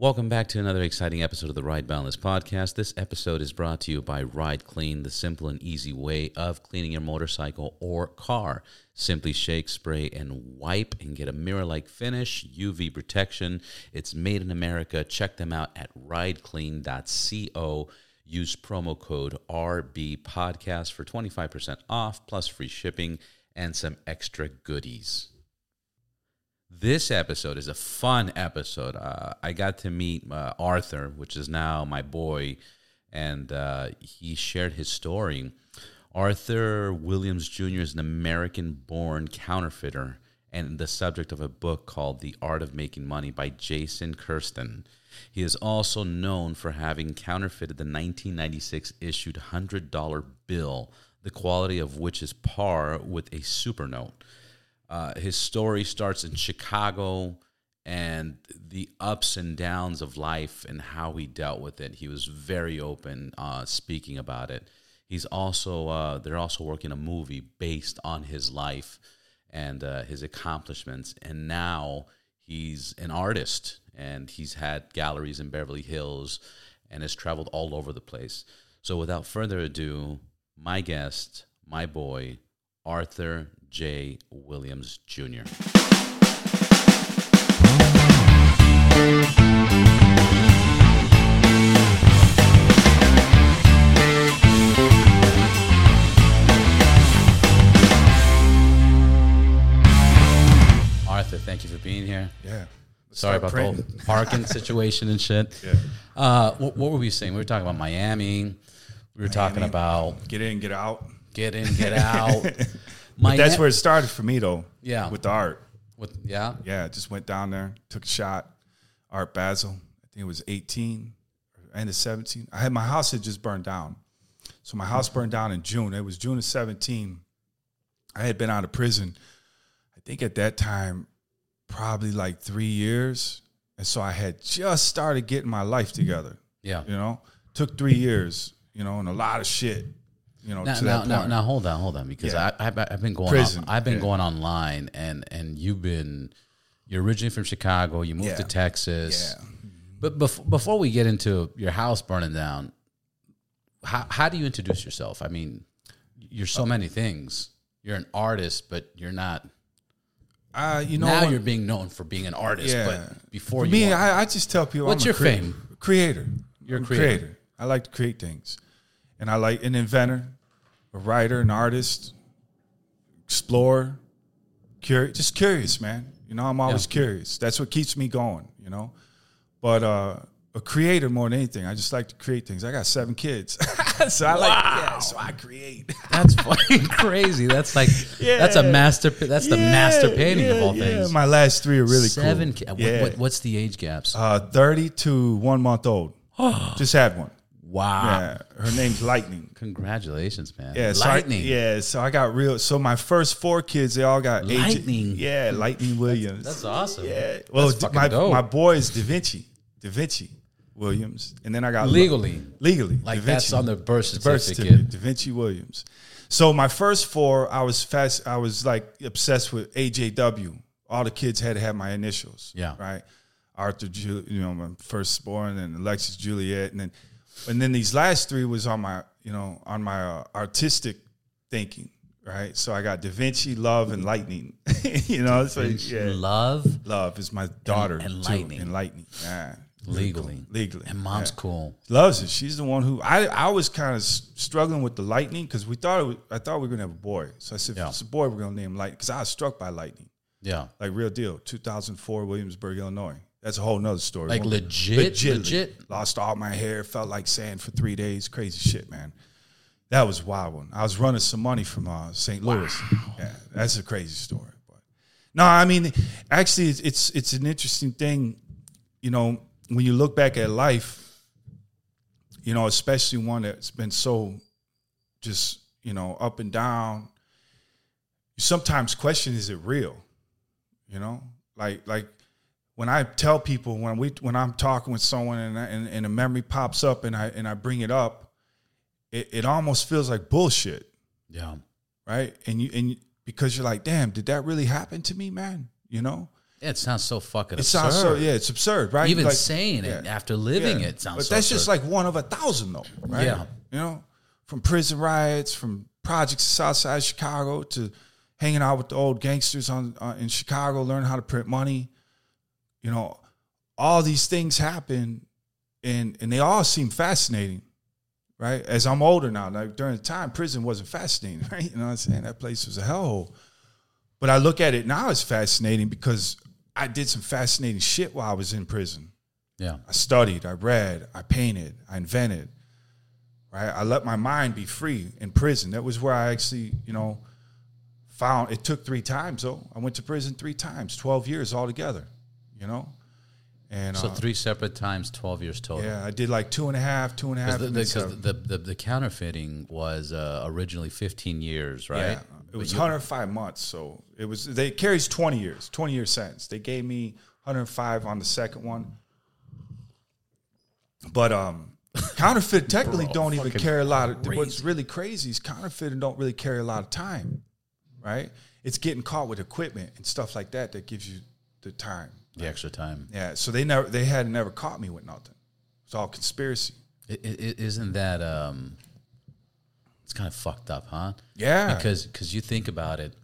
Welcome back to another exciting episode of the Ride Boundless podcast. This episode is brought to you by Ride Clean, the simple and easy way of cleaning your motorcycle or car. Simply shake, spray, and wipe and get a mirror like finish, UV protection. It's made in America. Check them out at rideclean.co. Use promo code RB Podcast for 25% off plus free shipping and some extra goodies. This episode is a fun episode. Uh, I got to meet uh, Arthur, which is now my boy, and uh, he shared his story. Arthur Williams Jr. is an American born counterfeiter and the subject of a book called The Art of Making Money by Jason Kersten. He is also known for having counterfeited the 1996 issued $100 bill, the quality of which is par with a supernote. Uh, his story starts in Chicago and the ups and downs of life and how he dealt with it. He was very open uh, speaking about it. He's also uh, they're also working a movie based on his life and uh, his accomplishments. And now he's an artist and he's had galleries in Beverly Hills and has traveled all over the place. So without further ado, my guest, my boy, Arthur J. Williams Jr. Arthur, thank you for being here. Yeah. Sorry about praying. the whole parking situation and shit. Yeah. Uh, what, what were we saying? We were talking about Miami. We were talking about Get in, get out. get in, get out. But that's Miami- where it started for me, though. Yeah. With the art. With, yeah. Yeah, just went down there, took a shot. Art Basel. I think it was 18 and 17. I had my house had just burned down. So my house burned down in June. It was June of 17. I had been out of prison. I think at that time, probably like three years. And so I had just started getting my life together. Yeah. You know, took three years, you know, and a lot of shit, you know, Now, now, that now, now, hold on, hold on, because Yeah. I, I've, I've been going, Prison, on, I've been yeah. going online, and and you've been, you're originally from Chicago, you moved Yeah. to Texas, Yeah. but bef- before we get into your house burning down, how how do you introduce yourself? I mean, you're so many things. You're an artist, but you're not. Uh, you know, now what? you're being known for being an artist, but before For me, I, I just tell people, What's I'm a your crea- fame? Creator. You're a I'm creator. I like to create things, and I like an inventor, a writer, an artist, explorer, curious, just curious, man. You know, I'm always Yeah. curious. That's what keeps me going. You know, but uh, a creator more than anything. I just like to create things. I got seven kids, so I like yeah. So I create. that's fucking crazy. That's like that's a master. That's the master painting of all yeah. things. My last three are really Seven. cool. ki- what- yeah. what- what's the age gaps? Uh, 30 to one month old. Just had one. Wow. Yeah. Her name's Lightning. Congratulations, man. Yeah. So I- Lightning. yeah. So I got real. So my first four kids, they all got age- Lightning. yeah. Lightning Williams. That's awesome. yeah. Well, That's my, dope. my boy is Da Vinci. Da Vinci Williams. And then I got Legally. Legally. Like Da that's Vinci. on the birth birth certificate. certificate. Da Vinci Williams. So my first four, I was fast. I was like obsessed with AJW. All the kids had to have my initials. Yeah. Right. Arthur, Ju- you know, my firstborn, and Alexis Juliet, and then, and then these last three was on my, you know, on my uh, artistic thinking. Right. So I got Da Vinci, Love, and Lightning. you know, so yeah, Love Love is my daughter. and too, Lightning. And Lightning. Yeah. legally. Legally. And mom's Yeah cool. loves it. She's the one who I I was kind of struggling with the lightning because we thought it was, I thought we were gonna have a boy. So I said, Yeah. if it's a boy, we're gonna name him Lightning because I was struck by lightning, Yeah. like real deal. 2004, Williamsburg, Illinois. That's a whole nother story. Like legit, legitly. legit. Lost all my hair. Felt like sand for three days. Crazy shit, man. That was a wild one. I was running some money from uh, St. Louis. Yeah, that's a crazy story. But no, I mean, actually, it's, it's it's an interesting thing. You know, when you look back at life, you know, especially one that's been so just you know up and down. You sometimes question: Is it real? You know, like like when I tell people when we when I'm talking with someone and I, and, and a memory pops up and I and I bring it up, it, it almost feels like bullshit, Yeah. right? And you and you, because you're like, damn, did that really happen to me, man? You know, Yeah, it sounds so fucking It absurd. sounds so yeah, it's absurd, right? Even Like, saying it after living Yeah. it sounds But so that's just like one of a thousand, though, right? Yeah. You know, from prison riots, from projects Southside Chicago to hanging out with the old gangsters on uh, in Chicago, learning how to print money. You know, all these things happen, and and they all seem fascinating, right? As I'm older now, like during the time, prison wasn't fascinating, right? You know what I'm saying? That place was a hellhole. But I look at it now as fascinating because I did some fascinating shit while I was in prison. yeah. I studied, I read, I painted, I invented. Right? I let my mind be free in prison. That was where I actually, you know, found it took three times though. I went to prison three times, 12 years altogether, you know? And So uh, three separate times, twelve years total. yeah, I did like two and a half, two and a half. Because the, the, then 'cause seven. the, the, counterfeiting was uh, originally 15 years, right? Yeah, it was 105 months. So it was, they it carries 20 years, 20 year sentence. They gave me 105 on the second one. But um, counterfeit technically Bro, don't even carry a lot of. What's really crazy is counterfeiting don't really carry a lot of time, right? It's getting caught with equipment and stuff like that that gives you the time. The extra time. Yeah, so they never they had never caught me with nothing. It's all conspiracy. Isn't that um it's kind of fucked up huh Yeah, because because you think about it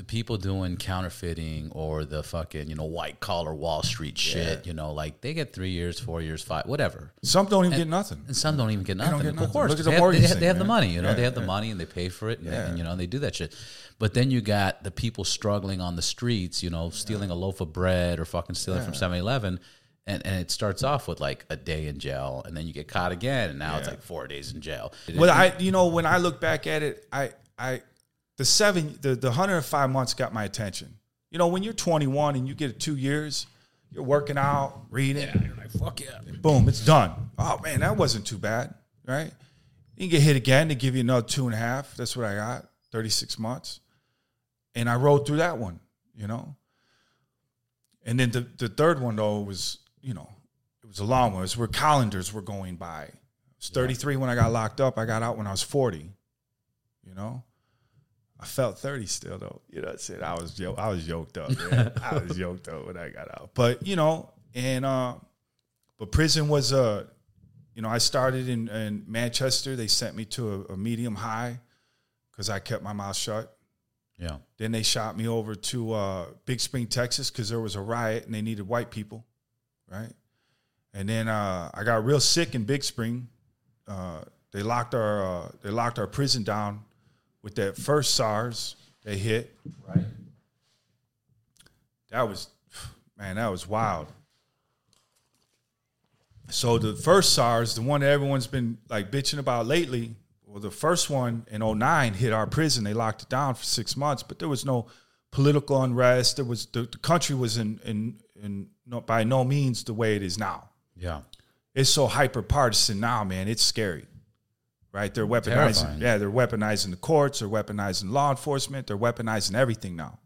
the people doing counterfeiting or the fucking you know white collar wall street shit you know like they get three years four years five whatever some don't even get nothing. and some don't even get nothing. get Of nothing. course, Look at 'cause the they, have, they, have, thing, they have the money. You know, Yeah, they have the money and they pay for it, and, Yeah. and, you know they do that shit. But then you got the people struggling on the streets, you know, stealing a loaf of bread or fucking stealing from 7-Eleven. And, and it starts off with like a day in jail, and then you get caught again, and now it's like four days in jail. Well, I you know when I look back at it, I I the seven the the hundred and five months got my attention. You know, when you're 21 and you get two years, you're working out, reading, you're like fuck yeah. boom, it's done. Oh man, that wasn't too bad, right? You can get hit again, they give you another two and a half. That's what I got, 36 months. And I rode through that one, you know. And then the, the third one though was, you know, it was a long one. It was where calendars were going by. I was 33 when I got locked up. I got out when I was 40. You know? I felt 30 still though. You know what I'm saying? I was yo- I was yoked up, man. I was yoked up when I got out. But you know, and uh but prison was uh you know, I started in, in Manchester. They sent me to a, a medium high because I kept my mouth shut. Yeah, Then they shot me over to uh, Big Spring, Texas, because there was a riot and they needed white people, right? And then uh, I got real sick in Big Spring. Uh, they locked our uh, they locked our prison down with that first SARS they hit. Right. That was, man, that was wild. So the first SARS, the one that everyone's been like bitching about lately, well, the first one in 09 hit our prison. They locked it down for six months, but there was no political unrest. There was the, the country was in in in no, by no means the way it is now. yeah, It's so hyper partisan now, man. It's scary, right? They're weaponizing. Terrifying. Yeah, they're weaponizing the courts. They're weaponizing law enforcement. They're weaponizing everything now,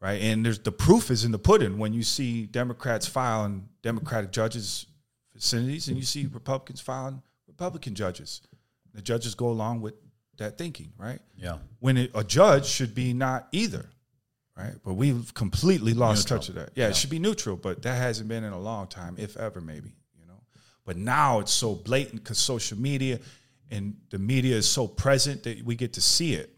right? And there's the proof is in the pudding when you see Democrats filing Democratic judges vicinities, and you see Republicans filing Republican judges. The judges go along with that thinking, right? yeah. when it, a judge should be not either, right? But we've completely lost Neutral. touch of that. Yeah, it should be neutral, but that hasn't been in a long time, if ever, maybe. You know, but now it's so blatant because social media and the media is so present that we get to see it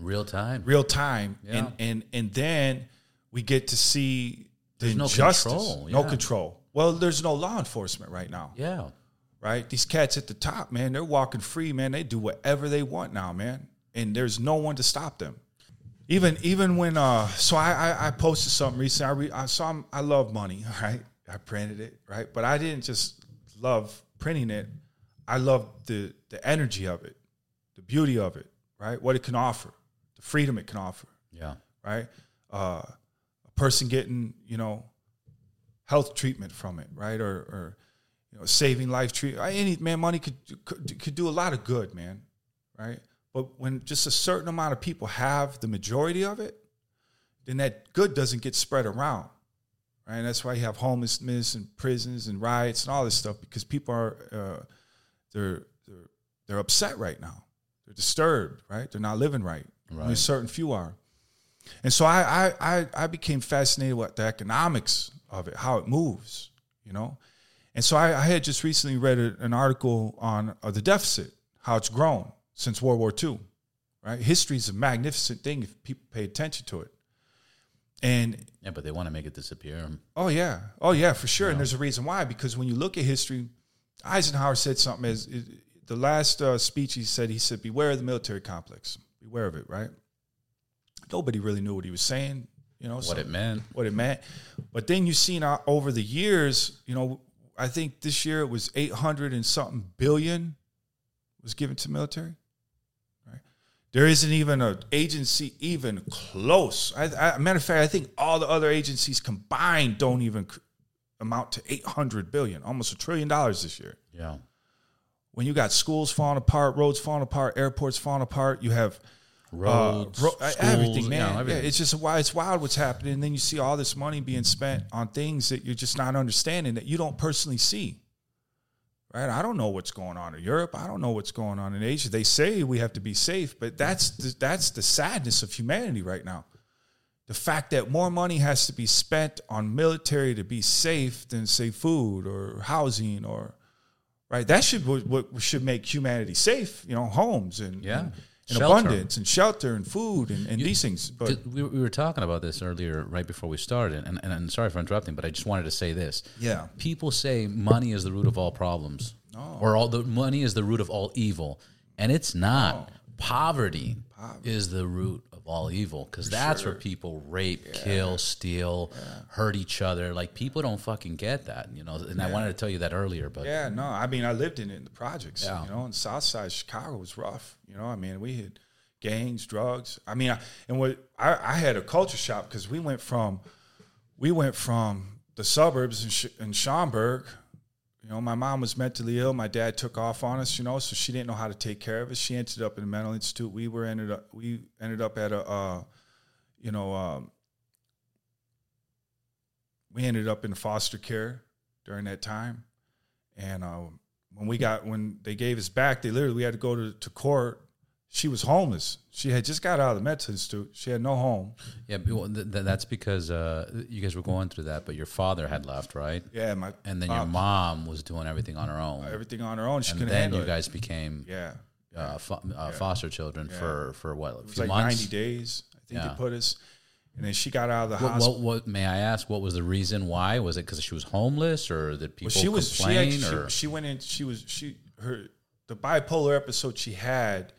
Real time. real time, Yeah. and and and then we get to see the There's no injustice, control, no control. Well, there's no law enforcement right now Yeah, right? These cats at the top, man, they're walking free, man. They do whatever they want now, man, and there's no one to stop them. Even even when uh, so I I, I posted something recently. I re, I saw I love money, right? I printed it, right? But I didn't just love printing it. I love the the energy of it, the beauty of it, right? What it can offer, the freedom it can offer yeah, right? Uh, a person getting, you know, health treatment from it, right? Or, or you know, saving life treatment. Any man, money could, could could do a lot of good, man, right? But when just a certain amount of people have the majority of it, then that good doesn't get spread around, right? And that's why you have homelessness and prisons and riots and all this stuff because people are uh, they're they're they're upset right now. They're disturbed, right? They're not living right. Only a certain few are. And so I, I I I became fascinated with the economics of it, how it moves, you know. And so I, I had just recently read a, an article on uh, the deficit, how it's grown since World War II. Right, history is a magnificent thing if people pay attention to it. And Yeah, but they want to make it disappear. Oh yeah, oh yeah, for sure. And there's a reason why because when you look at history, Eisenhower said something as the last uh, speech he said. He said, "Beware of the military complex. Beware of it." Right? Nobody really knew what he was saying. You know What it meant. what it meant. But then you've seen uh, over the years, you know, I think this year it was 800 and something billion was given to military. Right? There isn't even an agency even close. I, I, matter of fact, I think all the other agencies combined don't even amount to 800 billion, almost a trillion dollars this year. Yeah. When you got schools falling apart, roads falling apart, airports falling apart, you have Roads, uh, ro- schools, everything, man. yeah, Yeah, everything. it's just why it's wild what's happening. And then you see all this money being spent on things that you're just not understanding that you don't personally see. Right? I don't know what's going on in Europe. I don't know what's going on in Asia. They say we have to be safe, but that's the, that's the sadness of humanity right now. The fact that more money has to be spent on military to be safe than say food or housing or right. That should what, what should make humanity safe. You know, homes and Yeah. and, and abundance and shelter and food and, and these things. But we, we were talking about this earlier, right before we started, and, and, sorry for interrupting, but I just wanted to say this. Yeah. people say money is the root of all problems, No. or all the money is the root of all evil, and it's not. Poverty, is the root of all evil because that's where people rape, kill, steal, hurt each other. Like people don't fucking get that, you know. And I wanted to tell you that earlier, but yeah, no, I mean, I lived in it in the projects. Yeah. You know, in the South Side Chicago was rough. You know, I mean, we had gangs, drugs. I mean, I, and what I, I had a culture shock because we went from we went from the suburbs in, in Schaumburg. You know, my mom was mentally ill. My dad took off on us. You know, so she didn't know how to take care of us. She ended up in a mental institute. We were ended up we ended up at a, uh, you know, um, we ended up in foster care during that time. And uh, when we got when they gave us back, they literally we had to go to, to court. She was homeless. She had just got out of the mental institute. She had no home. yeah, well, th- th- that's because uh, you guys were going through that, but your father had left, right? Yeah, my And then your mom was doing everything on her own, everything on her own. She and couldn't then handle you it. guys became Yeah, uh, fo- uh, foster children for for what a it was few like months. ninety days. I think Yeah. they put us. And then she got out of the What, hospital. what, what may I ask? What was the reason why? Was it because she was homeless, or did people Well, she was she, complain? actually, or she she went in. She was she her the bipolar episode she had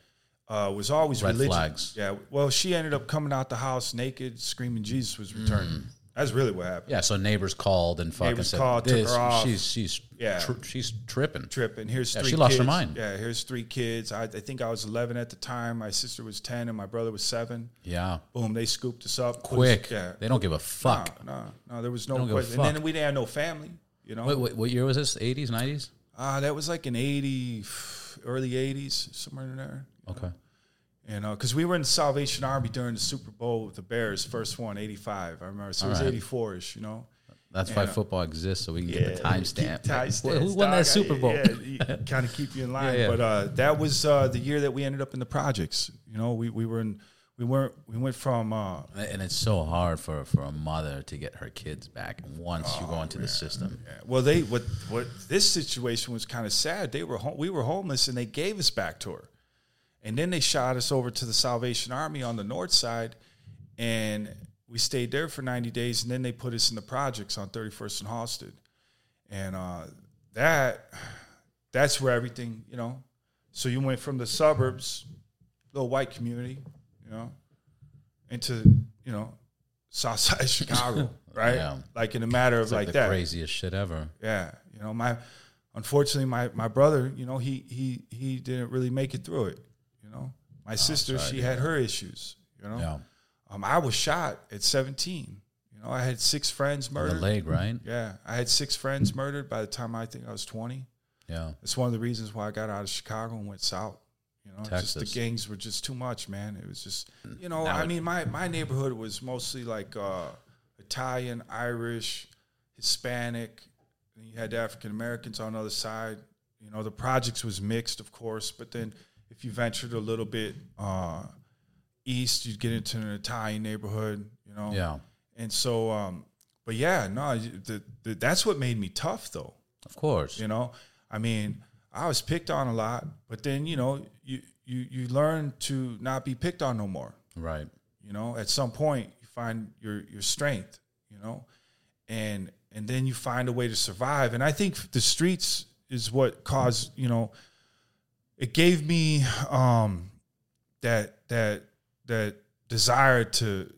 uh, was always Red religion. flags. Yeah. Well, she ended up coming out the house naked, screaming Jesus was returning. That's really what happened. yeah, so neighbors called and fucking Neighbors said, called, took her off. she's she's Yeah. tri- she's tripping." Tripping. Here's Yeah, three. she lost her kids. mind. Yeah. Here's three kids. I, I think I was 11 at the time. My sister was 10, and my brother was seven. Yeah, Boom. They scooped us up put us- quick. yeah. They don't give a fuck. No, no, no. There was no don't give a question. And then we didn't have no family. You know. Wait, wait, what year was this? Eighties, nineties? Uh, that was like in 80, early 80s, somewhere in there. Okay. And because we were in the Salvation Army during the Super Bowl with the Bears, first one, 85. I remember. So it was All right. 84 ish, you know? That's why Yeah. football exists, so we can get the timestamp. Timestamps, Who won that dog. Super Bowl? Yeah, kind of keep you in line. Yeah, yeah. But uh, that was uh, the year that we ended up in the projects. You know, we, we were in, we weren't, we went from, uh, And it's so hard for, for a mother to get her kids back once you Oh, go into the system. yeah, well, they, what, what this situation was kind of sad. They were, home, we were homeless and they gave us back to her. And then they shot us over to the Salvation Army on the north side, and we stayed there for 90 days. And then they put us in the projects on 31st and Halsted, and uh, that that's where everything, you know. So you went from the suburbs, little white community, you know, into you know, South Side Chicago, right? Yeah. Like in a matter of It's like, like the that. craziest shit ever. Yeah, you know, my unfortunately my my brother, you know, he he he didn't really make it through it. My sister, sorry she had her issues. You know, Yeah. um, I was shot at seventeen. You know, I had six friends In the murdered. leg, right? Yeah, I had six friends murdered by the time I think I was twenty. Yeah. It's one of the reasons why I got out of Chicago and went south. You know, just the gangs were just too much, man. It was just, you know, Now I mean, my my neighborhood was mostly like uh, Italian, Irish, Hispanic. And you had African Americans on the other side. You know, the projects was mixed, of course, but then if you ventured a little bit uh, east, you'd get into an Italian neighborhood, you know. Yeah. And so, um, but yeah, no, the, the, that's what made me tough, though. Of course. You know, I mean, I was picked on a lot, but then you know, you you you learn to not be picked on no more. Right. You know, at some point, you find your your strength. You know, and and then you find a way to survive. And I think the streets is what caused you know, it gave me um, that that that desire to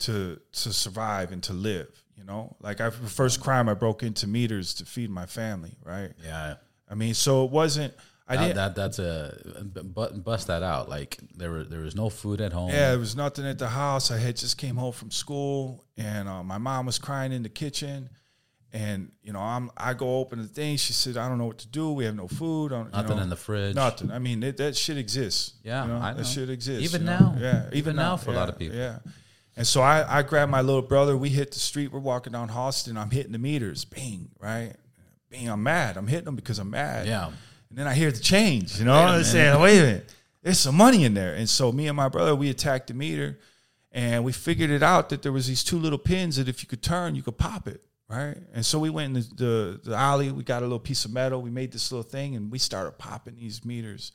to to survive and to live. You know, like I the first crime I broke into meters to feed my family. Right. Yeah. I mean, so it wasn't. I didn't. that that's a bu- bust that out. Like there were there was no food at home. Yeah, there was nothing at the house. I had just came home from school, and uh, my mom was crying in the kitchen. And you know, I'm I go open the thing. She said, "I don't know what to do. We have no food. I don't- you Nothing know, in the fridge. Nothing. I mean, that, that shit exists. Yeah, you know? I know. that shit exists. Even you know? now. Yeah, Even now for a lot of people. Yeah. And so I, I grabbed my little brother. We hit the street. We're walking down Halsted. I'm hitting the meters. Bing, right? Bing. I'm mad. I'm hitting them because I'm mad. Yeah. And then I hear the change. You know, I'm saying, wait a minute, there's some money in there. And so me and my brother, we attacked the meter, and we figured it out that there was these two little pins that if you could turn, you could pop it, right? And so we went in the, the, the alley. We got a little piece of metal. We made this little thing, and we started popping these meters.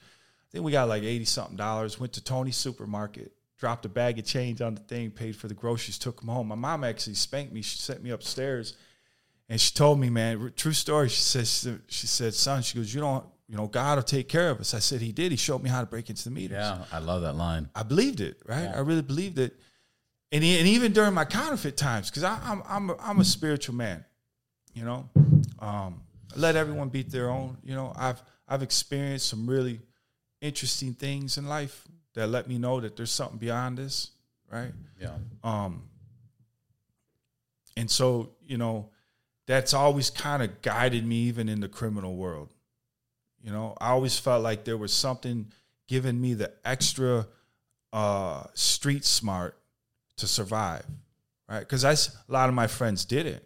Then we got like eighty something dollars. Went to Tony's supermarket, dropped a bag of change on the thing, paid for the groceries, took them home. My mom actually spanked me. She sent me upstairs. And she told me, man, true story. She said, she said, son, she goes, you don't, you know, God will take care of us. I said, he did. He showed me how to break into the meters. Yeah. I love that line. I believed it, right? I really believed it. And, and even during my counterfeit times, because I'm, I'm, a, I'm a spiritual man, you know, um, let everyone beat their own. You know, I've, I've experienced some really interesting things in life that let me know that there's something beyond this, right? Yeah. Um, and so, you know, that's always kind of guided me even in the criminal world. You know, I always felt like there was something giving me the extra uh, street smart to survive, right? Because that's a lot of my friends did it.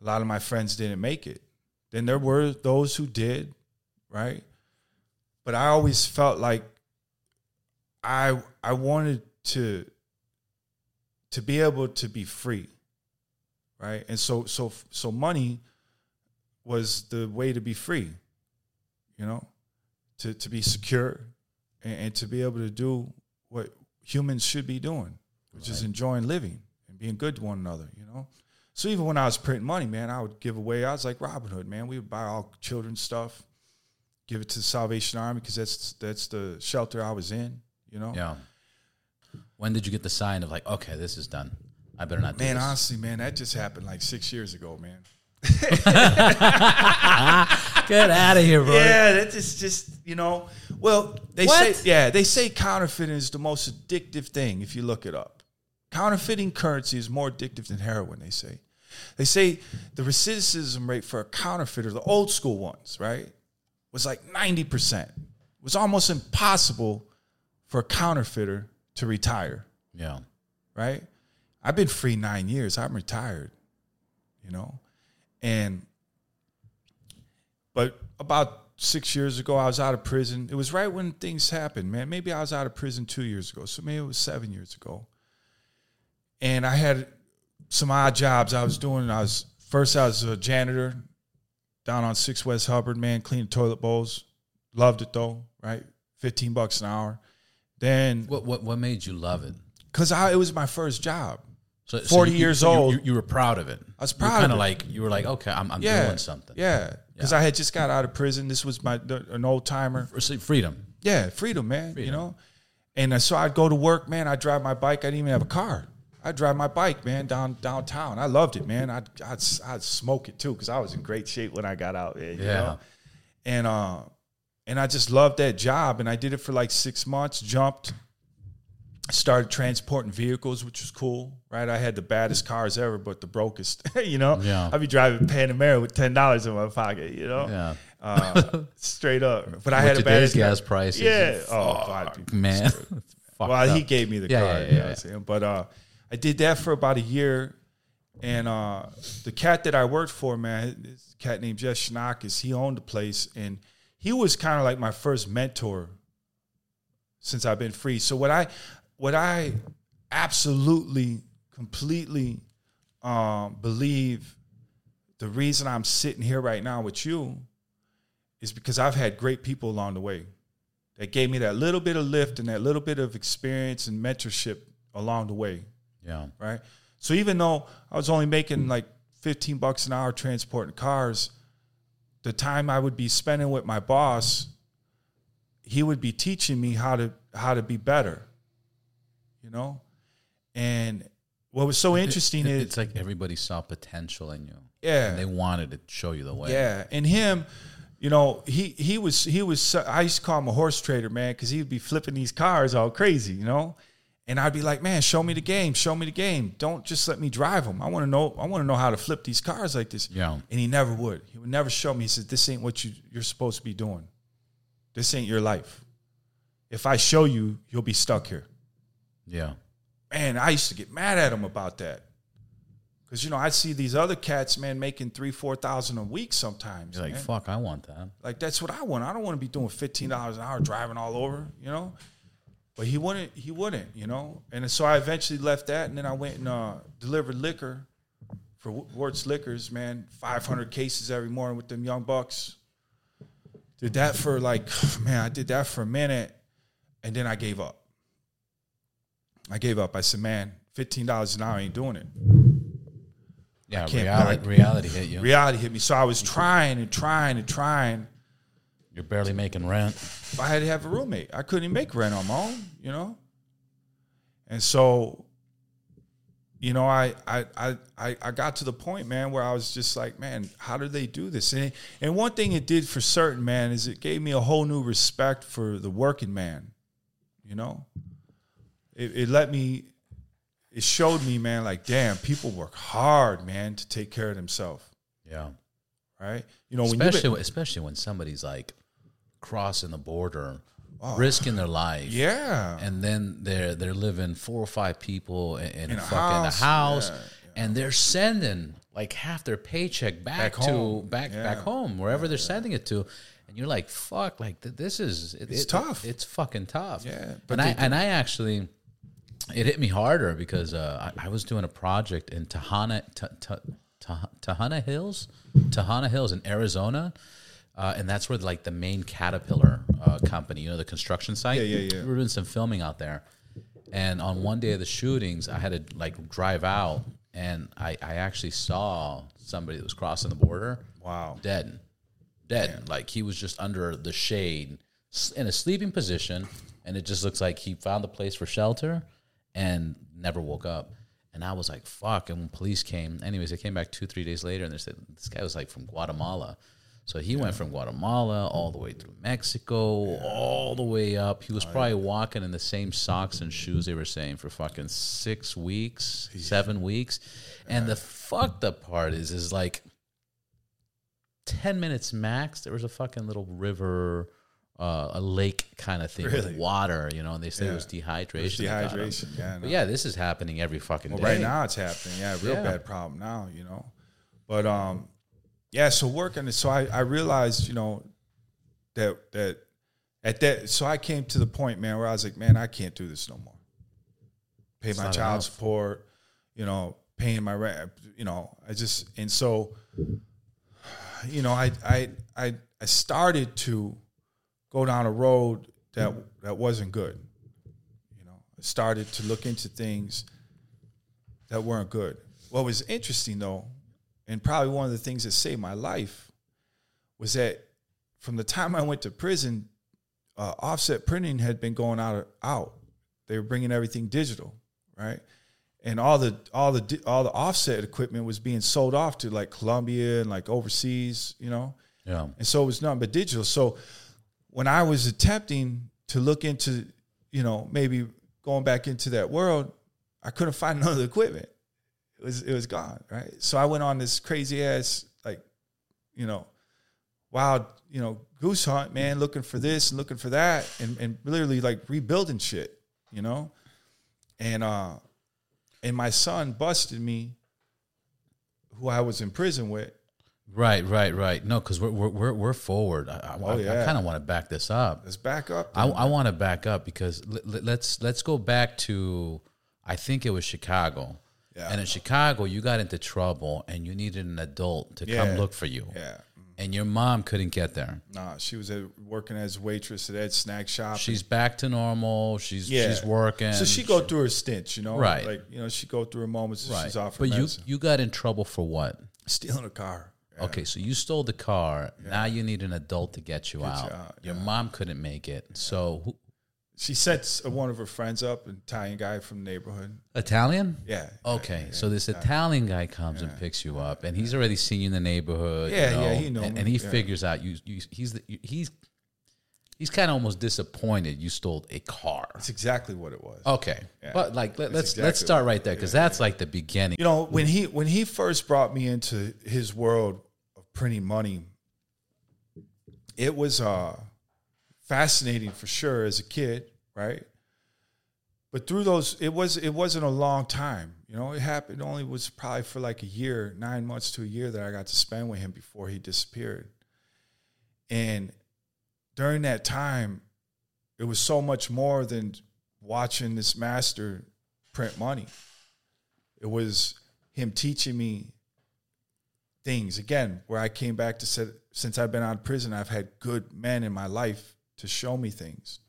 A lot of my friends didn't make it. Then there were those who did, right? But I always felt like I I wanted to to be able to be free right and so so so money was the way to be free you know to to be secure and, and to be able to do what humans should be doing is Right. enjoying living and being good to one another you know so even when i was printing money man i would give away i was like robin hood man we would buy all children's stuff give it to the salvation army because that's that's the shelter i was in you know Yeah. When did you get the sign of like, okay, this is done? I better not do Man, honestly, man, that just happened like six years ago, man. Get out of here, bro. Yeah, that just just you know. Well, they What? say yeah, they say counterfeiting is the most addictive thing if you look it up. Counterfeiting currency is more addictive than heroin. They say. They say the recidivism rate for a counterfeiter, the old school ones, right, was like ninety percent. It was almost impossible for a counterfeiter to retire. Yeah. right? I've been free nine years. I'm retired, you know, and but about six years ago, I was out of prison. It was right when things happened, man. Maybe I was out of prison two years ago, so maybe it was seven years ago. And I had some odd jobs I was doing. I was first I was a janitor down on Six West Hubbard, man, cleaning toilet bowls. Loved it though, right? Fifteen bucks an hour. Then What what what made you love it? because I it was my first job. So, 40 you- years you, old. You, you were proud of it. I was proud kinda like you were like, okay, I'm, I'm yeah, doing something. Yeah, because Yeah. I had just got out of prison. This was my an old timer. Freedom. Yeah, freedom, man. You know, and uh, so I'd go to work, man. I'd drive my bike. I didn't even have a car. I'd drive my bike, man, down downtown. I loved it, man. I'd I'd, I'd smoke it too because I was in great shape when I got out. man, you Yeah. know? and uh, and I just loved that job, and I did it for like six months. Jumped. Started transporting vehicles, which was cool, right? I had the baddest cars ever, but the brokest, you know. Yeah. I'd be driving Panamera with ten dollars in my pocket, you know. Yeah. Uh, straight up. But I With had a baddest gas prices. Yeah. Oh, God. man. Well, he gave me the Yeah, car. yeah, you know yeah. what I'm saying? But uh, I did that for about a year. And uh, the cat that I worked for, man, this cat named Jeff Schnakis, he owned the place. And he was kind of like my first mentor since I've been free. So what I, what I absolutely, completely um, believe the reason I'm sitting here right now with you is because I've had great people along the way that gave me that little bit of lift and that little bit of experience and mentorship along the way. Yeah. Right. So even though I was only making like 15 bucks an hour transporting cars, the time I would be spending with my boss, he would be teaching me how to how to be better. You know? And what was so interesting It- is it's like everybody saw potential in you. Yeah. And they wanted to show you the way. Yeah, and him, you know, he he was he was. I used to call him a horse trader, man, because he'd be flipping these cars all crazy, you know. And I'd be like, man, show me the game, show me the game. Don't just let me drive them. I want to know. I want to know how to flip these cars like this. Yeah. And he never would. He would never show me. He said, "This ain't what you you're supposed to be doing. This ain't your life. If I show you, you'll be stuck here." Yeah. man, I used to get mad at him about that. Cause you know, I see these other cats, man, making three, four thousand a week sometimes. You're like, man. fuck, I want that. Like that's what I want. I don't want to be doing fifteen dollars an hour driving all over, you know. But he wouldn't. He wouldn't, you know. And so I eventually left that, and then I went and uh, delivered liquor for W- Wirtz Liquors, man. Five hundred cases every morning with them young bucks. Did that for like, man, I did that for a minute, and then I gave up. I gave up. I said, man, fifteen dollars an hour ain't doing it. Yeah, reality, reality hit you. Reality hit me. So I was trying and trying and trying. You're barely making rent. I had to have a roommate. I couldn't even make rent on my own, you know. And so, you know, I I I I I got to the point, man, where I was just like, man, how do they do this? And and one thing it did for certain, man, is it gave me a whole new respect for the working man. You know, it, it let me. It showed me, man, like, damn, people work hard, man, to take care of themselves, Yeah. right? You know, when you Especially, especially when somebody's like crossing the border, risking their life. yeah, and then they're they're living four or five people in, in, In a a fucking house, house, yeah, and they're sending like half their paycheck back, Back to home, back yeah. back home wherever they're sending it to, and you're like, fuck, like th- this is it, It's it- tough. It's fucking tough. Yeah, but and I they- and I actually. It hit me harder because uh, I, I was doing a project in Tinaja, Ta- Ta- Ta- Tinaja Hills, Tinaja Hills in Arizona, uh, and that's where like the main Caterpillar uh, company, you know, the construction site. Yeah, yeah, yeah. We were doing some filming out there, and on one day of the shootings, I had to like drive out, and I, I actually saw somebody that was crossing the border. Wow. dead, dead. Like he was just under the shade in a sleeping position, and it just looks like he found a place for shelter and never woke up. And I was like, fuck. And when police came, anyways, they came back two, three days later and they said, this guy was like from Guatemala. So he went from Guatemala all the way through Mexico, all the way up. He was probably walking in the same socks and shoes they were saying for fucking six weeks, seven weeks. And the fucked up part is, is like 10 minutes max, there was a fucking little river, uh, a lake kind of thing Really? with water, you know, and they said it was dehydration. Got him. dehydration. Yeah. But yeah, this is happening every fucking Well, day. right now it's happening. Yeah, real Yeah. bad problem now, you know. But um, yeah. So working, so I I realized, you know, that that at that, so I came to the point, man, where I was like, man, I can't do this no more. Pay my child enough. support, you know, paying my rent, you know. I just and so, you know, I I I I started to go down a road that that wasn't good. You know, I started to look into things that weren't good. What was interesting though, and probably one of the things that saved my life, was that from the time I went to prison, uh, offset printing had been going out. Out, they were bringing everything digital, right? And all the all the all the offset equipment was being sold off to like Colombia and like overseas, you know. Yeah. And so it was nothing but digital. So when I was attempting to look into, you know, maybe going back into that world, I couldn't find none of the equipment. It was it was gone, right? So I went on this crazy ass like, you know, wild, you know, goose hunt, man, looking for this and looking for that and, and literally like rebuilding shit, you know? And uh and my son busted me, who I was in prison with, Right, right, right. No, because we're, we're we're we're forward. I, I, Oh, I- I kind of want to back this up. Let's back up. I, then. I want to back up because l- let's let's go back to I think it was Chicago. Yeah. And in Chicago, you got into trouble and you needed an adult to come look for you. yeah. And your mom couldn't get there. Nah, she was at, working as a waitress at Ed's Snack Shop. She's back to normal. She's yeah. she's working. So she go through her stints, you know, Right. Like you know, she go through her moments. that right. She's off her but you medicine. you got in trouble for what? stealing a car. Yeah. Okay, so you stole the car. Now you need an adult to get you out. out, Your mom couldn't make it. So who, She sets one of her friends up, an Italian guy from the neighborhood. Italian? Yeah. Okay, so this Italian guy comes and picks you up, and he's already seen you in the neighborhood. Yeah, you know, yeah, he knows. and, and he yeah. figures out you. you he's the, he's he's kind of almost disappointed you stole a car. That's exactly what it was. Okay, but like let, let's exactly let's start right there because that's like the beginning. You know, when he when he first brought me into his world of printing money, it was uh fascinating for sure as a kid, right? But through those, it was it wasn't a long time. You know, it happened only was probably for like a year, nine months to a year that I got to spend with him before he disappeared. And during that time, it was so much more than watching this master print money. It was him teaching me things again where I came back to said since I've been out of prison, I've had good men in my life to show me things.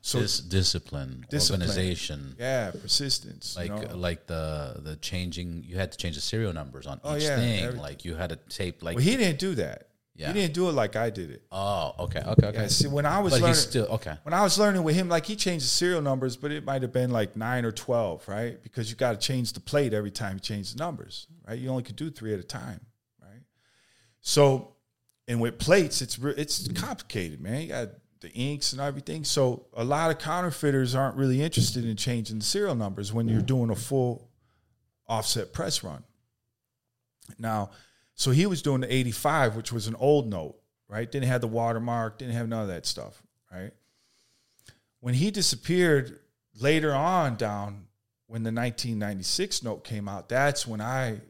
So Dis- discipline, Discipline. organization, yeah, persistence. like you know? like the the changing. You had to change the serial numbers on Oh, each yeah, thing. everything. Like you had to tape like. well, he didn't do that. Yeah. He didn't do it like I did it. oh, okay, okay, okay. Yeah, see, when I was but learning, still okay. when I was learning with him, like he changed the serial numbers, but it might have been like nine or twelve, right? Because you got to change the plate every time you change the numbers, right? You only could do three at a time, right? So, and with plates, it's it's complicated, man. You got the inks and everything. So a lot of counterfeiters aren't really interested in changing the serial numbers when you're doing a full offset press run. Now, so he was doing the 85, which was an old note, right? Didn't have the watermark, didn't have none of that stuff, right? When he disappeared later on down when the 1996 note came out, that's when I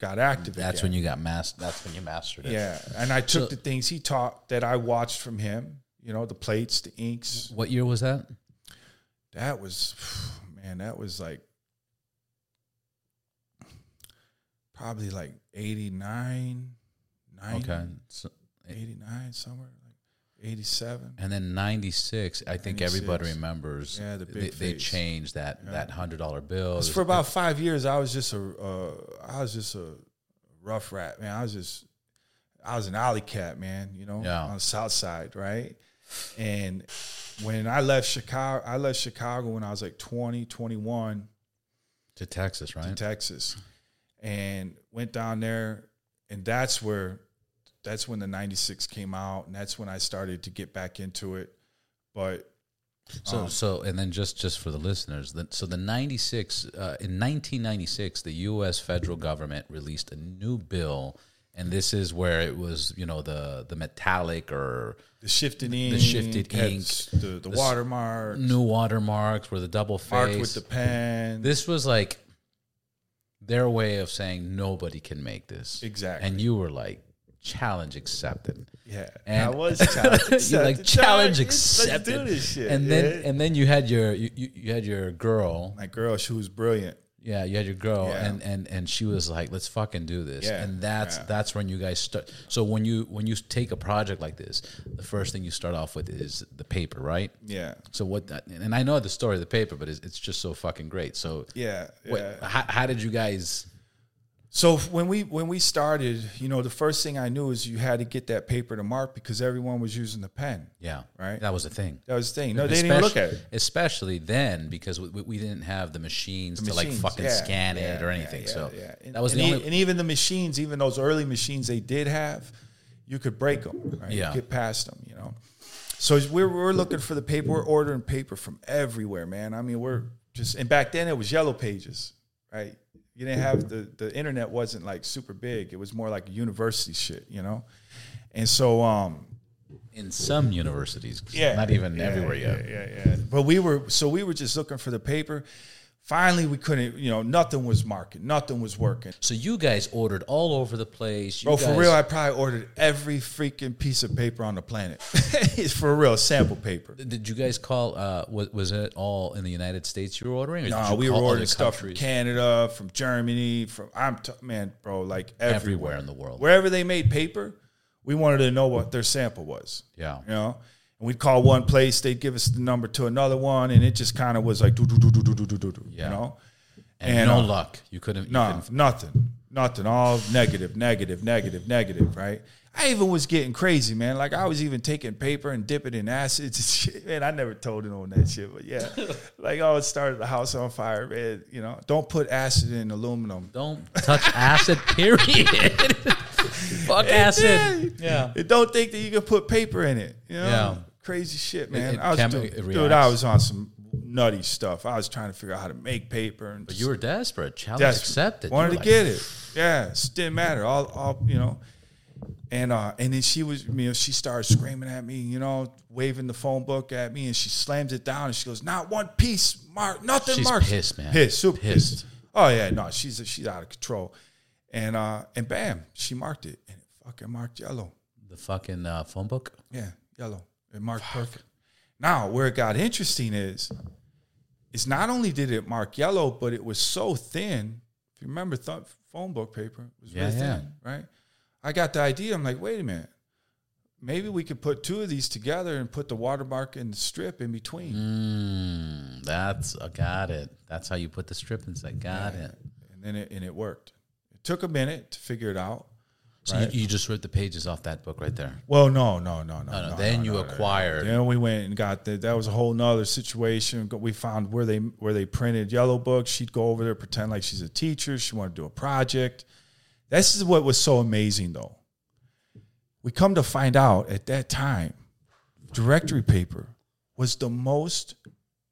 got active. That's again. when you got mastered. That's when you mastered it. Yeah, and I took So- the things he taught that I watched from him. You know, the plates, the inks. What year was that? That was, man, that was like probably like 89, 90, Okay. So, 89, somewhere like 87. and then '96, I think everybody remembers. Yeah, the they, big they face. changed that that hundred dollar bill. For about five years, I was just a, uh, I was just a rough rat, man. I was just, I was an alley cat, man. You know, Yeah. on the south side, right? And when I left Chicago, I left Chicago when I was like 20, 21 to Texas, right? to? Texas, and went down there, and that's where, that's when the '96 came out, and that's when I started to get back into it. But So, so, and then just just for the listeners, the, so the '96 uh, in 1996, the U.S. federal government released a new bill, and this is where it was, you know, the the metallic or the shifted ink, the shifted ink, s- the, the watermark, new watermarks, were the double marked face. with the pen. this was like their way of saying nobody can make this Exactly. and you were like challenge accepted. Yeah, And- I was challenge You're like accepted. Let's do this shit. and then yeah. and then you had your you, you, you had your girl. my girl, she was brilliant. Yeah, you had your girl, Yeah. and, and and she was like, "Let's fucking do this." Yeah, and that's yeah. that's when you guys start. So when you when you take a project like this, the first thing you start off with is the paper, right? Yeah, So what? That, and I know the story of the paper, but it's, it's just so fucking great. So yeah, what, yeah. how, how did you guys? So when we when we started, you know, the first thing I knew is you had to get that paper to mark because everyone was using the pen. Yeah, Right. That was the thing. That was the thing. No, they didn't even look at it. Especially then, because we, we didn't have the machines to like fucking yeah, scan it or anything. yeah, so yeah. And, that was and the only. and even the machines, even those early machines they did have, you could break them. Right? Yeah. you get past them. You know. So we're we're looking for the paper. We're ordering paper from everywhere, man. I mean, we're just and back then it was yellow pages, right? You didn't have the the internet wasn't like super big. It was more like university shit, you know. And so um in some universities, yeah, not even yeah, everywhere yeah, yet. Yeah, yeah. But we were so we were just looking for the paper. Finally, we couldn't. You know, nothing was marking. Nothing was working. So you guys ordered all over the place. You Bro, for real, I probably ordered every freaking piece of paper on the planet. it's for real, sample paper. Did you guys call? Uh, was, was it all in the United States you were ordering? Or No, we were ordering stuff from? Canada, from Germany, from I'm t- man, bro, like everywhere. Everywhere in the world. Wherever they made paper, we wanted to know what their sample was. Yeah. You know? And we'd call one place, they'd give us the number to another one, and it just kind of was like do do do do do do do do do. Yeah. You know? And, And, no uh, luck. You couldn't. You No, couldn't nothing. Nothing. All negative, negative, negative, negative, right? I even was getting crazy, man. Like I was even taking paper and dipping in acids and shit. Man, I never told it on that shit, but yeah. like I would start the house on fire, man. You know, don't put acid in aluminum. don't touch acid. Period. Fuck acid. Yeah. And don't think that you can put paper in it. You know? Yeah. Crazy shit, man. it I was chem- doing, it dude. I was on some nutty stuff. I was trying to figure out how to make paper and But you were desperate. Challenge Desperate. accepted. Wanted to were get it. Yeah, it didn't matter. All, all you know. And uh, and then she was, you know, she started screaming at me, you know, waving the phone book at me, and she slams it down and she goes, "Not one piece, Mark, nothing, She's Mark." pissed, man. Pissed, super Pissed. pissed. Oh yeah, no, she's she's out of control. And uh, and bam, she marked it, and it fucking marked yellow. The fucking uh, phone book. Yeah, yellow. It marked perfect. Now, where it got interesting is, is not only did it mark yellow, but it was so thin. If you remember, th- phone book paper it was Yeah, really yeah. thin, right? I got the idea. I'm like, wait a minute. Maybe we could put two of these together and put the watermark and the strip in between. Mm, that's I got it. That's how you put the strip inside. Got it. And then it and it worked. It took a minute to figure it out. So Right. you, you just ripped the pages off that book right there. Well, no, no, no, no. No, no. then no, you acquired. Then we went and got that. That was a whole nother situation. We found where they where they printed yellow books. She'd go over there, pretend like she's a teacher. She wanted to do a project. This is what was so amazing, though. We come to find out at that time, directory paper was the most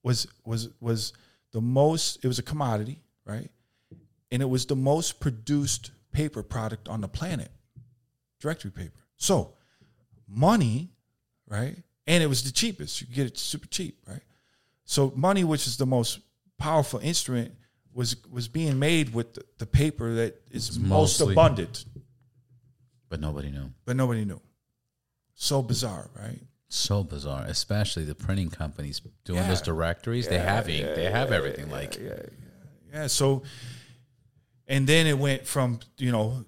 was was was the most. It was a commodity, right? And it was the most produced paper product on the planet. Directory paper. So money, right? And it was the cheapest. You could get it super cheap, right? So money, which is the most powerful instrument, was was being made with the, the paper that is most mostly- abundant, But nobody knew. but nobody knew. So bizarre, right? So bizarre, especially the printing companies doing Yeah. those directories. they have ink. they have everything. like yeah, yeah, yeah. So, and then it went from you know,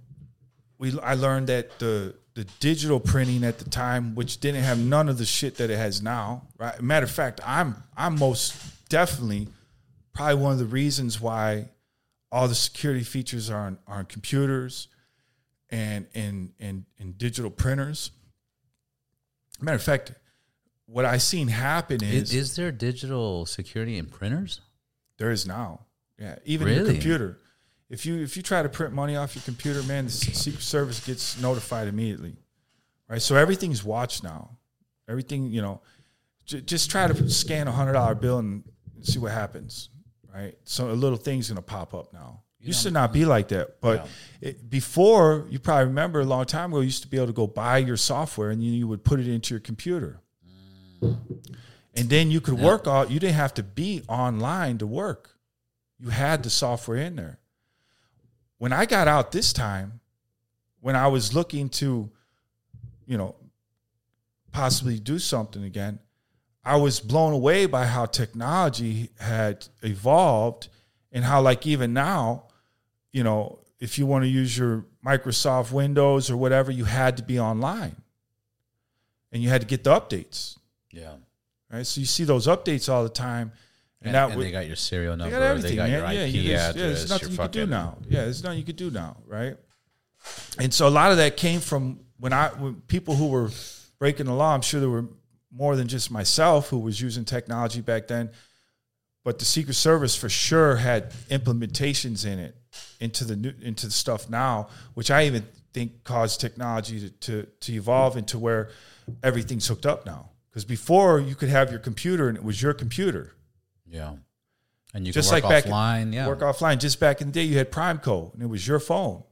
we I learned that the the digital printing at the time, which didn't have none of the shit that it has now. Right. Matter of fact, I'm I'm most definitely probably one of the reasons why all the security features are on, are on computers and and and and digital printers. Matter of fact, what I've seen happen is, is there digital security in printers? There is now. Yeah, even your Really? computer. If you if you try to print money off your computer, man, the Secret Service gets notified immediately. Right, so everything's watched now. Everything, you know, j- just try to scan a hundred dollar bill and see what happens. Right, so a little thing's gonna pop up now. used to not be like that, but it, before you probably remember a long time ago, you used to be able to go buy your software and you, you would put it into your computer, and then you could work all. You didn't have to be online to work. You had the software in there. When I got out this time, when I was looking to, you know, possibly do something again, I was blown away by how technology had evolved and how, like, even now, you know, if you want to use your Microsoft Windows or whatever, you had to be online and you had to get the updates, Yeah. right? So you see those updates all the time. And, that and they got your serial they number. got everything, they got your IP yeah, there's, address. yeah, there's nothing you could do now. Yeah, there's nothing you could do now, right? And so a lot of that came from when I when people who were breaking the law. I'm sure there were more than just myself who was using technology back then, but the Secret Service for sure had implementations in it into the new into the stuff now, which I even think caused technology to to, to evolve into where everything's hooked up now. Because before you could have your computer and it was your computer. Yeah. And you Just like back in- yeah. Work offline. Just back in the day, you had PrimeCo, and it was your phone.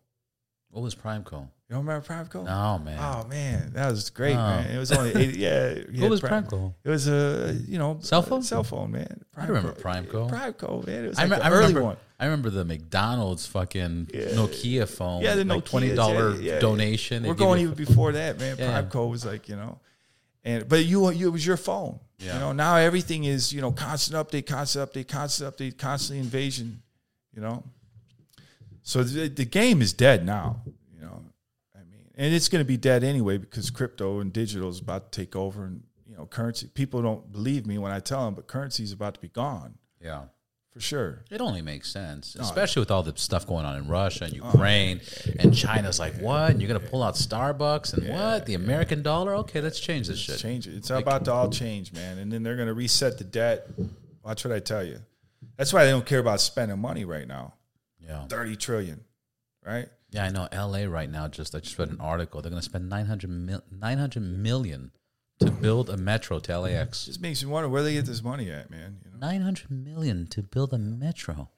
what was PrimeCo? You don't remember PrimeCo? No, man. Oh man, that was great, No. man. It was only 80, yeah. what was Prime- PrimeCo? It was a you know Cell phone? cell phone, man. I remember PrimeCo. PrimeCo, man. It was I, like rem- the I remember. one. I remember the McDonald's fucking Yeah. Nokia phone. Yeah, the like Nokias, twenty dollar yeah, yeah. donation. We're going even before that, man. PrimeCo was like you know, and but you you it was your phone. Yeah. You know now everything is you know constant update, constant update, constant update, constantly invasion. You know, so the, the game is dead now. You know, I mean, and it's going to be dead anyway because crypto and digital is about to take over, and you know, currency. People don't believe me when I tell them, but currency is about to be gone Yeah. For sure. It only makes sense, Oh, especially with all the stuff going on in Russia and oh, Ukraine, and China's like, "What? And you're gonna pull out Starbucks and what? The American dollar? Okay, let's change this shit." Change it. It's about to all change, man. And then they're going to reset the debt. Watch what I tell you. That's why they don't care about spending money right now. Yeah, Thirty trillion, right? yeah. I know. L.A. right now. Just I just read an article. They're gonna spend 900, mil- 900 million to build a metro to LAX. Just makes me wonder where they get this money at, man. You know. 900 million to build a metro.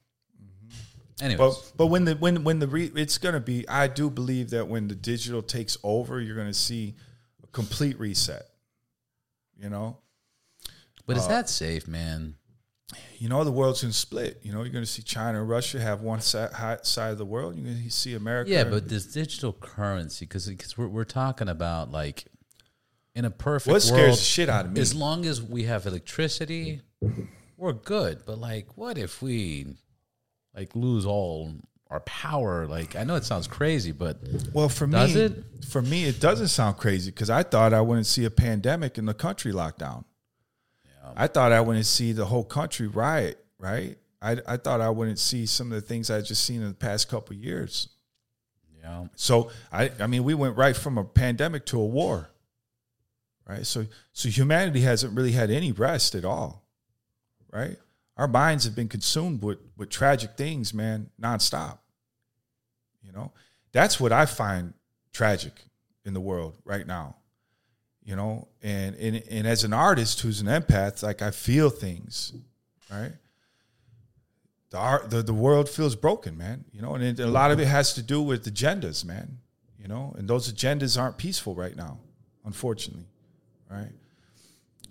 Anyways, But but when the when when the re, it's going to be. I do believe that when the digital takes over, you're going to see a complete reset. You know. but uh, is that safe, man? You know the world's going to split. You know you're going to see China and Russia have one side, side of the world. You're going to see America. Yeah, but this digital currency, because because we're we're talking about like in a perfect what scares world, the shit out of me? as long as we have electricity, we're good. But like, what if we like lose all our power? Like, I know it sounds crazy, but Well, for Does me, it? for me, it doesn't sound crazy because I thought I wouldn't see a pandemic in the country lockdown. I thought I wouldn't see the whole country riot. Right? I, I thought I wouldn't see some of the things I just seen in the past couple of years. yeah, So I, I mean, we went right from a pandemic to a war. Right? So, so humanity hasn't really had any rest at all. Right? Our minds have been consumed with with tragic things, man, nonstop. You know, that's what I find tragic in the world right now. You know, and and and as an artist who's an empath, like I feel things, right? The art, the, the world feels broken, man. You know, and it, a lot of it has to do with agendas, man. You know, and those agendas aren't peaceful right now, unfortunately, right?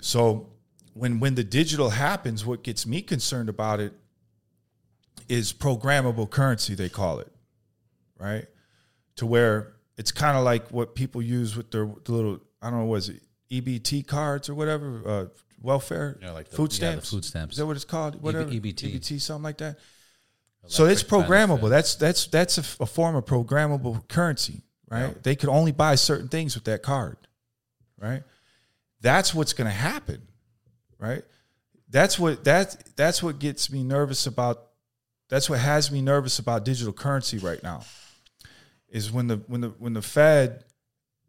So when when the digital happens, what gets me concerned about it is programmable currency, they call it, right? To where it's kind of like what people use with their the little I don't know was it EBT cards or whatever uh, welfare Yeah, like the- food yeah, the stamps food stamps. is that what it's called whatever EBT. EBT something like that. So it's programmable. benefit. That's that's that's a, a form of programmable currency, right? Yeah. They could only buy certain things with that card, right? That's what's going to happen, right? That's what that that's what gets me nervous about. That's what has me nervous about digital currency right now. Is when the when the when the Fed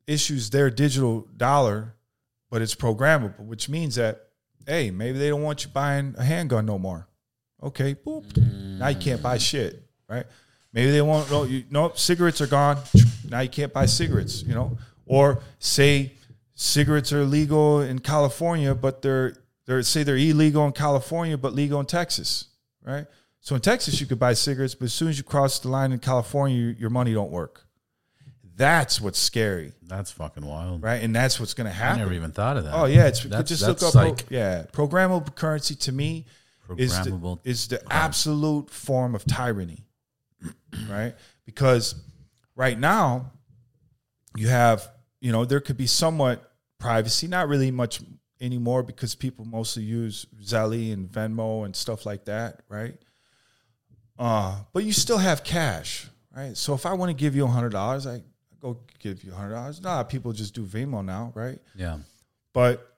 issues their digital dollar, but it's programmable, which means that hey, maybe they don't want you buying a handgun no more. Okay, boop. Now you can't buy shit, right? Maybe they won't. No, you, nope. Cigarettes are gone. Now you can't buy cigarettes. You know, or say cigarettes are legal in California, but they're they're say they're illegal in California, but legal in Texas, right? So in Texas you could buy cigarettes, but as soon as you cross the line in California, your, your money don't work. That's what's scary, that's fucking wild. right? And that's what's going to happen. I never even thought of that. Oh yeah, it's That's- just look up. like- pro- yeah, programmable currency to me is the, is the absolute form of tyranny, right? Because right now you have you know there could be somewhat privacy, not really much anymore because people mostly use Zelle and Venmo and stuff like that, right? Uh, but you still have cash, right? So if I want to give you a hundred dollars, I go give you hundred dollars. Nah, people just do Venmo now, right? Yeah. But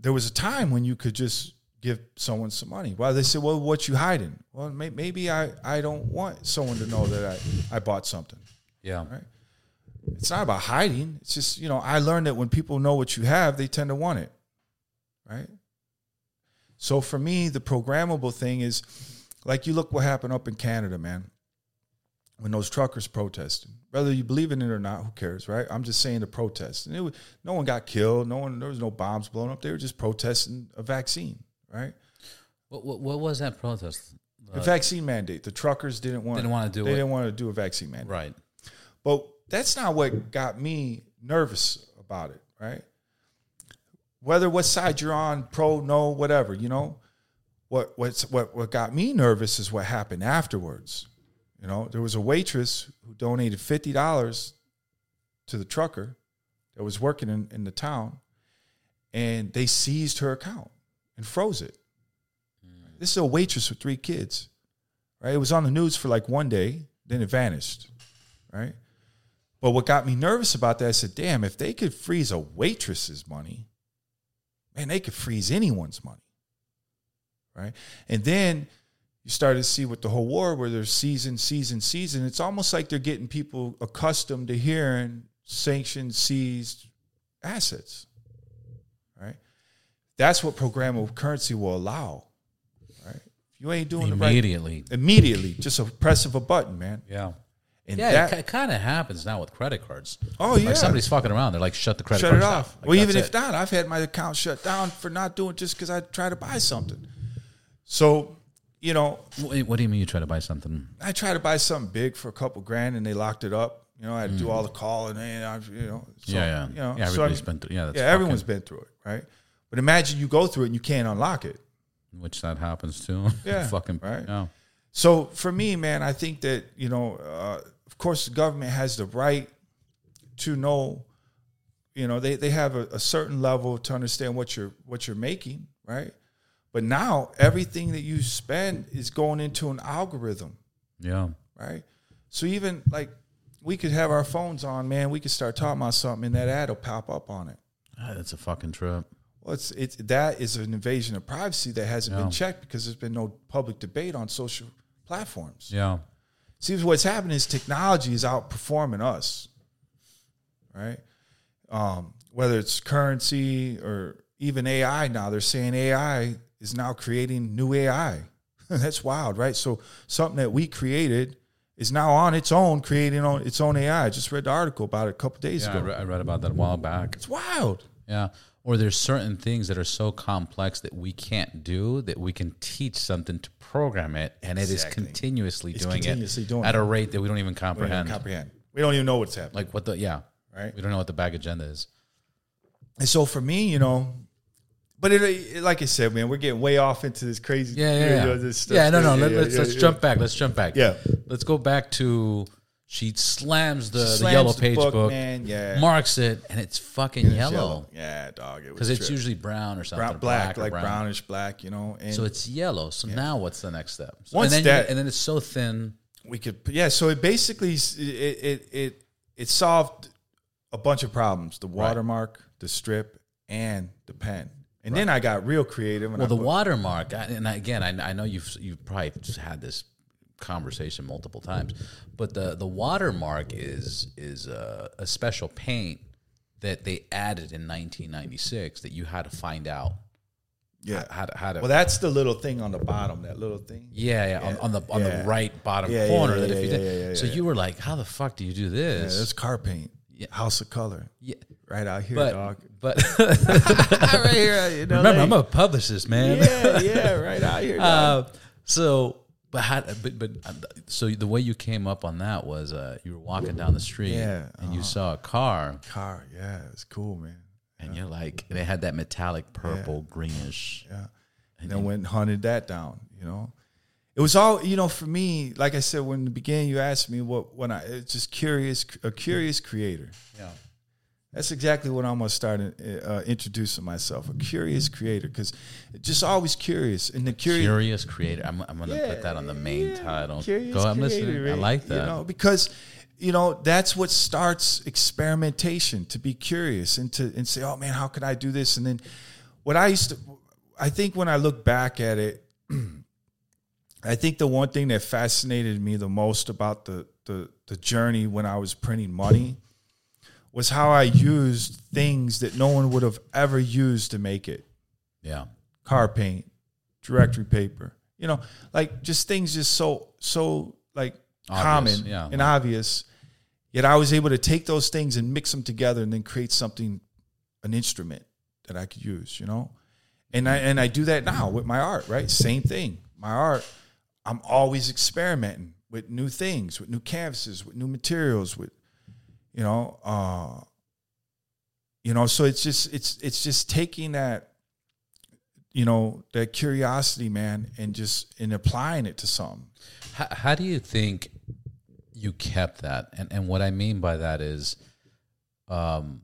there was a time when you could just give someone some money. Well, they said, "Well, what you hiding?" Well, may, maybe I, I don't want someone to know that I, I bought something. Yeah. Right. It's not about hiding. It's just you know I learned that when people know what you have, they tend to want it. Right. So for me, the programmable thing is like you look what happened up in Canada, man. When those truckers protested, whether you believe in it or not, who cares, right? I'm just saying the protest, and it was, no one got killed, no one, there was no bombs blown up. They were just protesting a vaccine, right? What, what, what was that protest? The vaccine mandate. The truckers didn't want Didn't wanna do it. They it. didn't want to do a vaccine mandate. Right. But that's not what got me nervous about it, right? Whether what side you're on, pro, no, whatever, you know. What what's what what got me nervous is what happened afterwards. You know, there was a waitress who donated fifty dollars to the trucker that was working in, in the town, and they seized her account and froze it. Mm. This is a waitress with three kids, right? It was on the news for like one day, then it vanished, right? But what got me nervous about that, I said, damn, if they could freeze a waitress's money, man, they could freeze anyone's money, right? And then you started to see with the whole war where there's season, season, season. It's almost like they're getting people accustomed to hearing sanctioned, seized assets, right? That's what programmable currency will allow, right? If you ain't doing the right Immediately. immediately, just a press of a button, man. Yeah. And Yeah, that, it, kind of happens now with credit cards. Oh, yeah. like somebody's fucking around. They're like, shut the credit shut cards it off. Like, well, even if it. not, I've had my account shut down for not doing just because I tried to buy something. So, you know, Wait, what do you mean you try to buy something? I tried to buy something big for a couple grand and they locked it up. You know, I had to do all the calling and I, you know, so, Mm. yeah, yeah, you know, yeah. so I Everybody's mean, been through. Yeah, that's yeah, fucking- everyone's been through it, right? But imagine you go through it and you can't unlock it. which that happens too. Yeah, fucking right. Yeah. So for me, man, I think that you know, uh, of course, the government has the right to know. You know, they they have a, a certain level to understand what you're what you're making, right? But now everything that you spend is going into an algorithm, Yeah. right? So even like we could have our phones on, man. We could start talking about something, and that ad will pop up on it. Ah, That's a fucking trip. Well, it's it's that is an invasion of privacy that hasn't Yeah. been checked because there's been no public debate on social platforms. Yeah. See, what's happening is technology is outperforming us, right? Um, whether it's currency or even AI now, they're saying AI is now creating new AI. That's wild, right? So something that we created is now on its own creating on its own AI. I just read the article about it a couple days Yeah, I, ago. re- I read about that a while back. It's wild. Yeah. Or there's certain things that are so complex that we can't do that we can teach something to program it, and it is Exactly. continuously It's doing continuously it doing at it. a rate that we don't even We don't even comprehend. comprehend. We don't even know what's happening. Like what the yeah, Right. We don't know what the back agenda is. And so for me, you know, but it, it- like I said, man, we're getting way off into this crazy. Yeah, yeah, you yeah. know, this stuff. yeah no, no. let, yeah, let's yeah, let's yeah. jump back. Let's jump back. Yeah. Let's go back to she slams the, the Slams yellow the page book, book, man, yeah. marks it, and it's fucking It's yellow Yeah, dog. It was because it's usually brown or something, brown, black, or like brown. brownish black, you know. And So it's yellow. So now what's the next step? So- Once and then you- that- and then it's so thin. we could, yeah. So it basically it it it it solved a bunch of problems: the watermark, the strip, and the pen. And then I got real creative. And Well, I the put- watermark, I- and again, I, I know you've you've probably just had this conversation multiple times, but the the watermark is is a, a special paint that they added in 1996 that you had to find out yeah. how to how to. Well, that's the little thing on the bottom. That little thing. yeah, yeah, on, on the on yeah. the right bottom Yeah, yeah, corner. yeah, that if you yeah, did, yeah, yeah, so yeah. you were like, how the fuck do you do Yeah, this? that's car paint. House of Kolor, Yeah, right out here, but dog. but right here, you know. remember, I'm a publicist, man. yeah, yeah, right out here. dog. Uh, so, but how, but but uh, so the way you came up on that was uh, you were walking down the street Yeah, and you saw a car car, yeah, it's cool, man. and you're like they had that metallic purple greenish. Yeah. And then went and hunted that down, you know. It was all, you know, for me, like I said, when the beginning you asked me what when I it's just curious a curious creator. Yeah. That's exactly what I'm gonna start uh, introducing myself, a curious creator, because just always curious. And the curious Curious creator. I'm, I'm gonna put that on the main title. Curious Go, I'm creator, listening. I like that. You know, because you know that's what starts experimentation to be curious and to and say, oh man, how can I do this? And then what I used to, I think when I look back at it, I think the one thing that fascinated me the most about the the the journey when I was printing money was how I used things that no one would have ever used to make it yeah. car paint, directory paper. You know, like just things just so so like Obvious, common yeah. and obvious. Yet I was able to take those things and mix them together and then create something, an instrument that I could use. You know, and I and I do that now with my art. Right, same thing. My art, I'm always experimenting with new things, with new canvases, with new materials, with you know, uh, you know, so it's just it's it's just taking that, you know, that curiosity, man, and just and applying it to something. How, how do you think you kept that? And and what I mean by that is, um,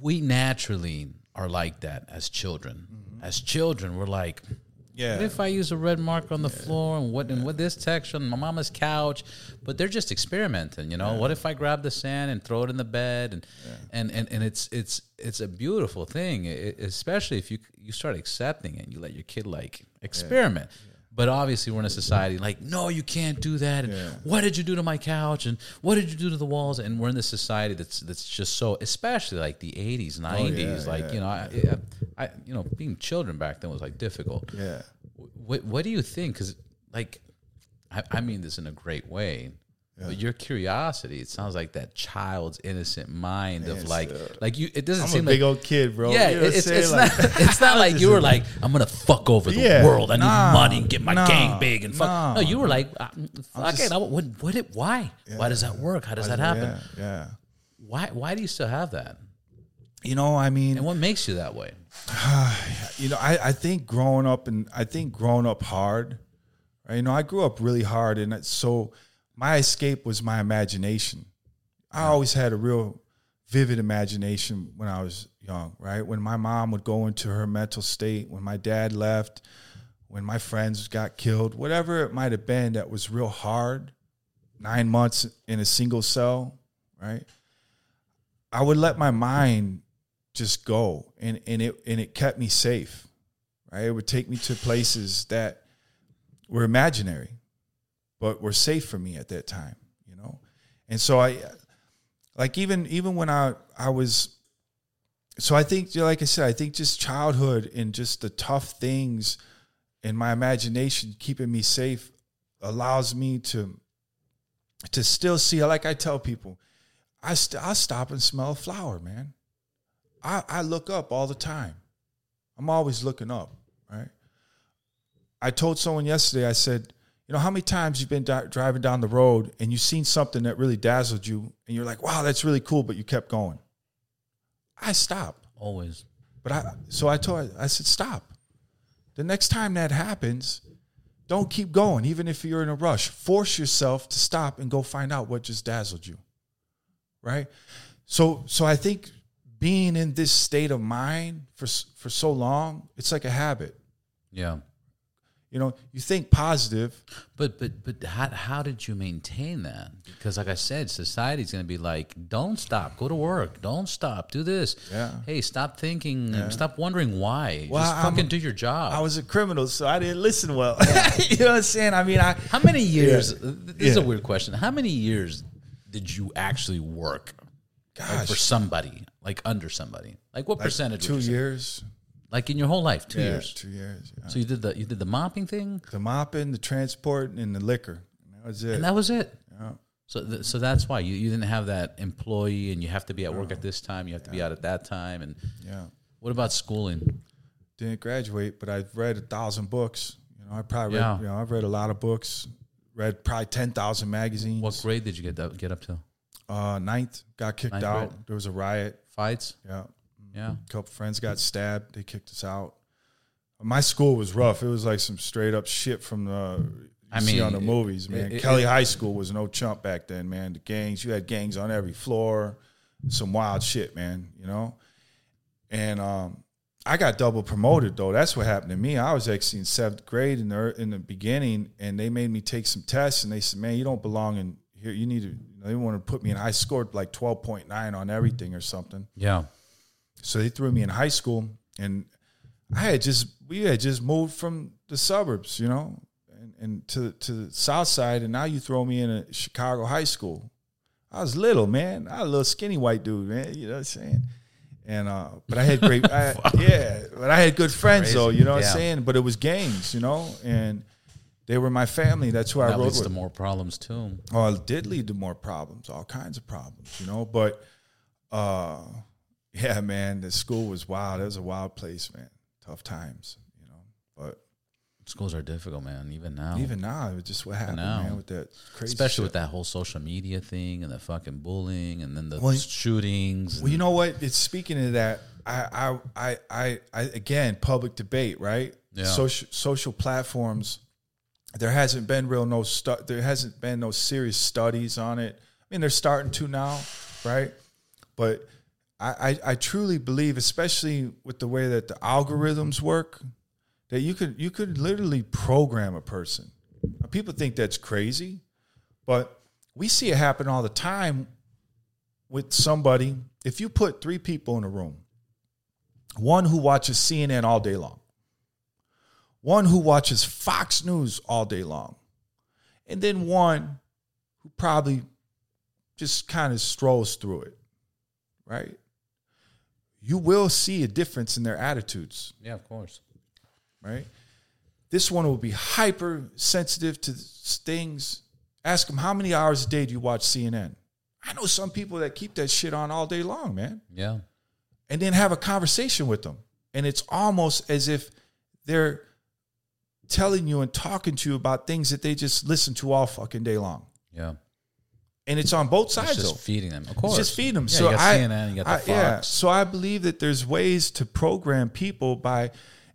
we naturally are like that as children. As children, we're like, Yeah. what if I use a red marker on the floor and what and what this texture on my mama's couch? But they're just experimenting, you know. What if I grab the sand and throw it in the bed and and, and and it's it's it's a beautiful thing, e- especially if you you start accepting it. And you let your kid like experiment. But obviously, we're in a society like, no, you can't do that. And Yeah. what did you do to my couch? And what did you do to the walls? And we're in this society that's that's just so, especially like the '80s, '90s. like yeah. you know, I, I, you know, being children back then was like difficult. Yeah. What What do you think? Because like, I, I mean this in a great way. But your curiosity, it sounds like that child's innocent mind of like, sir. like you. It doesn't I'm a seem big like old kid, bro. yeah, You know it's, it's Like- not it's not like you were like I'm gonna fuck over the Yeah, world. I need money and get my nah, gang big and fuck. nah. no, you were like fuck it. I, what what it? Why? Why does that work? How does that happen? Yeah, yeah. Why why do you still have that? You know, I mean, And what makes you that way? you know, I, I think growing up and I think growing up hard, right? You know, I grew up really hard, and it's so my escape was my imagination. I always had a real vivid imagination when I was young, right? When my mom would go into her mental state, when my dad left, when my friends got killed, whatever it might have been that was real hard, nine months in a single cell, right? I would let my mind just go and, and it and it kept me safe. Right? It would take me to places that were imaginary, but were safe for me at that time, you know? And so I like even even when I I was so I think like I said, I think just childhood and just the tough things in my imagination keeping me safe allows me to to still see like I tell people, I st- I stop and smell a flower, man. I, I look up all the time. I'm always looking up, right? I told someone yesterday, I said, you know, how many times you've been di- driving down the road and you've seen something that really dazzled you and you're like, wow, that's really cool, but you kept going. I stopped. Always. But I, so I told I said, stop. The next time that happens, don't keep going, even if you're in a rush. Force yourself to stop and go find out what just dazzled you. Right? So, so I think being in this state of mind for for so long, it's like a habit. Yeah. You know, you think positive, But but but how how did you maintain that? Because like I said, society's gonna be like, don't stop, go to work, don't stop, do this. Yeah. Hey, stop thinking, stop wondering why. Well, Just I'm- fucking do your job. I was a criminal, so I didn't listen well. you know what I'm saying? I mean, I How many years? Uh, this is a weird question. How many years did you actually work like, gosh, for somebody, like under somebody? Like what percentage? two years. Like in your whole life, two Yeah, years. two years. yeah. So you did the you did the mopping thing, The mopping, the transport, and the liquor. That was it. and that was it. Yeah. So th- so that's why you, you didn't have that employee, and you have to be at work at this time, you have to be out at that time, and yeah. what about schooling? didn't graduate, but I've read a thousand books. You know, I probably read, Yeah. you know, I've read a lot of books. Read probably ten thousand magazines. What grade did you get that, get up to? Uh, ninth got kicked Ninth out. grade. There was a riot. Fights? Yeah, Yeah. a couple friends got stabbed. They kicked us out. My school was rough. It was like some straight up shit from the you I see mean, on the movies, man. it- it- Kelly it- High School was no chump back then, man. The gangs, you had gangs on every floor, some wild shit, man. You know, and um, I got double promoted though. That's what happened to me. I was actually in seventh grade in the in the beginning, and they made me take some tests, and they said, "Man, you don't belong in here. You need to." You know, they want to put me in. I scored like twelve point nine on everything or something. Yeah. So they threw me in high school, and I had just we had just moved from the suburbs, you know, and, and to to the south side, and now you throw me in a Chicago high school. I was little, man. I was a little skinny white dude, man. You know what I'm saying? And uh, but I had great, I, yeah. But I had good friends, though. You know what I'm saying? But it was gangs, you know, and they were my family. That's who I That rode leads with. to more problems too. Well, it did lead to more problems, all kinds of problems, you know. But uh, yeah, man, the school was wild. It was a wild place, man. Tough times, you know. But Schools are difficult, man. Even now, Even now, it's just what happened, now. man, with that crazy especially shit. with that whole social media thing and the fucking bullying and then the Well, shootings. Well, you know what? It's speaking of that. I, I, I, I, I again, public debate, right? Yeah. Social, social platforms. There hasn't been real no stu- There hasn't been no serious studies on it. I mean, they're starting to now, right? But I, I, truly believe, especially with the way that the algorithms work, that you could, you could literally program a person. Now, people think that's crazy, but we see it happen all the time with somebody, if you put three people in a room, one who watches CNN all day long, one who watches Fox News all day long, and then one who probably just kind of strolls through it, right? You will see a difference in their attitudes yeah, of course. right? This one will be hyper sensitive to things. Ask them how many hours a day do you watch CNN? I know some people that keep that shit on all day long, man, Yeah, and then have a conversation with them, and it's almost as if they're telling you and talking to you about things that they just listen to all fucking day long, yeah. And it's on both It's sides. just though. feeding them. Of It's course, just feed them. Yeah, so you got I, CNN, you got the I- Fox. yeah. So I believe that there's ways to program people by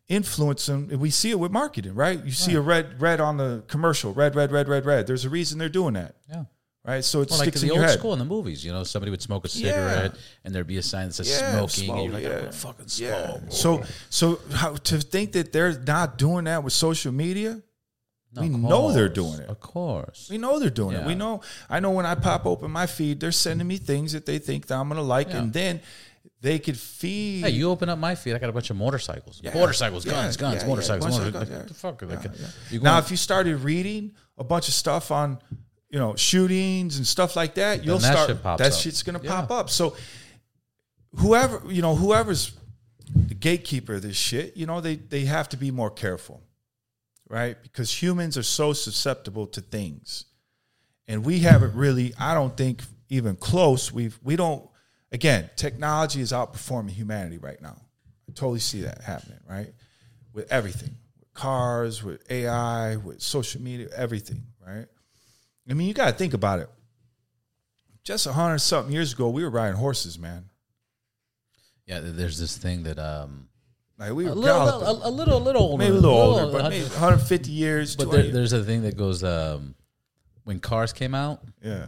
influence them. And we see it with marketing, right? You see a red, red on the commercial, red, red, red, red, red. There's a reason they're doing that, Yeah. right? So it Well, like sticks the in old head. school in the movies, you know, somebody would smoke a Yeah. cigarette and there'd be a sign that says Yeah, smoking, and you're like, oh, smoke, "I'm yeah. fucking Yeah. So, so how, to think that they're not doing that with social media, No, we of know they're doing it. Of course. We know they're doing it. We know. I know when I pop open my feed, they're sending me things that they think that I'm gonna like, Yeah. and then they could feed. Hey, you open up my feed, I got a bunch of motorcycles. Yeah. Motorcycles, Yeah, guns, guns, yeah, yeah. motorcycles, Motorcycles, yeah. What the fuck? are they? Yeah, yeah. You now, if you started reading a bunch of stuff on, you know, shootings and stuff like that, you'll that start. shit pops that up. shit's gonna Yeah. pop up. So, whoever you know, whoever's the gatekeeper of this shit, you know, they they have to be more careful, right? Because humans are so susceptible to things, and we haven't really. I don't think even close. We've we don't. Again, technology is outperforming humanity right now. I totally see that happening, right? With everything, with cars, with AI, with social media, everything, right? I mean, you got to think about it. Just a hundred something years ago, we were riding horses, man. yeah, there's this thing that um, Like we a were little, galloping. a, a little, a little older, maybe a little older, little- but maybe 150 years. But 200 there, there's a thing that goes um, when cars came out, yeah,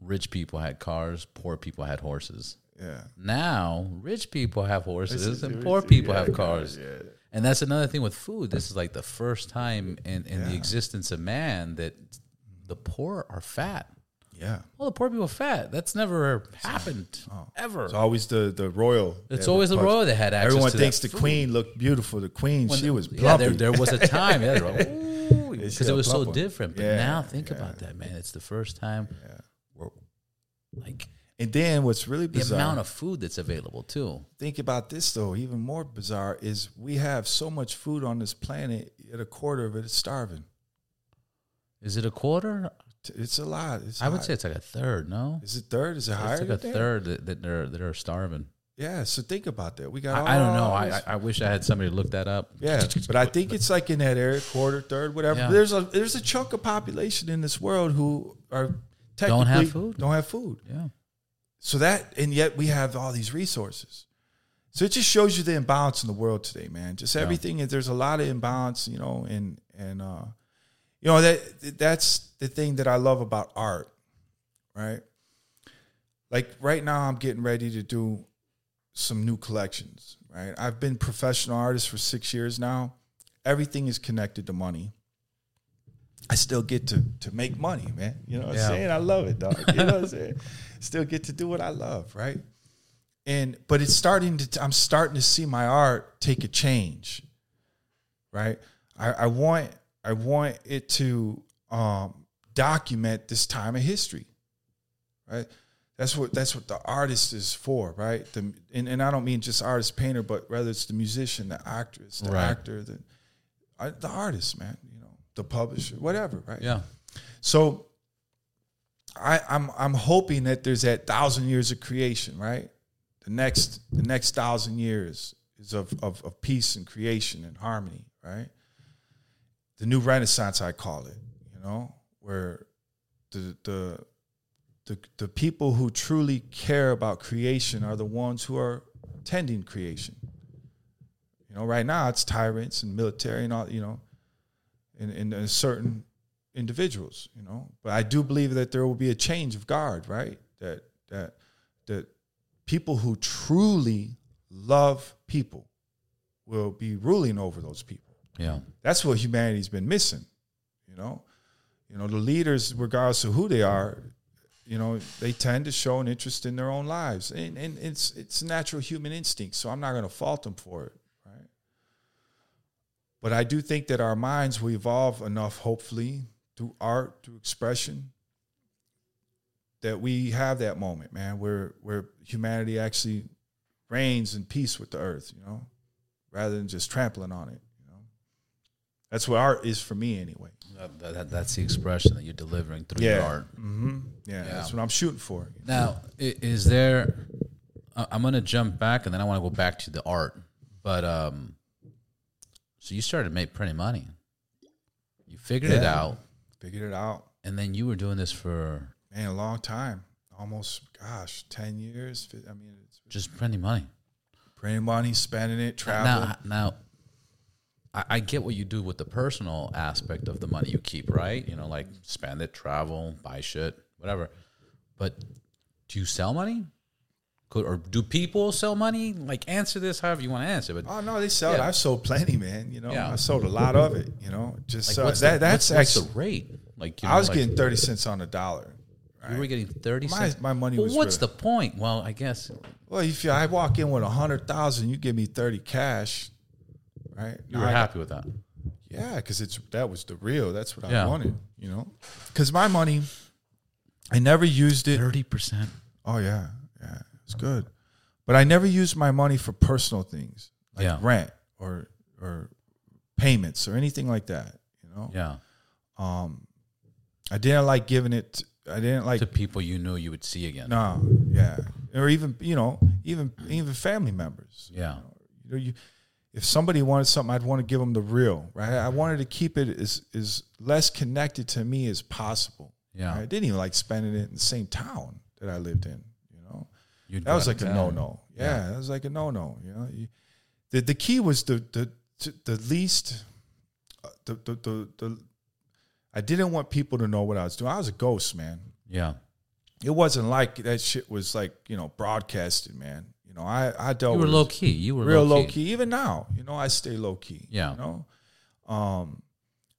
rich people had cars, poor people had horses. yeah. Now, rich people have horses is- and poor people have cars. Yeah. And that's another thing with food. This is like the first time in, in the existence of man that the poor are fat. Yeah. Well, the poor people are fat. That's never happened oh. ever. It's always the the royal. It's always the royal that had access Everyone thinks the food. queen looked beautiful. The queen, When she the- was yeah, there, there was a time, yeah, because it was so one. different. But Yeah, now think yeah. about that, man. It's the first time we're like and then what's really bizarre, the amount of food that's available too. think about this though. Even more bizarre is we have so much food on this planet. Yet a quarter of it is starving. Is it a quarter? It's a lot. It's I would high. say it's like a third. No, Is it third? Is it higher? it's like a third that, that are that are starving. Yeah. So think about that. We got. I, I don't know. I, I wish I had somebody to look that up. Yeah, but I think it's like in that area, quarter, third, whatever. Yeah. There's a there's a chunk of population in this world who are Don't have technically food. Don't have food. Yeah. So that and yet we have all these resources. So it just shows you the imbalance in the world today, man. Just everything. Is there's a lot of imbalance, you know, and and uh, you know that that's the thing that I love about art, right? Like right now, I'm getting ready to do some new collections. Right, I've been professional artist for six years now. Everything is connected to money. I still get to to make money, man. You know what Yeah. I'm saying? I love it, dog. You know what I'm saying? Still get to do what I love, right? And but it's starting to I'm starting to see my art take a change. Right? I, I want I want it to um document this time of history. Right? That's what that's what the artist is for, right? The and, and I don't mean just artist painter, but rather it's the musician, the actress, the Right. actor, the the artist, man, you know, the publisher, whatever, right? Yeah. So I, I'm I'm hoping that there's that thousand years of creation, right? The next the next thousand years is of, of of peace and creation and harmony, right? The new renaissance I call it, you know, where the the the the people who truly care about creation are the ones who are tending creation. You know, right now it's tyrants and military and all, you know, and, and, and certain individuals, you know. But I do believe that there will be a change of guard, right? That that that people who truly love people will be ruling over those people. Yeah. That's what humanity's been missing. You know, you know the leaders, regardless of who they are, you know, they tend to show an interest in their own lives, and, and it's it's natural human instinct. So I'm not going to fault them for it, right? But I do think that our minds will evolve enough, hopefully, through art, through expression, that we have that moment, man, where where humanity actually reigns in peace with the earth, you know, rather than just trampling on it. That's what art is for me, anyway. That, that, that's the expression that you're delivering through your art. hmm Yeah, Yeah. that's what I'm shooting for. Now, is there? I'm going to jump back, and then I want to go back to the art. But um, so you started to make printing money. You figured it out, Figured it out, and then you were doing this for man, a long time, almost, gosh, ten years. I mean, it's just printing money. printing money, spending it, traveling. Now, now, I, I get what you do with the personal aspect of the money you keep, right? You know, like spend it, travel, buy shit, whatever. But do you sell money? Could, or do people sell money? Like, answer this however you want to answer. But Oh no, they sell it. Yeah. I've sold plenty, man. You know, Yeah. I sold a lot of it. You know, just like, uh, what's that, the, that's what's, what's the rate? Like, you I was like, getting thirty cents on a dollar. you were getting thirty My- cents. my money Well, was what's the point? Well, I guess Well, if you, I walk in with a hundred thousand, you give me thirty cash, right? you were I happy with that. Yeah, because it's that was the real. That's what Yeah. I wanted. You know, because my money, I never used it. Thirty percent. Oh yeah, yeah, it's good. But I never used my money for personal things like Yeah. rent or or payments or anything like that. You know, Yeah, um, I didn't like giving it. I didn't like to people you knew you would see again. no, yeah, or even you know, even even family members. Yeah, You know, you if somebody wanted something, I'd want to give them the real. Right, I wanted to keep it as as less connected to me as possible. yeah. I didn't even like spending it in the same town that I lived in. You know. You'd That was like a no no. Yeah, that was like a no no. You know, you, the the key was the the the least uh, the, the the the. I didn't want people to know what I was doing. I was a ghost, man. Yeah, It wasn't like that shit was like you know broadcasted, man. You know, I I dealt you were with low key. You were real low low key. Even now, you know, I stay low key. Yeah. you know, um,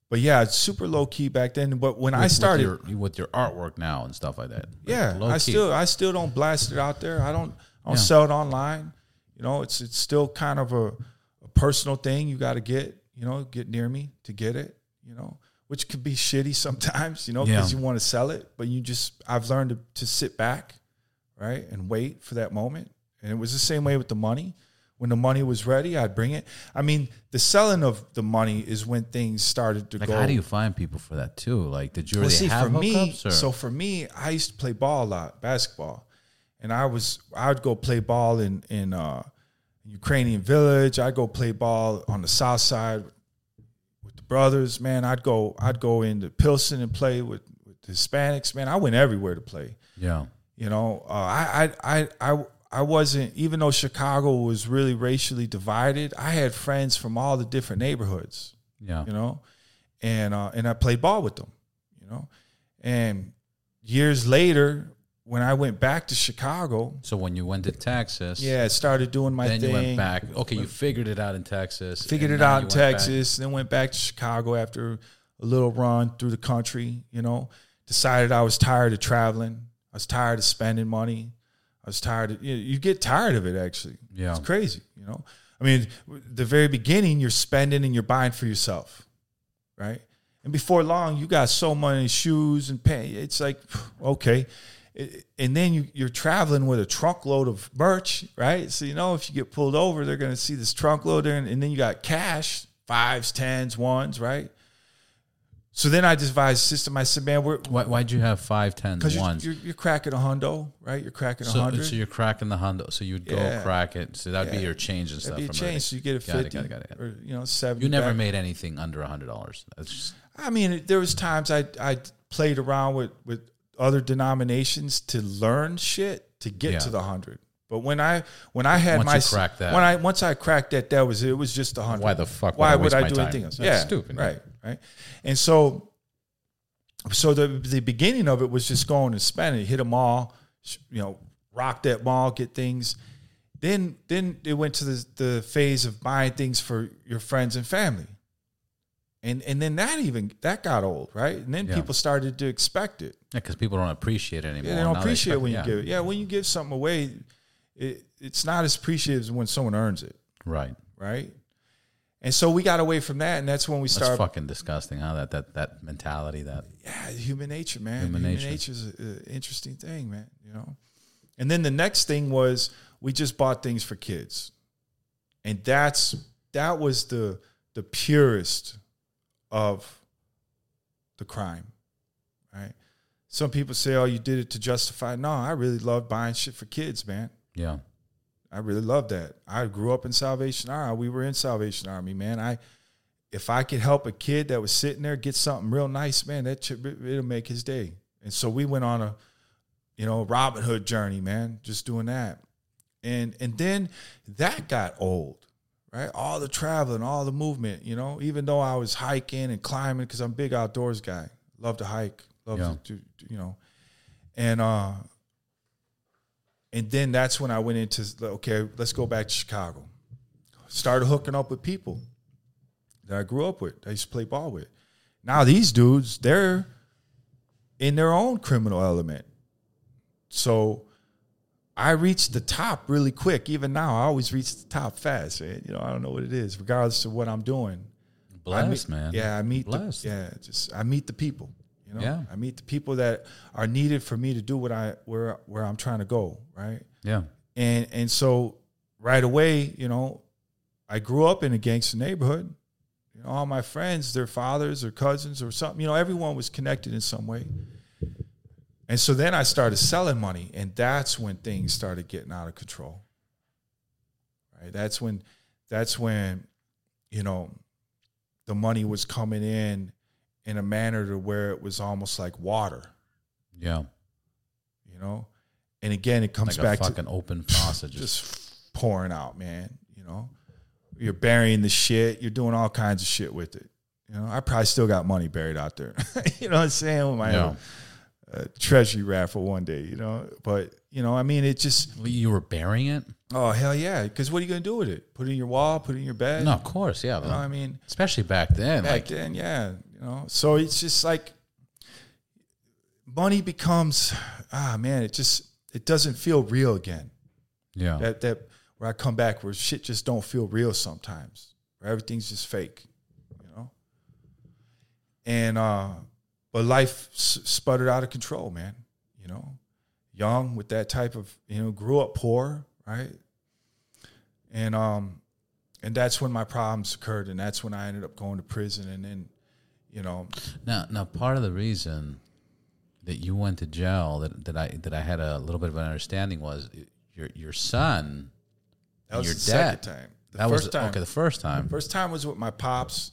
but yeah, it's super low key back then. But when I started, with your, with your artwork now and stuff like that. Yeah, Low I still I still don't blast it out there. I don't I don't Yeah. sell it online. You know, it's it's still kind of a, a personal thing. You got to get you know get near me to get it. You know, which could be shitty sometimes. You know, because Yeah. you want to sell it, but you just I've learned to, to sit back, right, and wait for that moment. And it was the same way with the money. When the money was ready, I'd bring it. I mean, the selling of the money is when things started to Like, go. how do you find people for that too? Like, did you already see, have for me. Or? so for me, I used to play ball a lot, basketball, and I was I'd go play ball in in uh, Ukrainian village. I'd go play ball on the south side with the brothers. Man, I'd go I'd go into Pilsen and play with, with Hispanics. Man, I went everywhere to play. yeah, You know, uh, I, I I I I wasn't even though Chicago was really racially divided. I had friends from all the different neighborhoods yeah, you know, and uh, and I played ball with them, you know, and years later when I went back to Chicago, So when you went to Texas, yeah, I started doing my then thing. you went back. Okay, you figured it out in Texas. figured it out in went back. Texas, then went back to Chicago after a little run through the country, you know, decided I was tired of traveling. I was tired of spending money. I was tired of you, know, you get tired of it actually. Yeah. It's crazy, you know. I mean, the very beginning you're spending and you're buying for yourself. Right? And before long you got so many shoes and pants. It's like okay. And then you, you're traveling with a trunk load of merch, right? So you know if you get pulled over, they're going to see this trunk load and, and then you got cash, fives, tens, ones, right? So then I devised a system. I said, man, we're Why, why'd you have five, ten, because you're, ones? you're, you're cracking a hundo, right? You're cracking a So, hundred. so you're cracking the hundo. So you would go Yeah. crack it. So that'd be your change and stuff. That'd be a from it. change. So you get a Got it, fifty got it, got it, got it. or you know seventy. You never back. made anything under a hundred dollars. That's just I mean, there was times I I played around with with other denominations to learn shit to get Yeah. to the hundred. But when I when I had Once my you cracked that. when I once I cracked that, that was it. Was just a hundred. Why the fuck would Why I would waste I my do time? anything else? That's yeah, stupid. Right, right. And so, so the the beginning of it was just going and spending, hit a mall, you know, rock that mall, get things. Then then it went to the the phase of buying things for your friends and family. And and then that even that got old, right? And then Yeah. people started to expect it. yeah, because people don't appreciate it anymore. Yeah, they don't Now appreciate expect- when you yeah. give it. Yeah, when you give something away, it, it's not as appreciative as when someone earns it, Right. right? And so we got away from that, and that's when we That's started. fucking disgusting. Huh? That that that mentality. That yeah, human nature, man. Human Human, nature. nature is an interesting thing, man. You know. And then the next thing was we just bought things for kids, and that's that was the the purest of the crime, right? Some people say, "Oh, you did it to justify." No, I really love buying shit for kids, man. yeah. I really love that. I grew up in Salvation Army. We were in Salvation Army, man. I if I could help a kid that was sitting there get something real nice, man, that should, it'll make his day. And so we went on a you know Robin Hood journey, man, just doing that. And and then that got old, right? All the traveling, all the movement, you know. Even though I was hiking and climbing because I'm a big outdoors guy, love to hike, love Yeah. to, to you know, and uh and then that's when I went into okay, let's go back to Chicago. Started hooking up with people that I grew up with. I used to play ball with. Now these dudes, they're in their own criminal element. So I reached the top really quick. Even now, I always reach the top fast. Man. You know, I don't know what it is, regardless of what I'm doing. Blessed, meet- man. Yeah, I meet the yeah, just I meet the people. You know, Yeah. I meet the people that are needed for me to do what I where where I'm trying to go. Right, Yeah. and and so right away, you know, I grew up in a gangster neighborhood. You know, all my friends, their fathers or cousins or something. You know, everyone was connected in some way. And so then I started selling money, and that's when things started getting out of control. Right. That's when that's when, you know, the money was coming in in a manner to where it was almost like water, Yeah. you know? And again, it comes Like back a to fucking open faucet. Just, just pouring out, man. You know, you're burying the shit. You're doing all kinds of shit with it. You know, I probably still got money buried out there. you know what I'm saying? With my Yeah. uh, treasury raffle one day. You know, but you know, I mean, it just you were burying it? oh hell yeah. Because what are you gonna do with it? Put it in your wall? Put it in your bed? No, of course. Yeah. You know, I mean, Especially back then. back like, then, yeah. You know, so it's just like money becomes ah man. It just it doesn't feel real again. yeah. that that where I come back where shit just don't feel real sometimes, where everything's just fake, you know. And uh, but life s- sputtered out of control, man. You know, young with that type of you know, grew up poor, right? And um, and that's when my problems occurred, and that's when I ended up going to prison, and then, you know, Now, now, part of the reason that you went to jail that, that I that I had a little bit of an understanding was your your son. that was Your the second time. The that first was time. okay. The first time, First time was with my pops.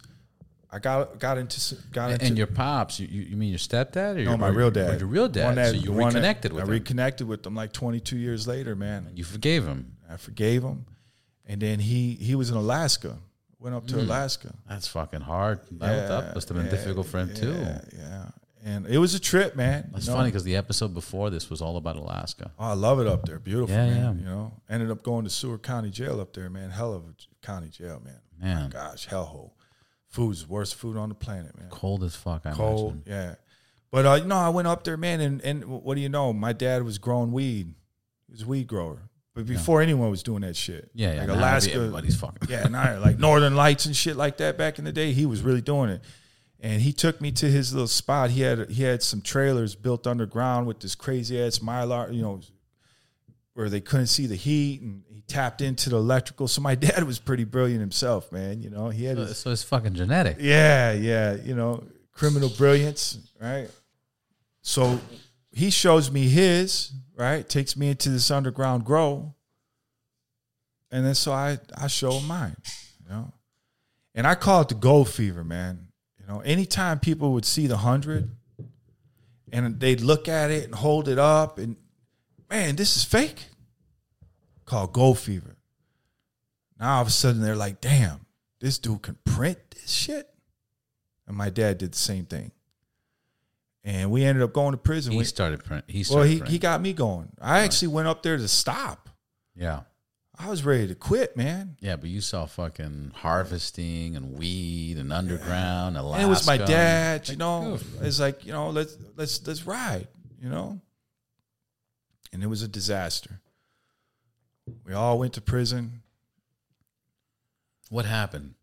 I got got into got and, into your pops. You, you mean your stepdad or No, your, my real dad. your real dad. that- so you one that- reconnected with I him. reconnected with him like 22 years later, man. you forgave him. I forgave him, and then he he was in Alaska. Went up to Hmm. Alaska. That's fucking hard. that that must have been yeah, difficult for him too. Yeah, yeah. And it was a trip, man. It's you know? funny because the episode before this was all about Alaska. Oh, I love it up there. Beautiful, Yeah, man. yeah. You know, ended up going to Seward County Jail up there, man. Hell of a county jail, man. Man, Gosh, hellhole. Food's worst food on the planet, man. cold as fuck. I cold. imagine. Yeah. But uh, you know, I went up there, man, and, and what do you know? My dad was growing weed. He was a weed grower. But before anyone was doing that shit. Yeah, yeah. Like Alaska. everybody's fucking. Yeah, and like Northern Lights and shit like that back in the day, he was really doing it. And he took me to his little spot. He had he had some trailers built underground with this crazy ass mylar, you know, where they couldn't see the heat, and he tapped into the electrical. So my dad was pretty brilliant himself, man. You know, he had his So it's fucking genetic. yeah, yeah, you know, criminal brilliance, right? So he shows me his, right? Takes me into this underground grow. And then so I I show mine, you know. And I call it the gold fever, man. You know, anytime people would see the hundred and they'd look at it and hold it up and man, this is fake. Called gold fever. Now all of a sudden they're like, damn, this dude can print this shit. And my dad did the same thing. And we ended up going to prison. He We- started print. He well, he, print. he got me going. I actually went up there to stop. yeah. I was ready to quit, man. Yeah, but you saw fucking harvesting and weed and underground, Alaska. And it was my dad, you know. It's like, you know, let's let's let's ride, you know. And it was a disaster. We all went to prison. What happened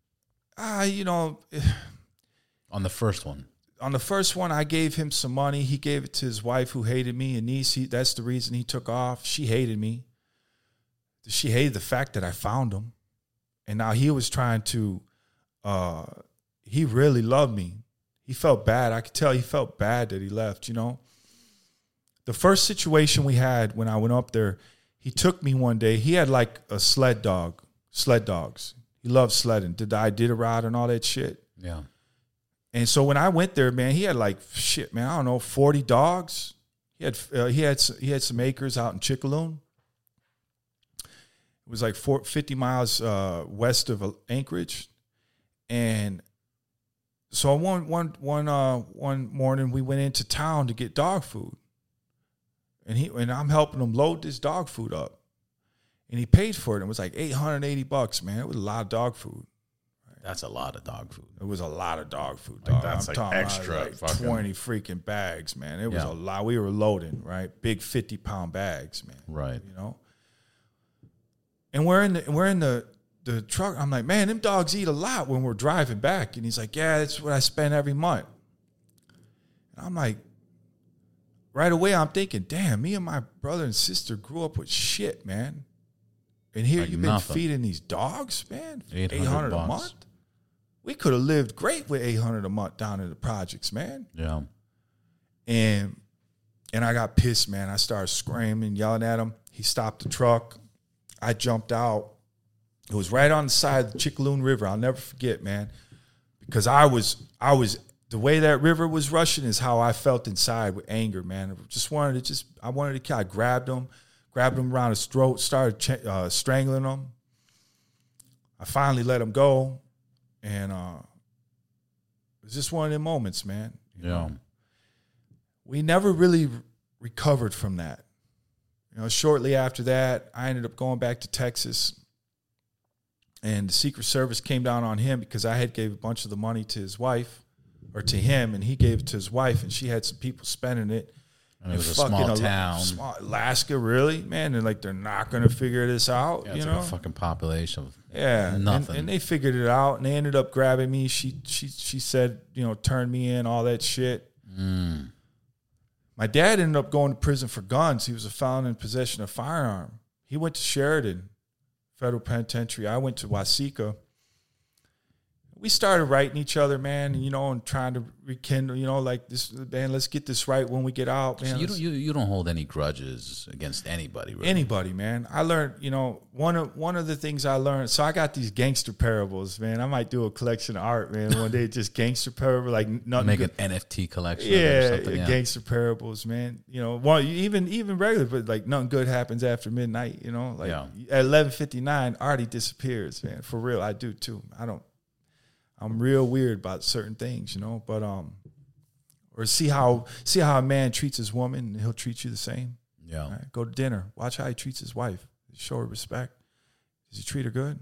Ah, you know, on the first one? On the first one, I gave him some money. He gave it to his wife, who hated me, and niece. He, that's the reason he took off. She hated me. She hated the fact that I found him, and now he was trying to. Uh, he really loved me. He felt bad. I could tell he felt bad that he left. You know. The first situation we had when I went up there, he took me one day. He had like a sled dog, sled dogs. He loved sledding. Did I did a ride and all that shit. Yeah. And so when I went there, man, he had like shit, man. I don't know, forty dogs. He had uh, he had he had some acres out in Chickaloon. It was like four, 50 miles uh, west of uh, Anchorage, and so one one one uh, one morning we went into town to get dog food, and he and I'm helping him load this dog food up, and he paid for it. It was like eight hundred eighty bucks, man. It was a lot of dog food. That's a lot of dog food. It was a lot of dog food, Like, that's, I'm like, talking extra about like fucking- twenty freaking bags, man. It was Yeah. a lot. We were loading, right? Big fifty pound bags, man. Right. You know. And we're in the we're in the the truck. I'm like, man, them dogs eat a lot when we're driving back. And he's like, yeah, that's what I spend every month. And I'm like, right away, I'm thinking, damn, me and my brother and sister grew up with shit, man. And here Like you've been nothing. feeding these dogs, man. 800 800 a month. We could have lived great with 800 a month down in the projects, man. Yeah. And and I got pissed, man. I started screaming, yelling at him. He stopped the truck. I jumped out. It was right on the side of the Chickaloon River. I'll never forget, man. Because I was I was the way that river was rushing is how I felt inside with anger, man. I just wanted to just I wanted to. I grabbed him, grabbed him around his throat, started uh, strangling him. I finally let him go, and uh, it was just one of the moments, man. you know? Yeah. we never really recovered from that. You know, shortly after that, I ended up going back to Texas, and the Secret Service came down on him because I had gave a bunch of the money to his wife, or to him, and he gave it to his wife, and she had some people spending it. And it was a Fucking small town. small- Alaska, really, man. And like they're not going to figure this out, Yeah, you know. like fucking population Yeah, and- Nothing. And, they figured it out, and they ended up grabbing me. She she she said, you know, turn me in, all that shit. Mm. My dad ended up going to prison for guns. He was found in possession of firearm. He went to Sheridan Federal Penitentiary. I went to Waseca. We started writing each other, man, and you know, and trying to rekindle, you know, like this, man. Let's get this right when we get out, man. So you don't you, you don't hold any grudges against anybody, really. anybody, man. I learned, you know, one of one of the things I learned. So I got these gangster parables, man. I might do a collection of art, man. One day, just gangster parable, like nothing. make good- an NFT collection. or yeah, something, yeah. gangster parables, man. You know, well, even even regular, but like nothing good happens after midnight. You know, like Yeah. at eleven fifty nine, Artie disappears, man. For real, I do too. I don't. I'm real weird about certain things, you know. But um, or see how see how a man treats his woman, and he'll treat you the same. Yeah. Right, go to dinner. Watch how he treats his wife. Show her respect. Does he treat her good?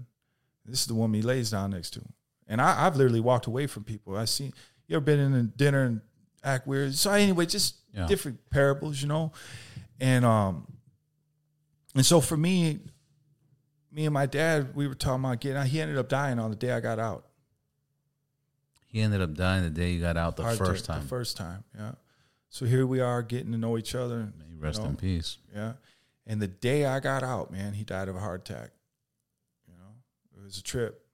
This is the woman he lays down next to. And I, I've literally walked away from people. I seen you ever been in a dinner and act weird. So anyway, just Yeah. different parables, you know. And um, and so for me, me and my dad, we were talking about getting out. He ended up dying on the day I got out. He ended up dying the day you got out the Heart first time. The first time, yeah. So here we are getting to know each other. May you rest you know. in peace. Yeah. And the day I got out, man, he died of a heart attack. You know, it was a trip.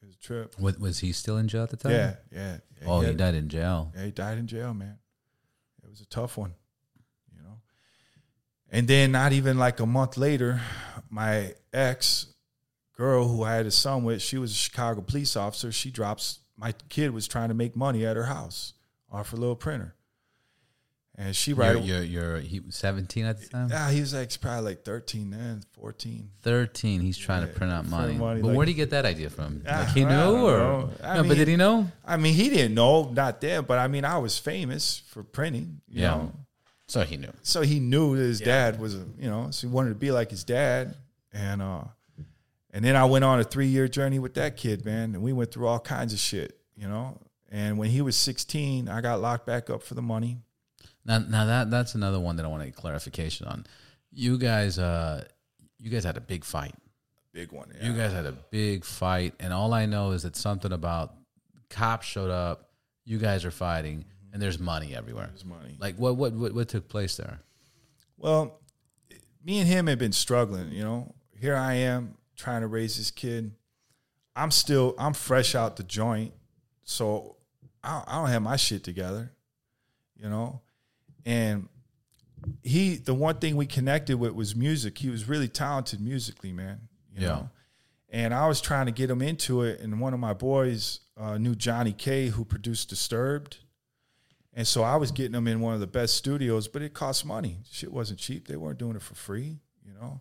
It was a trip. What, was he still in jail at the time? Yeah, yeah. yeah Oh, he had- died in jail. Yeah, he died in jail, man. It was a tough one, you know. And then not even like a month later, my ex girl who I had a son with, she was a Chicago police officer. She drops my kid was trying to make money at her house off her little printer. And she right You're, you're, you're, he was 17 at the time? yeah, he was like probably like 13 then, 14. 13. He's trying to print out money. money, but like- where'd he get that idea from? Like he knew or? know. I no, mean- but did he know? I mean, he didn't know, not then, but I mean, I was famous for printing, you Yeah. know. So he knew. so he knew that his dad was a you know so he wanted to be like his dad and uh and then i went on a three year journey with that kid man and we went through all kinds of shit you know and when he was 16 i got locked back up for the money Now, now that that's another one that I want to get clarification on. You guys, uh, you guys had a big fight. A big one You guys had a big fight, and all I know is that something about cops showed up. You guys are fighting, and there's money everywhere. There's money. Like what what what, what took place there? well me and him had been struggling you know here i am trying to raise this kid. I'm still i'm fresh out the joint so i, I don't have my shit together you know? And he the one thing we connected with was music. He was really talented musically man you Yeah. know? And i was trying to get him into it and one of my boys uh, knew johnny k who produced disturbed. And so i was getting him in one of the best studios but it cost money. Shit wasn't cheap. They weren't doing it for free you know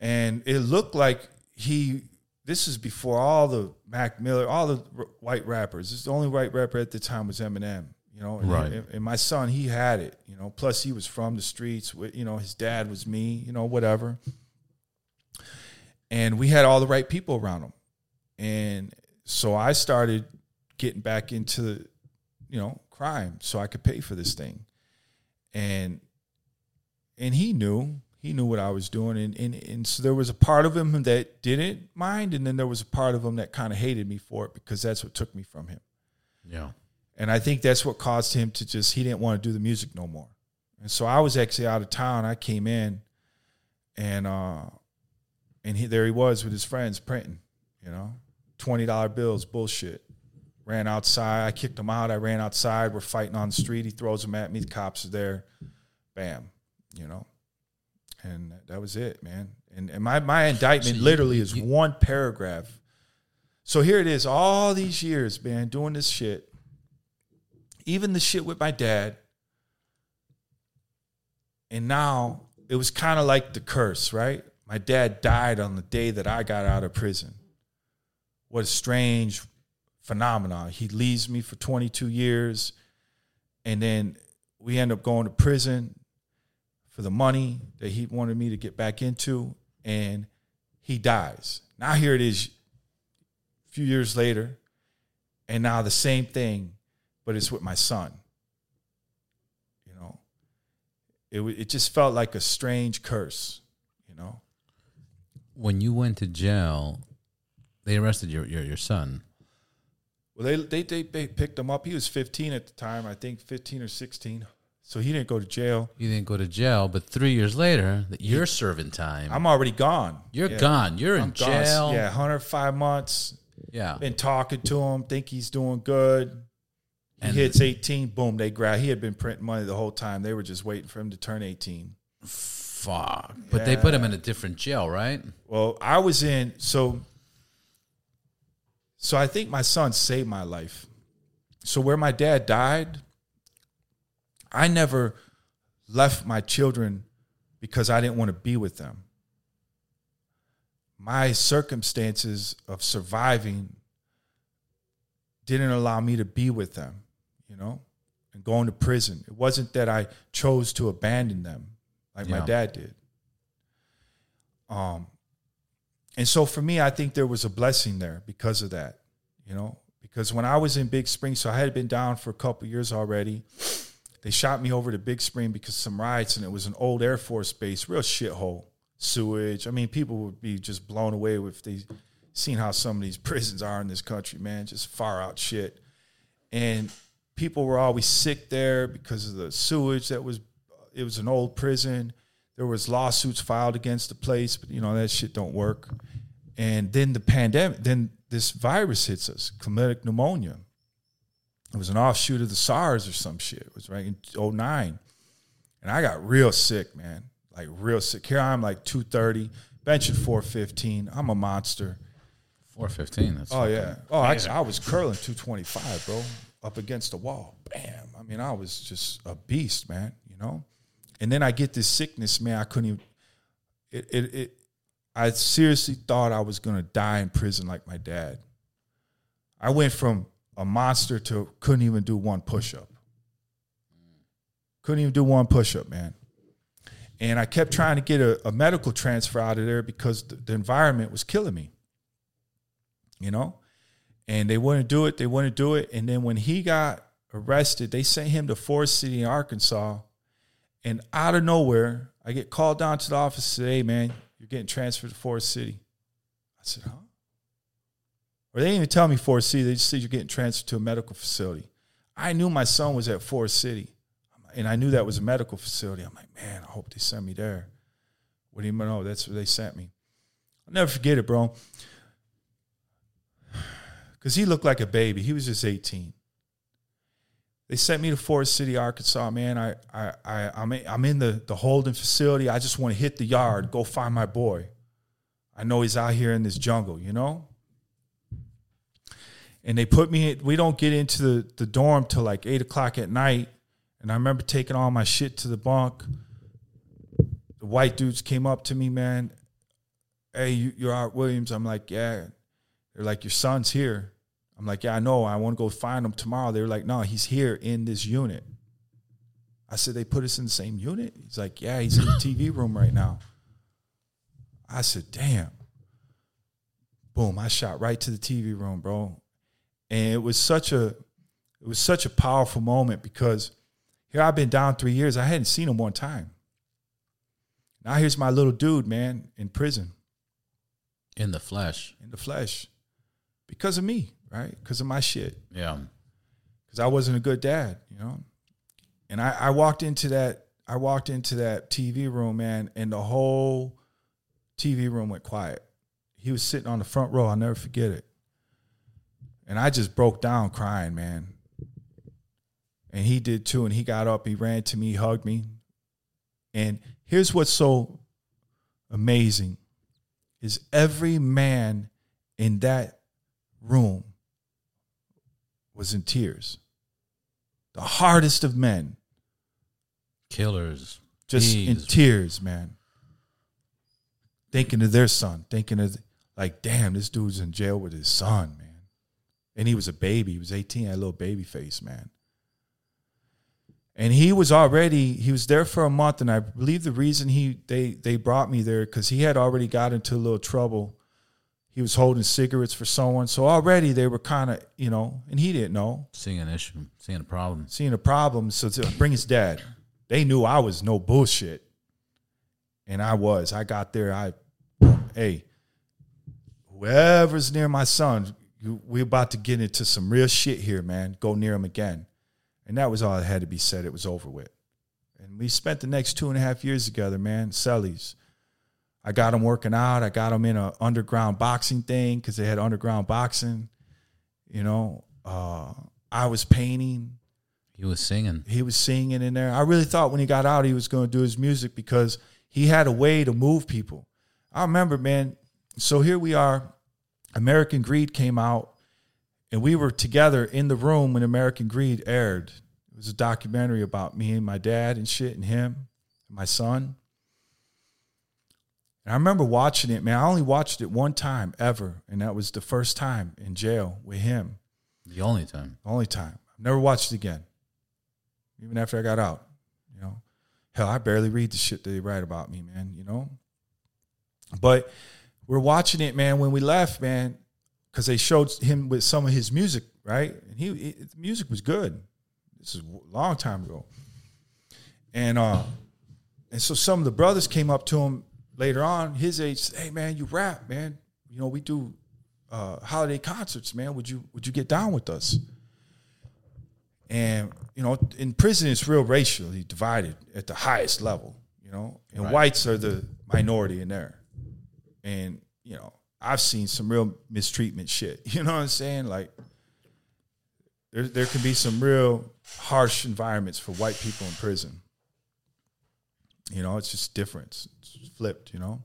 and it looked like he this is before all the mac miller all the r- white rappers. This the only white rapper at the time was eminem you know? And, Right. and, and my son he had it you know? Plus he was from the streets with you know his dad was me you know whatever. And we had all the right people around him. And so i started getting back into you know crime so i could pay for this thing. And and he knew he knew what i was doing and and, and so there was a part of him that didn't mind and then there was a part of him that kind of hated me for it because that's what took me from him Yeah. and I think that's what caused him to just he didn't want to do the music no more. And so I was actually out of town. I came in and uh and he there he was with his friends printing, you know. Twenty dollar bills, bullshit. Ran outside. I kicked him out. I ran outside. We're fighting on the street. He throws them at me. The cops are there. Bam. You know. And that was it, man. And, and my, my indictment you- literally is you- one paragraph. So here it is, all these years, man, doing this shit even the shit with my dad. And now it was kind of like the curse, right? My dad died on the day that I got out of prison. What a strange phenomenon. He leaves me for 22 years, and then we end up going to prison for the money that he wanted me to get back into, and he dies. Now here it is, a few years later, and now the same thing but it's with my son. You know, it it just felt like a strange curse. You know, When you went to jail, they arrested your your, your son. well they, they they they picked him up. He was 15 at the time, I think 15 or 16. So he didn't go to jail. You didn't go to jail, but three years later, that you're serving time. I'm already gone. you're Yeah. gone. You're in I'm gone. jail. Yeah, 105 months. Yeah. Been talking to him, think he's doing good. He And- hits 18, boom, they grab. He had been printing money the whole time. They were just waiting for him to turn 18. Fuck. But they put him in a different jail, right? Well, I was in so so I think my son saved my life. So where my dad died, I never left my children because I didn't want to be with them. My circumstances of surviving didn't allow me to be with them, you know, and going to prison. It wasn't that I chose to abandon them like my dad did. Um, and so for me, I think there was a blessing there because of that, you know, because when I was in Big Spring, so I had been down for a couple years already. They shot me over to Big Spring because some riots, and it was an old Air Force base, real shithole, sewage. I mean, people would be just blown away if they seen how some of these prisons are in this country, man, just far out shit. And people were always sick there because of the sewage that was. It was an old prison. There was lawsuits filed against the place, but you know that shit don't work. And then the pandemic, then this virus hits us, chlamydia pneumonia. It was an offshoot of the SARS or some shit. It was right in 09. And I got real sick, man. Like real sick. Here I'm like 230, benching 415. I'm a monster. Four fifteen. That's Oh yeah. Oh, I, I was curling 225, bro, up against the wall. Bam. I mean, I was just a beast, man. You know. And then I get this sickness, man. I couldn't even. It it. it I seriously thought I was gonna die in prison like my dad. I went from a monster to couldn't even do one push up. Couldn't even do one push up, man. And I kept trying to get a, a medical transfer out of there because the, the environment was killing me you know? And they wouldn't do it. They wouldn't do it. And then when he got arrested, they sent him to Forrest City in Arkansas. And out of nowhere, I get called down to the office hey, man, you're getting transferred to Forrest City. I said, huh? Or they didn't even tell me Forrest City. They just said you're getting transferred to a medical facility. I knew my son was at Forrest City. And I knew that was a medical facility. I'm like, man, I hope they send me there. What do you know? That's where they sent me. I'll never forget it, bro because he looked like a baby. He was just 18. They sent me to Forrest City, Arkansas. Man, I, I, I, I'm, in, I'm in the, the holding facility. I just want to hit the yard, go find my boy. I know he's out here in this jungle, you know? And they put me, we don't get into the, the dorm till like eight o'clock at night. And I remember taking all my shit to the bunk. The white dudes came up to me, man. Hey, you, you're Art Williams. I'm like, yeah. They're like, Your son's here. I'm like, Yeah, I know. I want to go find him tomorrow. They're like, No, he's here in this unit. I said, They put us in the same unit? He's like, Yeah, he's in the TV room right now. I said, Damn. Boom, I shot right to the TV room, bro. And it was such a it was such a powerful moment because here I've been down three years. I hadn't seen him one time. Now here's my little dude, man, in prison. In the flesh. In the flesh because of me, right? Because of my shit. Yeah. Because I wasn't a good dad, you know. And I, I walked into that. I walked into that TV room, man, and the whole TV room went quiet. He was sitting on the front row. I'll never forget it. And I just broke down crying, man. And he did too. And he got up, he ran to me, hugged me. And here's what's so amazing is every man in that room was in tears. The hardest of men. Killers. Just in tears, man. Thinking of their son, thinking of like, damn, this dude's in jail with his son. And he was a baby. He was 18, had a little baby face, man. And he was already, he was there for a month, and I believe the reason he they they brought me there, because he had already got into a little trouble he was holding cigarettes for someone. So already they were kind of, you know, and he didn't know. Seeing an issue, seeing a problem. Seeing a problem. So to bring his dad. They knew I was no bullshit. And I was. I got there. I, hey, whoever's near my son, we're about to get into some real shit here, man. Go near him again. And that was all that had to be said. It was over with. And we spent the next two and a half years together, man. Cellies. I got him working out. I got him in an underground boxing thing because they had underground boxing. You know, uh, I was painting. He was singing. He was singing in there. I really thought when he got out, he was going to do his music because he had a way to move people. I remember, man. So here we are. American Greed came out, and we were together in the room when American Greed aired. It was a documentary about me and my dad and shit, and him, and my son. And I remember watching it, man. I only watched it one time ever, and that was the first time in jail with him. The only time. Only time. I've never watched it again. Even after I got out. You know. Hell, I barely read the shit that they write about me, man, you know? But we're watching it, man, when we left, man, because they showed him with some of his music, right? And he, he the music was good. This is a long time ago. And uh and so some of the brothers came up to him later on, his age, said, "Hey man, you rap, man. You know we do uh, holiday concerts, man. Would you would you get down with us?" And you know, in prison, it's real racially divided at the highest level. You know, and right. whites are the minority in there. And you know, I've seen some real mistreatment shit. You know what I'm saying? Like there there can be some real harsh environments for white people in prison. You know, it's just different. It's flipped, you know.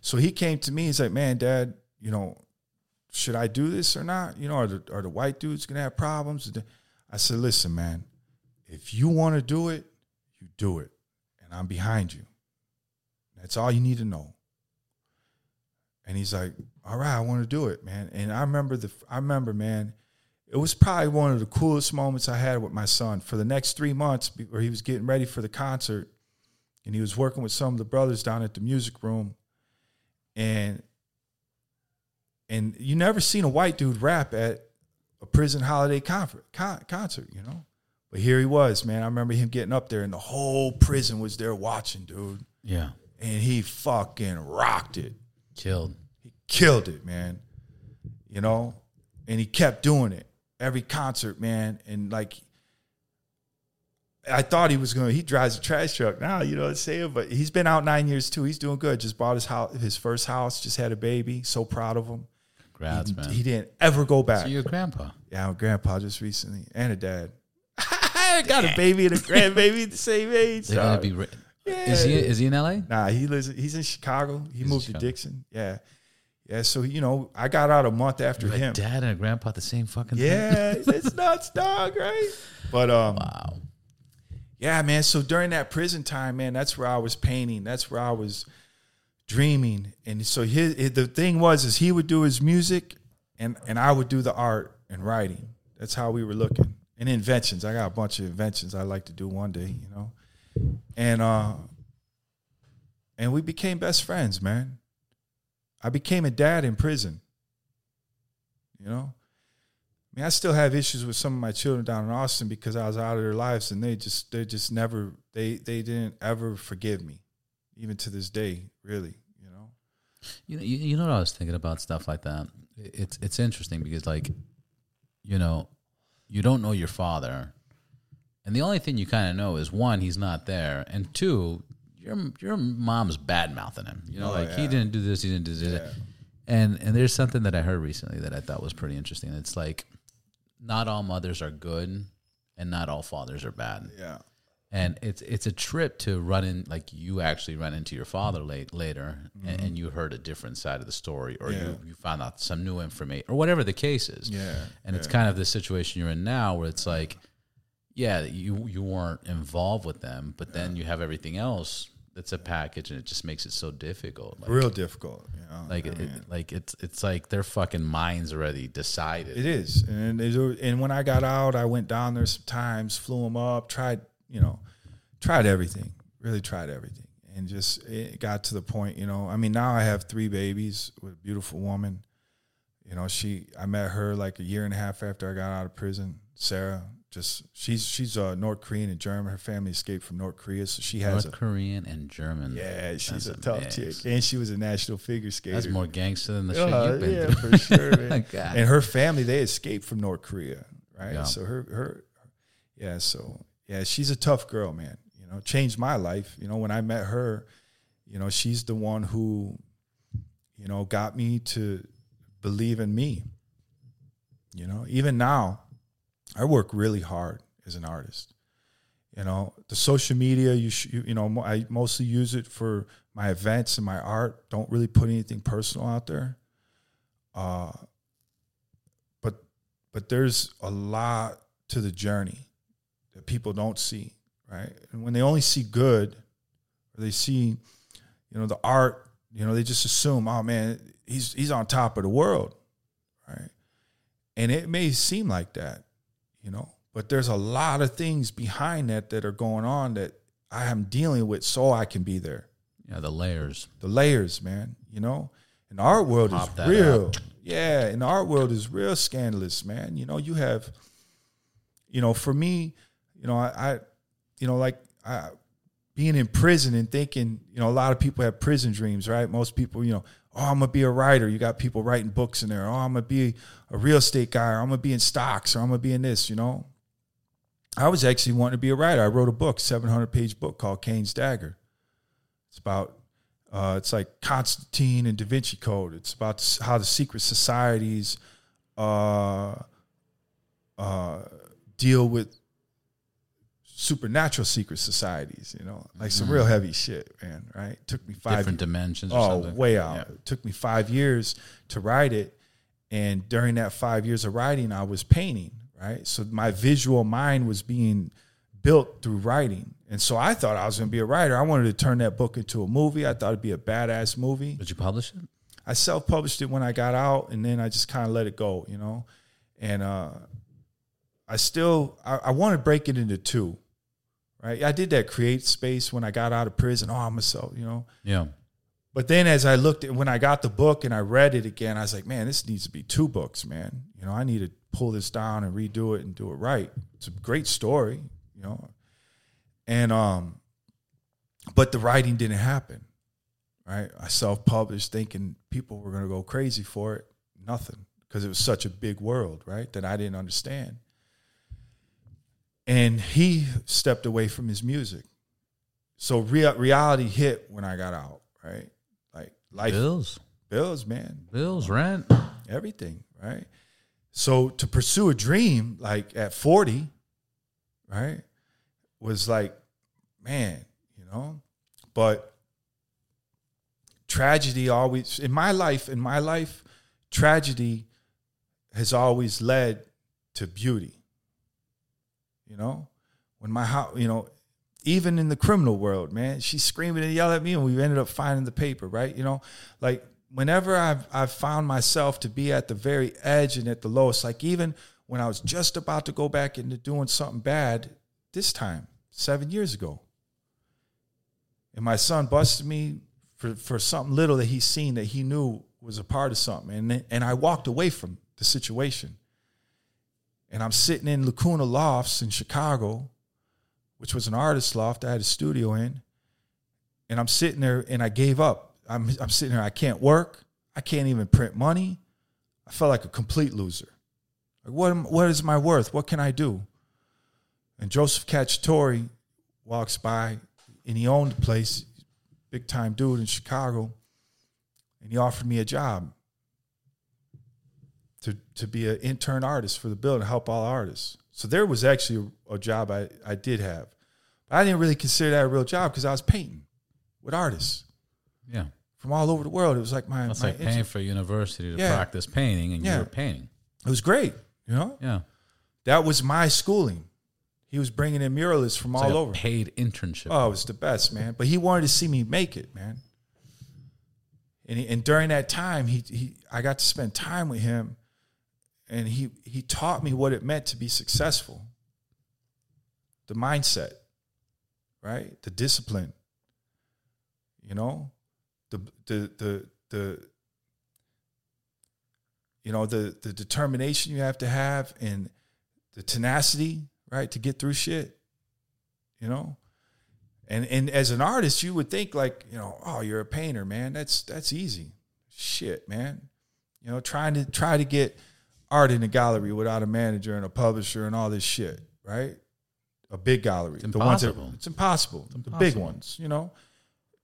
So he came to me, he's like, Man, Dad, you know, should I do this or not? You know, are the are the white dudes gonna have problems? I said, Listen, man, if you want to do it, you do it. And I'm behind you. That's all you need to know. And he's like, all right, I want to do it, man. And I remember the, I remember, man, it was probably one of the coolest moments I had with my son. For the next three months, where he was getting ready for the concert, and he was working with some of the brothers down at the music room, and and you never seen a white dude rap at a prison holiday concert, concert, you know. But here he was, man. I remember him getting up there, and the whole prison was there watching, dude. Yeah and he fucking rocked it. Killed. He killed it, man. You know, and he kept doing it every concert, man. And like, I thought he was going. to He drives a trash truck now. You know what I'm saying? But he's been out nine years too. He's doing good. Just bought his house, his first house. Just had a baby. So proud of him. Congrats, he, man. He didn't ever go back. So your grandpa? Yeah, I'm grandpa just recently, and a dad. I got a baby and a grandbaby the same age. They're gonna be. Yeah. Is he is he in LA? Nah, he lives. He's in Chicago. He he's moved to Dixon. Yeah, yeah. So you know, I got out a month after You're him. dad and a grandpa the same fucking. Thing. Yeah, it's nuts, dog. Right? But um, wow. Yeah, man. So during that prison time, man, that's where I was painting. That's where I was dreaming. And so his, his the thing was is he would do his music, and and I would do the art and writing. That's how we were looking. And inventions. I got a bunch of inventions I like to do one day. You know and uh and we became best friends, man. I became a dad in prison. You know? I mean, I still have issues with some of my children down in Austin because I was out of their lives and they just they just never they they didn't ever forgive me. Even to this day, really, you know. You know, you, you know what I was thinking about stuff like that. It's it's interesting because like, you know, you don't know your father, and the only thing you kind of know is one, he's not there, and two, your your mom's bad mouthing him. You know, oh, like yeah. he didn't do this, he didn't do this. Yeah. And and there's something that I heard recently that I thought was pretty interesting. It's like not all mothers are good, and not all fathers are bad. Yeah. And it's it's a trip to run in like you actually run into your father late later mm-hmm. and, and, you heard a different side of the story or yeah. you, you found out some new information or whatever the case is. Yeah. And it's kind of the situation you're in now where it's like yeah, you you weren't involved with them, but then you have everything else that's a package, and it just makes it so difficult. Like, Real difficult. You know? Like it, like it's it's like their fucking minds already decided. It is, and it, and when I got out, I went down there some times, flew them up, tried you know, tried everything, really tried everything, and just it got to the point. You know, I mean, now I have three babies with a beautiful woman. You know, she I met her like a year and a half after I got out of prison. Sarah, just she's she's uh, North Korean and German. Her family escaped from North Korea, so she has North a, Korean and German. Yeah, she's That's a tough chick, and she was a national figure skater. That's more gangster than the uh, shit you've been yeah, through. for sure. Man. and her family they escaped from North Korea, right? Yeah. So her her yeah, so yeah, she's a tough girl, man. You know, changed my life. You know, when I met her, you know, she's the one who, you know, got me to believe in me. You know, even now I work really hard as an artist. You know, the social media, you sh- you, you know, I mostly use it for my events and my art. Don't really put anything personal out there. Uh, but but there's a lot to the journey that people don't see, right? And when they only see good, or they see, you know, the art, you know, they just assume, oh man, he's he's on top of the world, right? And it may seem like that, you know. But there's a lot of things behind that that are going on that I am dealing with so I can be there. Yeah, the layers. The layers, man, you know? And our world Pop is real. Out. Yeah, and our world is real scandalous, man. You know, you have, you know, for me, you know, I, I you know, like I, being in prison and thinking, you know, a lot of people have prison dreams, right? Most people, you know, oh, I'm gonna be a writer. You got people writing books in there. Oh, I'm gonna be a real estate guy, or I'm gonna be in stocks, or I'm gonna be in this. You know, I was actually wanting to be a writer. I wrote a book, 700 page book called Kane's Dagger. It's about Uh, it's like Constantine and Da Vinci Code. It's about how the secret societies uh, uh, deal with supernatural secret societies. You know, like some real heavy shit, man. Right? Took me five Different dimensions or Oh, something. way out. Yeah. It took me five years to write it. And during that five years of writing, I was painting, right? So my visual mind was being built through writing. And so I thought I was going to be a writer. I wanted to turn that book into a movie. I thought it'd be a badass movie. Did you publish it? I self published it when I got out, and then I just kind of let it go, you know. And uh, I still I, I want to break it into two, right? I did that CreateSpace when I got out of prison. Oh, I'm myself, you know. Yeah. But then as I looked at when I got the book and I read it again, I was like, man, this needs to be two books, man. You know, I need to pull this down and redo it and do it right. It's a great story, you know. And um but the writing didn't happen. Right? I self-published thinking people were going to go crazy for it. Nothing because it was such a big world, right? That I didn't understand. And he stepped away from his music. So rea- reality hit when I got out, right? Like life Bills. bills, man, Bills, rent. everything, right? So to pursue a dream like at 40, right, was like, man, you know, but tragedy always in my life, in my life, tragedy has always led to beauty. You know, when my house, you know, even in the criminal world, man, she's screaming and yelling at me, and we ended up finding the paper, right? You know, like whenever I've I've found myself to be at the very edge and at the lowest, like even when I was just about to go back into doing something bad, this time seven years ago, and my son busted me for for something little that he seen that he knew was a part of something, and and I walked away from the situation. And I'm sitting in Lacuna Lofts in Chicago, which was an artist loft I had a studio in. And I'm sitting there and I gave up. I'm, I'm sitting there, I can't work. I can't even print money. I felt like a complete loser. Like, what, am, what is my worth? What can I do? And Joseph Cacciatore walks by and he owned the place, big time dude in Chicago, and he offered me a job to to be an intern artist for the building, to help all artists. So there was actually a, a job I, I did have. But I didn't really consider that a real job because I was painting with artists Yeah. from all over the world. It was like my, That's my like paying for university to Yeah. practice painting, and Yeah. you were painting. it was great, you know? Yeah. That was my schooling. He was bringing in muralists from It's all like a over. paid internship. Oh, it was the best, man. But he wanted to see me make it, man. And he, and during that time, he he I got to spend time with him, and he he taught me what it meant to be successful. The mindset, right? The discipline. You know, the the the the you know the the determination you have to have and the tenacity, right, to get through shit. You know, and and as an artist, you would think like, you know, oh, you're a painter, man. That's that's easy. Shit, man. You know, trying to try to get art in a gallery without a manager and a publisher and all this shit, right? A big gallery. It's The ones that- impossible. it's impossible. The big ones, you know.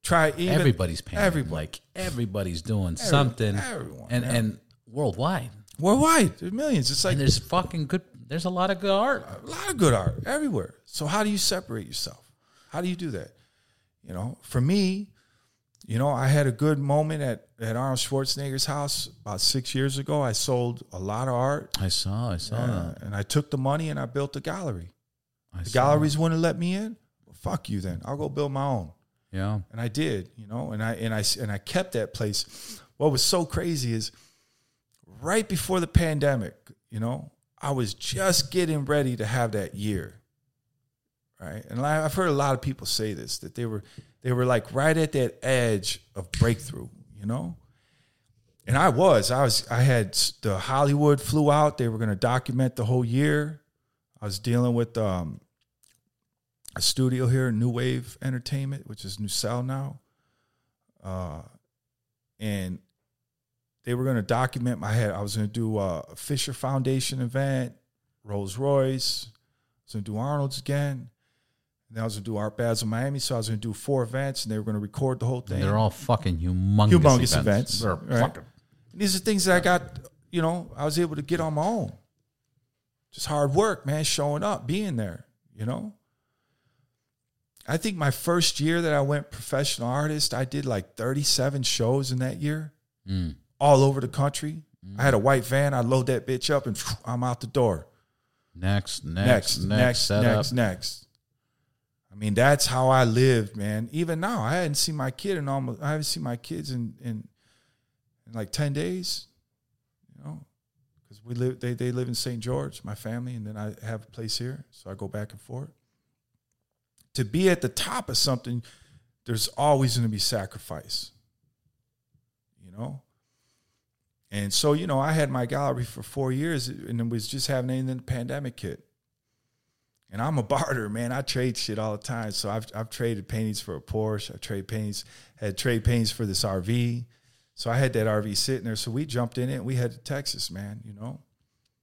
Try even everybody's painting. everybody. Like everybody's doing something. everyone, and and worldwide. worldwide. There's millions. It's like And there's fucking good. There's a lot of good art. a lot of good art everywhere. So how do you separate yourself? How do you do that? You know, for me, you know, I had a good moment at, at Arnold Schwarzenegger's house about six years ago. I sold a lot of art, I saw. I saw uh, and I took the money and I built a gallery. I The galleries wouldn't let me in. Well, fuck you, then I'll go build my own. Yeah. and I did, you know, and I and I and I kept that place. What was so crazy is right before the pandemic, you know, I was just getting ready to have that year, right? And I- I've heard a lot of people say this that they were they were like right at that edge of breakthrough, you know. And I was, I was, I had the Hollywood flew out. They were going to document the whole year. I was dealing with um, a studio here, New Wave Entertainment, which is New Cell now. Uh, and they were going to document my head. I was going to do a Fisher Foundation event, Rolls Royce. I was going to do Arnold's again. And I was gonna do Art Basel Miami, so I was gonna do four events, and they were gonna record the whole thing. They're all fucking humongous, humongous events. events. Right? fucking And these are things that I got, you know, I was able to get on my own. Just hard work, man, showing up, being there, you know. I think my first year that I went professional artist, I did like 37 shows in that year, Mm. all over the country. I had a white van, I load that bitch up and I'm out the door. next, next, Next, next, next, next, next. I mean, that's how I lived, man. Even now, I hadn't seen my kid in almost I haven't seen my kids in in, in like 10 days. You know, because we live they they live in St. George, my family, and then I have a place here, so I go back and forth. To be at the top of something, there's always going to be sacrifice. You know. And so, you know, I had my gallery for four years, and it was just having and then the pandemic hit. And I'm a barter, man. I trade shit all the time. So I've I've traded paintings for a Porsche. I trade paintings, had trade paintings for this RV. So I had that RV sitting there. So we jumped in it and we had to Texas, man, you know.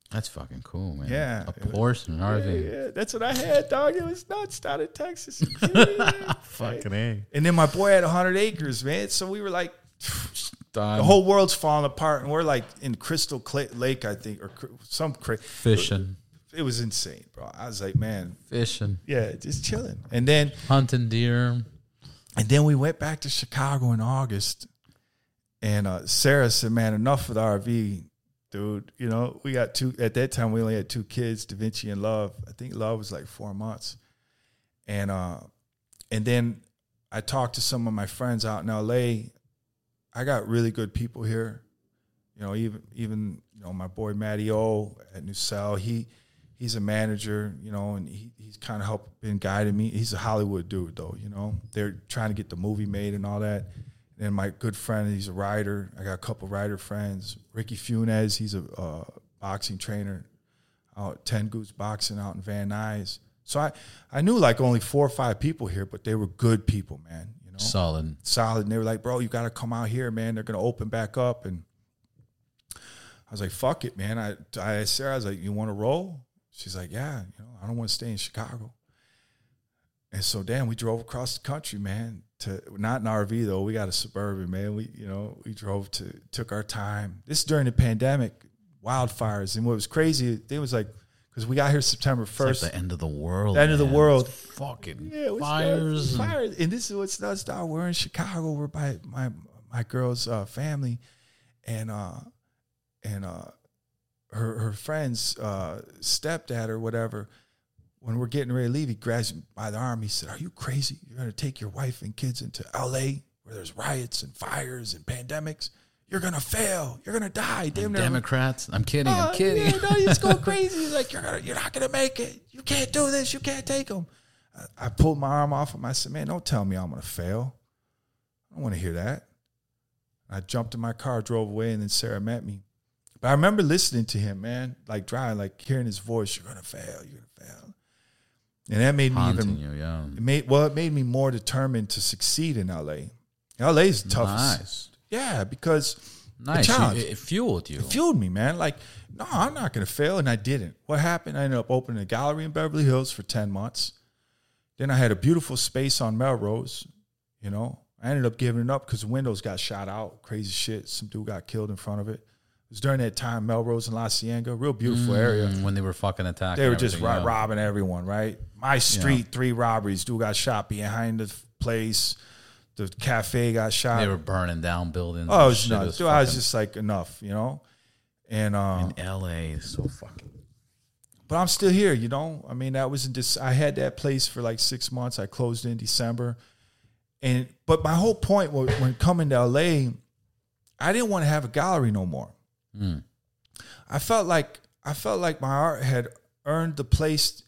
That's fucking cool, man. Yeah. a Porsche and an RV. Yeah, yeah, that's what I had, dog. It was nuts down in Texas. Fucking a. and then my boy had 100 acres, man. So we were like, Done. the whole world's falling apart. And we're like in Crystal Lake, I think, or some cra- fishing, It was insane, bro. I was like, man, fishing, yeah, just chilling. And then hunting deer. And then we went back to Chicago in August. And uh, Sarah said, man, enough with the RV, dude. You know, we got two, at that time, we only had two kids, Da Vinci and Love. I think Love was like four months. And, uh, and then I talked to some of my friends out in LA. I got really good people here. You know, even, even, you know, my boy Matty O at New Cell, he, he's a manager, you know, and he, he's kind of helped been guiding me. He's a Hollywood dude, though, you know. They're trying to get the movie made and all that. And my good friend, he's a writer. I got a couple writer friends. Ricky Funes, he's a uh, boxing trainer out Ten Goose Boxing out in Van Nuys. So I, I knew like only four or five people here, but they were good people, man. You know, Solid. solid. And they were like, bro, you got to come out here, man. They're going to open back up. And I was like, fuck it, man. I, I Sarah, I was like, you want to roll? She's like, yeah, you know, I don't want to stay in Chicago. And so, damn, we drove across the country, man. To not an RV though, we got a suburban, man. We, you know, we drove to, took our time. This is during the pandemic, wildfires, and what was crazy, it was like, because we got here September It's like first. the end of the world. The end of the world. It's fucking Yeah, fires. and- fires. And this is what's nuts, dog. We're in Chicago. We're by my my girl's uh, family, and uh, and uh, her her friend's uh, stepdad or whatever. When we're getting ready to leave, he grabs me by the arm. He said, "Are you crazy? You're going to take your wife and kids into L.A. where there's riots and fires and pandemics? You're going to fail. You're going to die. Damn Democrats. I'm kidding. I'm Oh, kidding. Yeah, no, he's going crazy. He's like, you're gonna, you're not gonna make it. You can't do this. You can't take them. I, I pulled my arm off him. I said, man, don't tell me I'm gonna fail. I don't want to hear that. I jumped in my car, drove away, and then Sarah met me. But I remember listening to him, man, like driving, like hearing his voice. You're gonna fail. You're gonna fail. And that made me even. you, yeah. It made well, it made me more determined to succeed in LA. LA is tough. Nice. Yeah, because Nice. It, it fueled you. it fueled me, man. Like, no, I'm not to fail. And I didn't. What happened? I ended up opening a gallery in Beverly Hills for 10 months. Then I had a beautiful space on Melrose. You know, I ended up giving it up because the windows got shot out. Crazy shit. Some dude got killed in front of it. It was during that time, Melrose and La Cienega, real beautiful area. Mm, when they were fucking attacking. They were just ro- yeah. robbing everyone, right? My street, three robberies. Dude got shot behind the place. The cafe got shot. They were burning down buildings. oh, it was nuts. was Dude, I was just like, enough, you know? And uh, in L.A. is so fucking. but I'm still here, you know. I mean, that was in this. I had that place for like six months. I closed in December, and but my whole point was when coming to LA, I didn't want to have a gallery no more. Mm. I felt like I felt like my art had earned the place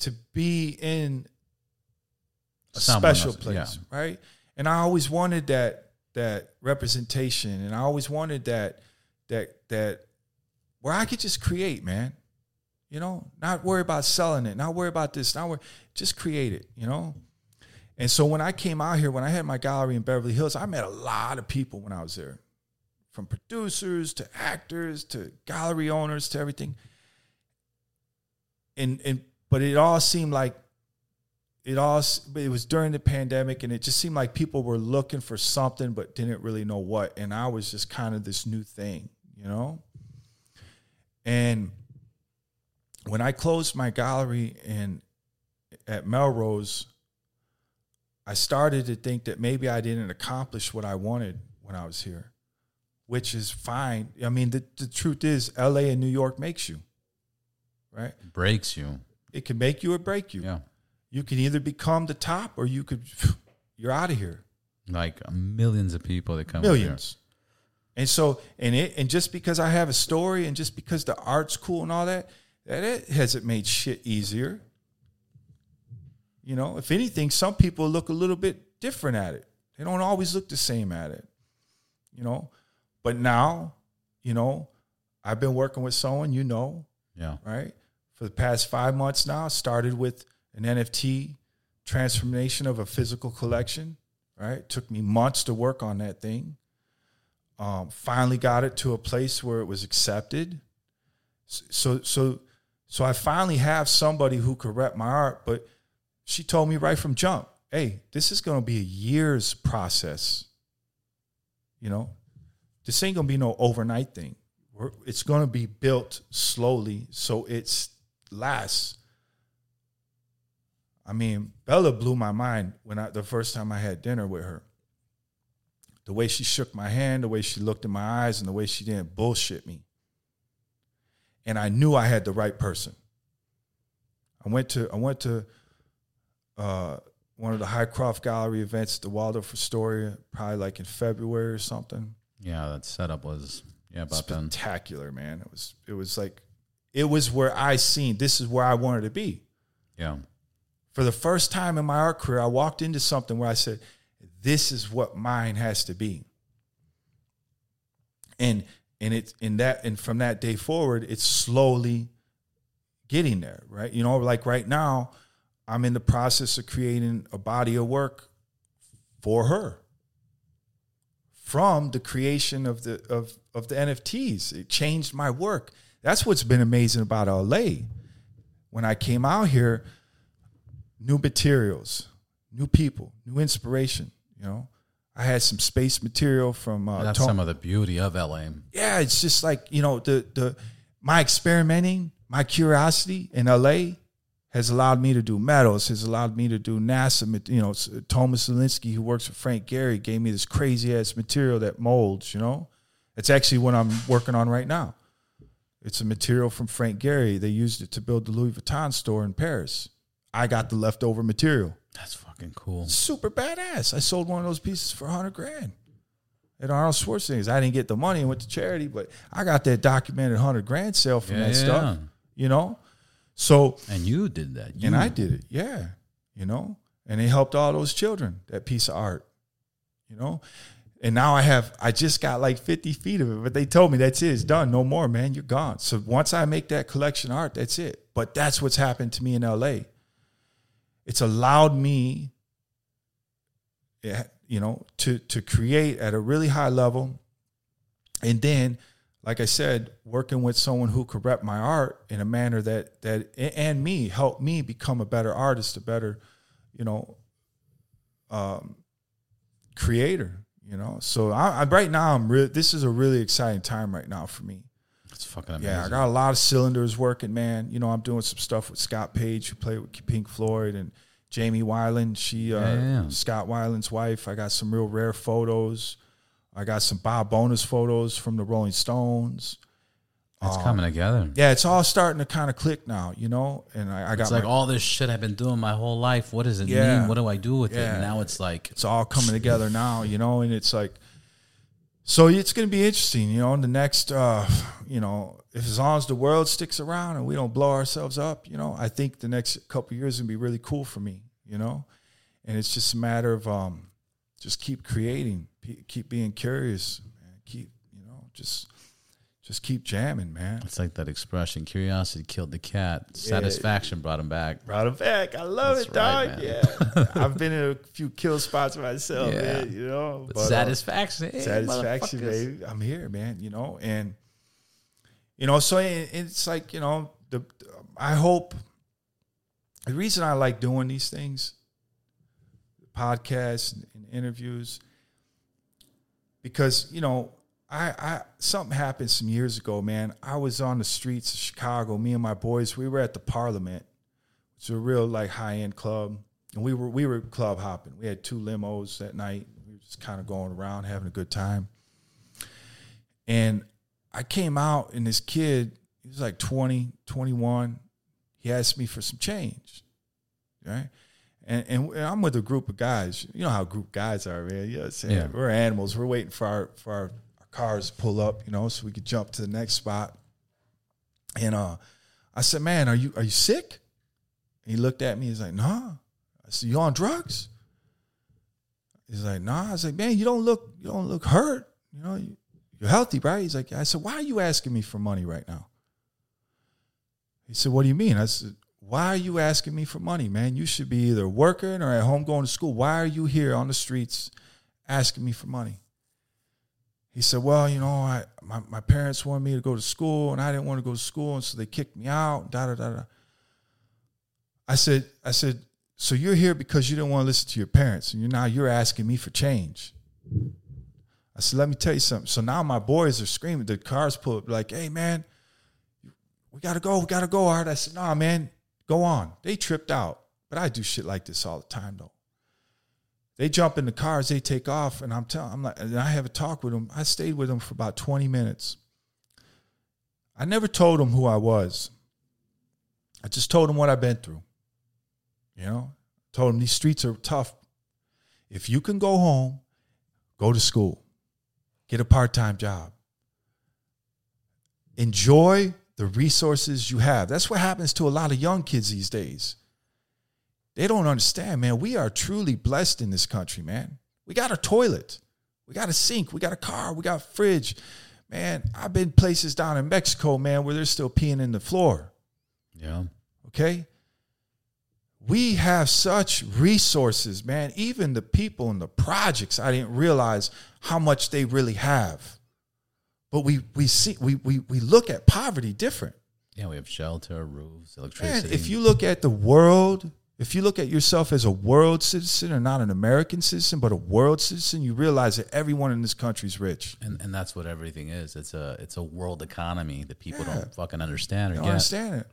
to be in a Someone special else, place, right? And I always wanted that that representation, and I always wanted that that that where I could just create, man. You know, not worry about selling it, not worry about this, not worry, just create it. You know. And so when I came out here, when I had my gallery in Beverly Hills, I met a lot of people when I was there, from producers to actors to gallery owners to everything. And and but it all seemed like it all it was during the pandemic and it just seemed like people were looking for something but didn't really know what. And i was just kind of this new thing you know? And when i closed my gallery in at melrose i started to think that maybe i didn't accomplish what i wanted when i was here which is fine. I mean the, the truth is la and new york makes you right? Breaks you. it can make you or break you. Yeah. you can either become the top or you could you're out of here. Like uh, millions of people that come millions. And so and it and just because i have a story and just because the art's cool and all that that it hasn't made shit easier. You know if anything some people look a little bit different at it. They don't always look the same at it. You know but now you know i've been working with someone you know Yeah. right? For the past five months now, started with an NFT transformation of a physical collection, right? Took me months to work on that thing. Um, finally got it to a place where it was accepted. So, so, so I finally have somebody who could rep my art, but she told me right from jump, hey, this is going to be a year's process. You know, this ain't to be no overnight thing. We're, it's to be built slowly so it's lasts. I mean bella blew my mind when i the first time i had dinner with her. The way she shook my hand the way she looked in my eyes and the way she didn't bullshit me. And i knew i had the right person. I went to i went to uh, one of the highcroft gallery events at the waldorf astoria probably like in february or something Yeah. That setup was yeah about then. spectacular, man. It was it was like it was where I seen this is where I wanted to be. Yeah. For the first time in my art career, I walked into something where I said, "This is what mine has to be." And and it's in that and from that day forward, it's slowly getting there, right? You know, like right now, I'm in the process of creating a body of work for her from the creation of the of of the NFTs. It changed my work. That's what's been amazing about LA. When I came out here, new materials, new people, new inspiration. You know, I had some space material from uh, That's Tom- some of the beauty of LA. yeah, it's just like you know the the my experimenting, my curiosity in LA has allowed me to do metals, has allowed me to do NASA. You know, Thomas Zelinsky, who works with Frank Gehry, gave me this crazy ass material that molds. You know, it's actually what I'm working on right now. It's a material from Frank Gehry. They used it to build the Louis Vuitton store in Paris. I got the leftover material That's fucking cool. super badass. I sold one of those pieces for hundred grand at Arnold Schwarzenegger's. I didn't get the money and went to charity, but I got that documented hundred grand sale from Yeah, that yeah. stuff. You know, so And you did that. You, and I did it, yeah. You know, and it helped all those children. That piece of art, you know. And now I have, I just got like 50 feet of it, but they told me that's it, it's done, no more, man, you're gone. So once I make that collection art, that's it. But that's what's happened to me in LA. It's allowed me, eh, you know, to to create at a really high level, and then, like I said, working with someone who could rep my art in a manner that that and me help me become a better artist, a better, you know, um, creator. You know, so I, I right now I'm real. This is a really exciting time right now for me. It's fucking amazing. Yeah, I got a lot of cylinders working, man. You know, I'm doing some stuff with Scott Page, who played with Pink Floyd, and Jamie Weiland. She, uh. Scott Weiland's wife. I got some real rare photos. I got some Bob Bonis photos from the Rolling Stones. it's coming together. Yeah, it's all starting to kind of click now, you know. And I, I got It's like my- all this shit I've been doing my whole life. What does it Yeah. mean? What do I do with it? And now it's like it's all coming together now, you know, and it's like so it's gonna be interesting, you know, in the next uh, you know, if as long as the world sticks around and we don't blow ourselves up, you know, I think the next couple of years gonna be really cool for me, you know? And it's just a matter of um just keep creating, keep being curious, man. keep, you know, just just keep jamming, man. it's like that expression: curiosity killed the cat. Satisfaction brought him back. Brought him back. I love That's it, dog. man. yeah. I've been in a few kill spots myself, Yeah. man, you know. But but, uh, satisfaction, satisfaction, baby. I'm here, man. You know, and you know, so it, it's like you know, the I hope the reason I like doing these things, podcasts and interviews, because you know, I, I something happened some years ago, man. I was on the streets of Chicago. Me and my boys, we were at the Parliament, is a real like high end club, and we were we were club hopping. We had two limos that night. We were just kind of going around having a good time. And I came out, and this kid, he was like 20, 21. He asked me for some change, right? And, and I'm with a group of guys. You know how group guys are, man. You know what I'm saying? Yeah. We're animals. We're waiting for our for our, our cars to pull up, you know, so we could jump to the next spot. And uh, I said, "Man, are you are you sick?" And he looked at me. He's like, "Nah." I said, "You on drugs?" He's like, "Nah." I was like, "Man, you don't look you don't look hurt. You know, you, you're healthy, right?" He's like, "I said, why are you asking me for money right now?" He said, "What do you mean?" I said, "Why are you asking me for money, man? You should be either working or at home going to school. Why are you here on the streets asking me for money?" He said, "Well, you know, I my, my parents wanted me to go to school, and I didn't want to go to school, and so they kicked me out." Da da da da. I said, "I said, so you're here because you didn't want to listen to your parents, and you're now you're asking me for change." I said, "Let me tell you something." So now my boys are screaming. The cars pull up, like, "Hey, man, we gotta go, we gotta go, Art." I said, "Nah, man, go on." They tripped out, but I do shit like this all the time, though. They jump in the cars, they take off, and I'm telling, I'm like, and I have a talk with them. I stayed with them for about 20 minutes. I never told them who I was. I just told them what I've been through. You know, told them these streets are tough. If you can go home, go to school, get a part time job, enjoy the resources you have. That's what happens to a lot of young kids these days. They don't understand, man. We are truly blessed in this country, man. We got a toilet, we got a sink, we got a car, we got a fridge. Man, I've been places down in Mexico, man, where they're still peeing in the floor. Yeah. Okay. We have such resources, man. Even the people in the projects, I didn't realize how much they really have. But we we see we we we look at poverty different. Yeah, we have shelter, roofs, Man, electricity. if you look at the world, if you look at yourself as a world citizen or not an American citizen, but a world citizen, you realize that everyone in this country is rich. and, and that's what everything is. It's a it's a world economy that people Yeah. don't fucking understand or don't get. understand it.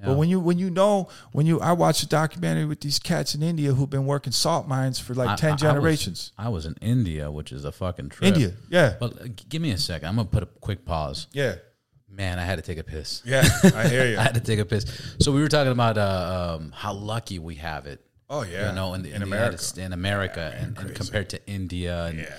Yeah. But when you when you know when you I watched a documentary with these cats in India who've been working salt mines for like I- ten I- I was- generations. I was in India, which is a fucking trip. India, yeah, But uh, give me a second. I'm gonna put a quick pause. yeah, Man, I had to take a piss. yeah. I hear you. I had to take a piss. So we were talking about uh, um, how lucky we have it. Oh yeah, You know, in, the, in in, America. United in America, and, and compared to India, and Yeah,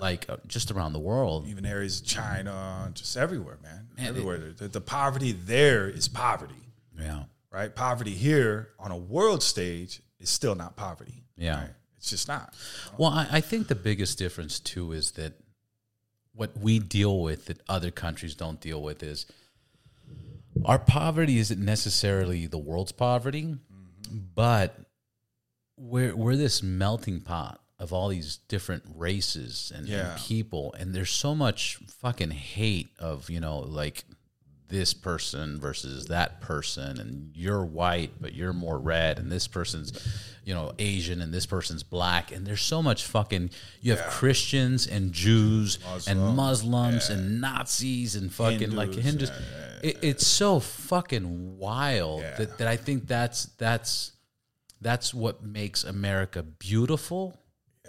like uh, just around the world. even areas of China, just everywhere, man. Man, it- everywhere. the, the poverty there is poverty, Yeah, right? Poverty here on a world stage is still not poverty. Yeah. right? it's just not. Well, I, I think the biggest difference too is that what we deal with that other countries don't deal with is our poverty isn't necessarily the world's poverty, mm-hmm. but we're we're this melting pot of all these different races and, and people, and there's so much fucking hate of you know like this person versus that person and you're white but you're more red and this person's you know asian and this person's black and there's so much fucking you have christians and jews and muslims. And nazis and fucking like Hindus, hindus. It, it's so fucking wild that, that i think that's that's that's what makes america beautiful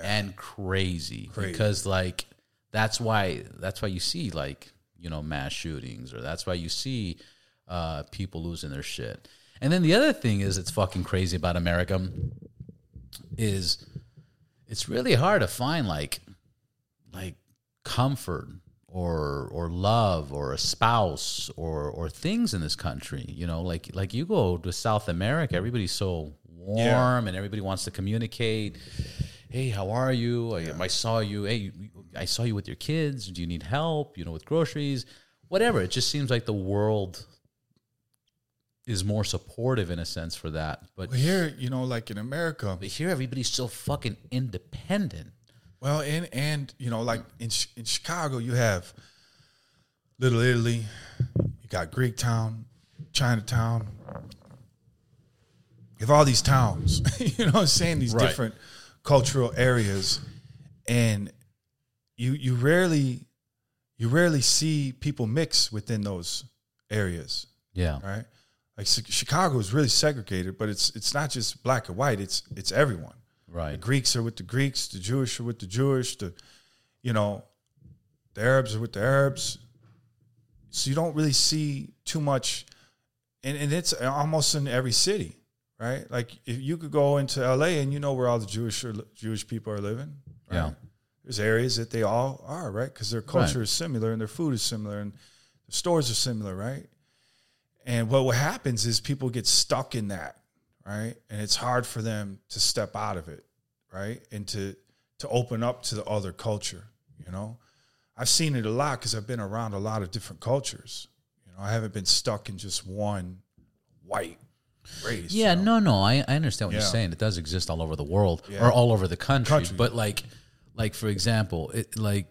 and crazy, because like that's why that's why you see like you know mass shootings or that's why you see uh, people losing their shit. And then the other thing is it's fucking crazy about America is it's really hard to find like like comfort or or love or a spouse or or things in this country you know like like you go to south america everybody's so warm Yeah. and everybody wants to communicate hey how are you? I, I saw you. Hey i saw you with your kids. Do you need help? You know with groceries? Whatever. It just seems like the world is more supportive in a sense for that but But here, you know, like in America, but here everybody's so fucking independent. Well, and and you know, like in in Chicago, you have Little Italy, you got Greek Town, Chinatown, you have all these towns, you know what I'm saying? These Right. different cultural areas. And you you rarely you rarely see people mix within those areas, Yeah. right? Like Chicago is really segregated, but it's it's not just black and white, it's it's everyone. The Right. Greeks are with the Greeks, the Jewish are with the Jewish, the you know, the Arabs are with the Arabs. So you don't really see too much and, and it's almost in every city, right? Like if you could go into LA and you know where all the Jewish Jewish people are living. Right? Yeah. There's areas that they all are, right? Because their culture Right. is similar and their food is similar and the stores are similar, right? And what what happens is people get stuck in that, right? And it's hard for them to step out of it, right? And to to open up to the other culture, you know? I've seen it a lot because I've been around a lot of different cultures. You know, I haven't been stuck in just one white race. Yeah, you know? no, no, I, I understand what Yeah. you're saying. It does exist all over the world Yeah. or all over the country, Country. But like, like for example, it like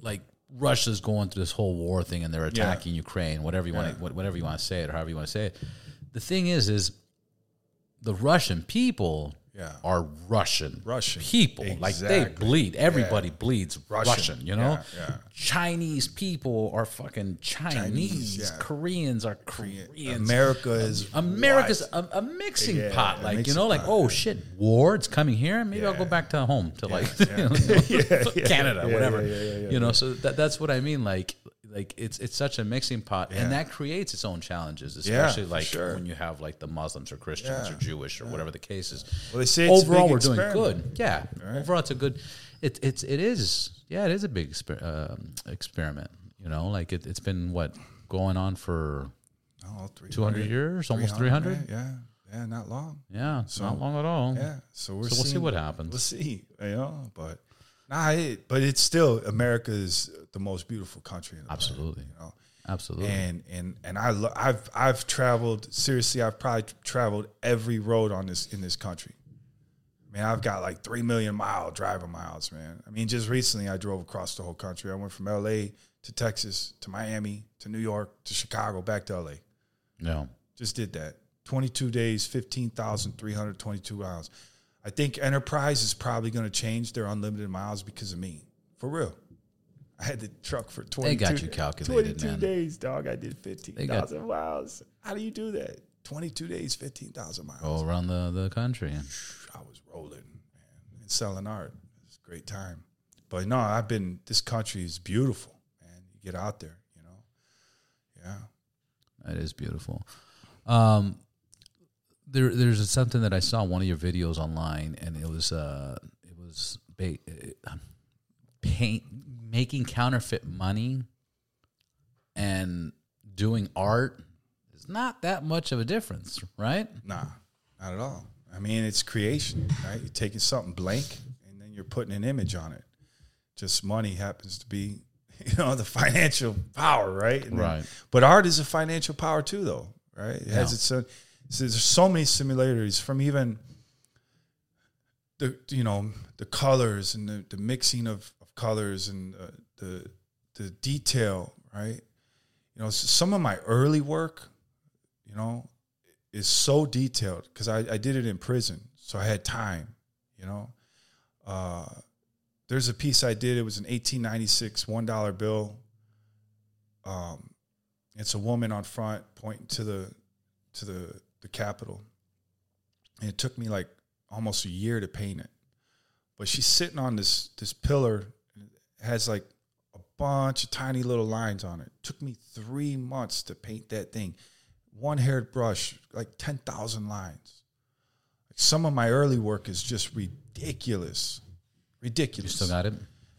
like Russia's going through this whole war thing and they're attacking Ukraine, whatever you want, to, whatever you want to say it or however you want to say it. The thing is, is the Russian people Yeah. are Russian, Russian. people. Like they bleed. Everybody bleeds Russian. Russian. you know, Yeah, yeah. Chinese people are fucking Chinese. Chinese, yeah. Koreans are Koreans. America is America's a, a mixing Yeah, pot, like you know, like pot, oh shit, war, it's coming here. Maybe I'll go back to home to like yeah. yeah, Canada, yeah, whatever. yeah, yeah, yeah, you know, so that, that's what I mean. Like, like it's it's such a mixing pot, Yeah. and that creates its own challenges, especially for like sure. when you have like the Muslims or Christians Yeah, or Jewish or whatever the case is. Well, they say it's a overall we're doing good. Yeah, Right. overall it's a good. It it's it is yeah it is a big exper- um, experiment. You know, like it, it's been what going on for Oh, 200 years, almost 300. Yeah, yeah, not long. Yeah, So, not long at all. Yeah, so we're So we'll see what happens. We'll see, you know, but nah, it, but it's still America is the most beautiful country in the Absolutely. you know. Absolutely. And and and I lo- I've I've traveled seriously. I've probably traveled every road on this in this country. Man, I've got like three million mile driver miles, man. I mean, just recently I drove across the whole country. I went from L.A. to Texas to Miami to New York to Chicago back to L.A. no. Just did that. 22 days, 15,322 miles. I think Enterprise is probably going to change their unlimited miles because of me. For real. I had the truck for 22, they got you calculated, 22 man. days, dog. I did got- 15,000 miles. How do you do that? 22 days, 15,000 miles. All around the, the country. I was rolling, man, and selling art. It's a great time. But no, I've been, this country is beautiful, man. You get out there, you know? Yeah. That is beautiful. Um, there, there's something that I saw one of your videos online, and it was, uh, it was ba- uh, paint making counterfeit money and doing art is not that much of a difference, right? Nah, not at all. I mean, it's creation, right? You're taking something blank and then you're putting an image on it. Just money happens to be, you know, the financial power, right? And then- Right. but art is a financial power too, though, right? It has its own. So there's so many similarities from even the you know the colors and the, the mixing of, of colors and uh, the the detail, right? You know, some of my early work, you know, is so detailed because I, I did it in prison, so I had time. You know, uh, there's a piece I did. It was an 1896 one dollar bill. Um, it's a woman on front pointing to the to the the Capitol, and it took me like almost a year to paint it. But she's sitting on this this pillar, it has like a bunch of tiny little lines on it. took me three months to paint that thing. One haired brush, like ten thousand lines. Like some of my early work is just ridiculous, ridiculous. You still got it?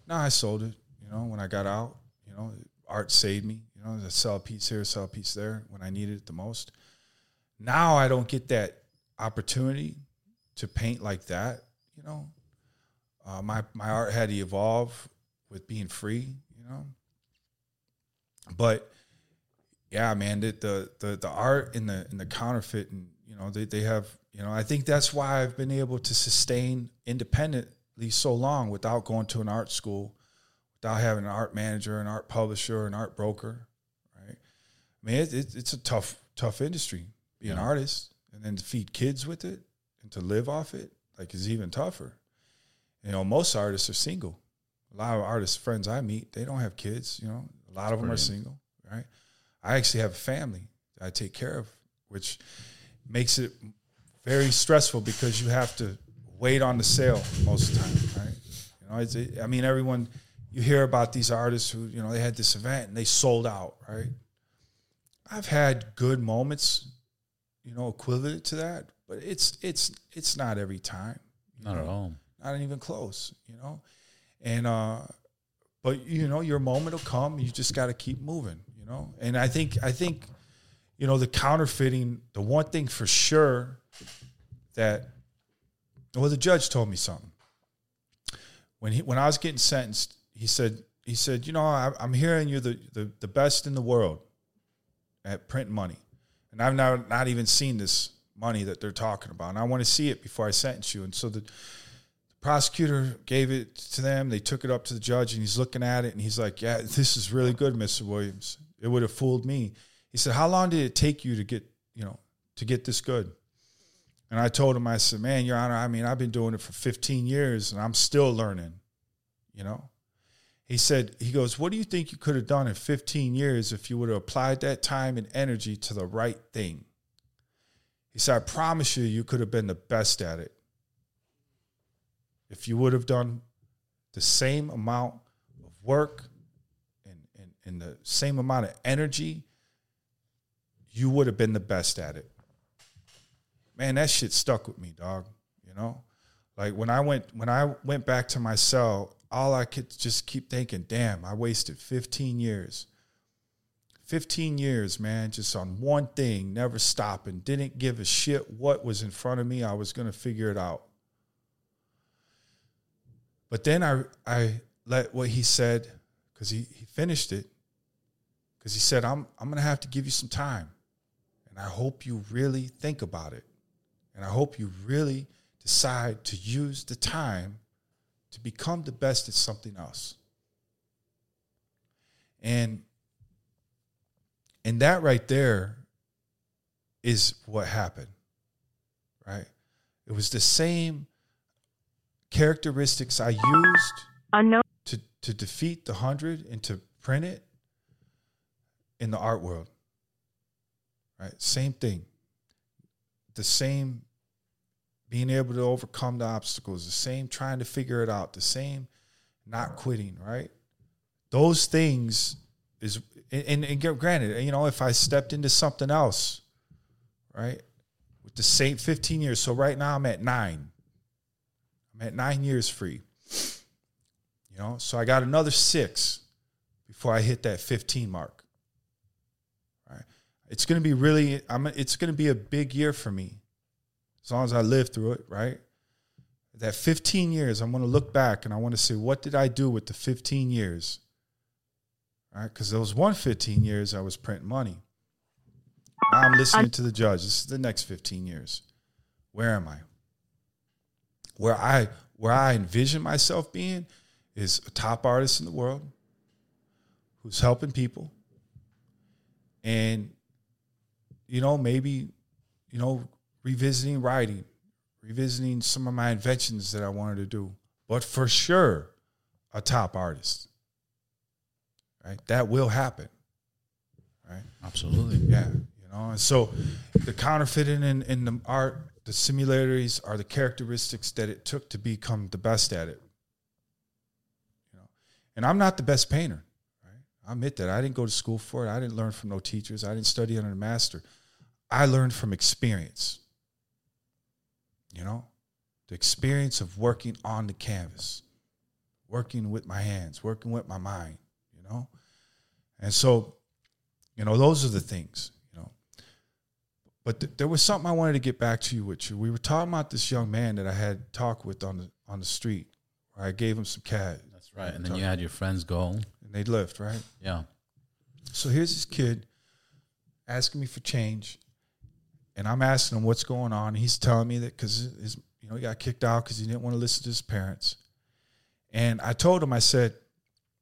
No, I sold it. You know, when I got out, you know, art saved me. You know, I sell a piece here, sell a piece there when I needed it the most. Now I don't get that opportunity to paint like that. You know, uh, my my art had to evolve with being free. You know, but yeah, man, the the the, the art and the in the counterfeit, and you know, they they have. You know, I think that's why I've been able to sustain independently so long without going to an art school, without having an art manager, an art publisher, an art broker, right? I mean, it, it, it's a tough, tough industry. Being an artist, and then to feed kids with it and to live off it, like is even tougher. You know, most artists are single. A lot of artists friends I meet, they don't have kids. You know, a lot of them are single. Right. I actually have a family that I take care of, which makes it very stressful because you have to wait on the sale most of the time. Right. You know, it's, it, I mean, everyone you hear about these artists who you know they had this event and they sold out. Right. I've had good moments, you know, equivalent to that, but it's it's it's not every time. Not at all. Not even close, you know. And uh but you know, your moment will come, you just got to keep moving, you know. And I think I think you know, the counterfeiting, the one thing for sure that well the judge told me something. When he when I was getting sentenced, he said he said, "You know, I, I'm hearing you're the, the the best in the world." at print money. And I've now not even seen this money that they're talking about. And I want to see it before I sentence you. And so the, the prosecutor gave it to them. They took it up to the judge and he's looking at it and he's like, Yeah, this is really good, Mr. Williams. It would have fooled me. He said, How long did it take you to get, you know, to get this good? And I told him, I said, Man, Your Honor, I mean, I've been doing it for 15 years and I'm still learning, you know? He said, he goes, What do you think you could have done in 15 years if you would have applied that time and energy to the right thing? He said, I promise you, you could have been the best at it. If you would have done the same amount of work and, and, and the same amount of energy, you would have been the best at it. Man, that shit stuck with me, dog. You know? Like when I went when I went back to my cell all I could just keep thinking, damn, I wasted 15 years. 15 years, man, just on one thing, never stopping, didn't give a shit what was in front of me. I was going to figure it out. But then I, I let what he said, because he, he finished it, because he said, I'm, I'm going to have to give you some time. And I hope you really think about it. And I hope you really decide to use the time to become the best at something else. And and that right there is what happened. Right? It was the same characteristics I used Unknown. to to defeat the 100 and to print it in the art world. Right? Same thing. The same being able to overcome the obstacles, the same trying to figure it out, the same not quitting, right? Those things is and, and get granted, you know, if I stepped into something else, right, with the same 15 years. So right now I'm at nine. I'm at nine years free. You know, so I got another six before I hit that 15 mark. Right. It's gonna be really I'm it's gonna be a big year for me as long as I live through it, right? That 15 years, I'm going to look back and I want to say, what did I do with the 15 years? Right, because those one 15 years I was printing money. Now I'm listening to the judge. This is the next 15 years. Where am I? Where I where I envision myself being is a top artist in the world who's helping people. And you know, maybe, you know, revisiting writing, revisiting some of my inventions that I wanted to do, but for sure, a top artist. Right? That will happen. Right? Absolutely. Yeah. You know, and so the counterfeiting in, in the art, the similarities are the characteristics that it took to become the best at it. You know, and I'm not the best painter. Right? I admit that. I didn't go to school for it. I didn't learn from no teachers. I didn't study under a master. I learned from experience you know, the experience of working on the canvas, working with my hands, working with my mind, you know? And so, you know, those are the things, you know. But th- there was something I wanted to get back to you with you. We were talking about this young man that I had talked with on the on the street I gave him some cash. That's right. And then you had your friends go. And they left, right? Yeah. So here's this kid asking me for change and I'm asking him what's going on. He's telling me that because his, you know, he got kicked out because he didn't want to listen to his parents. And I told him, I said,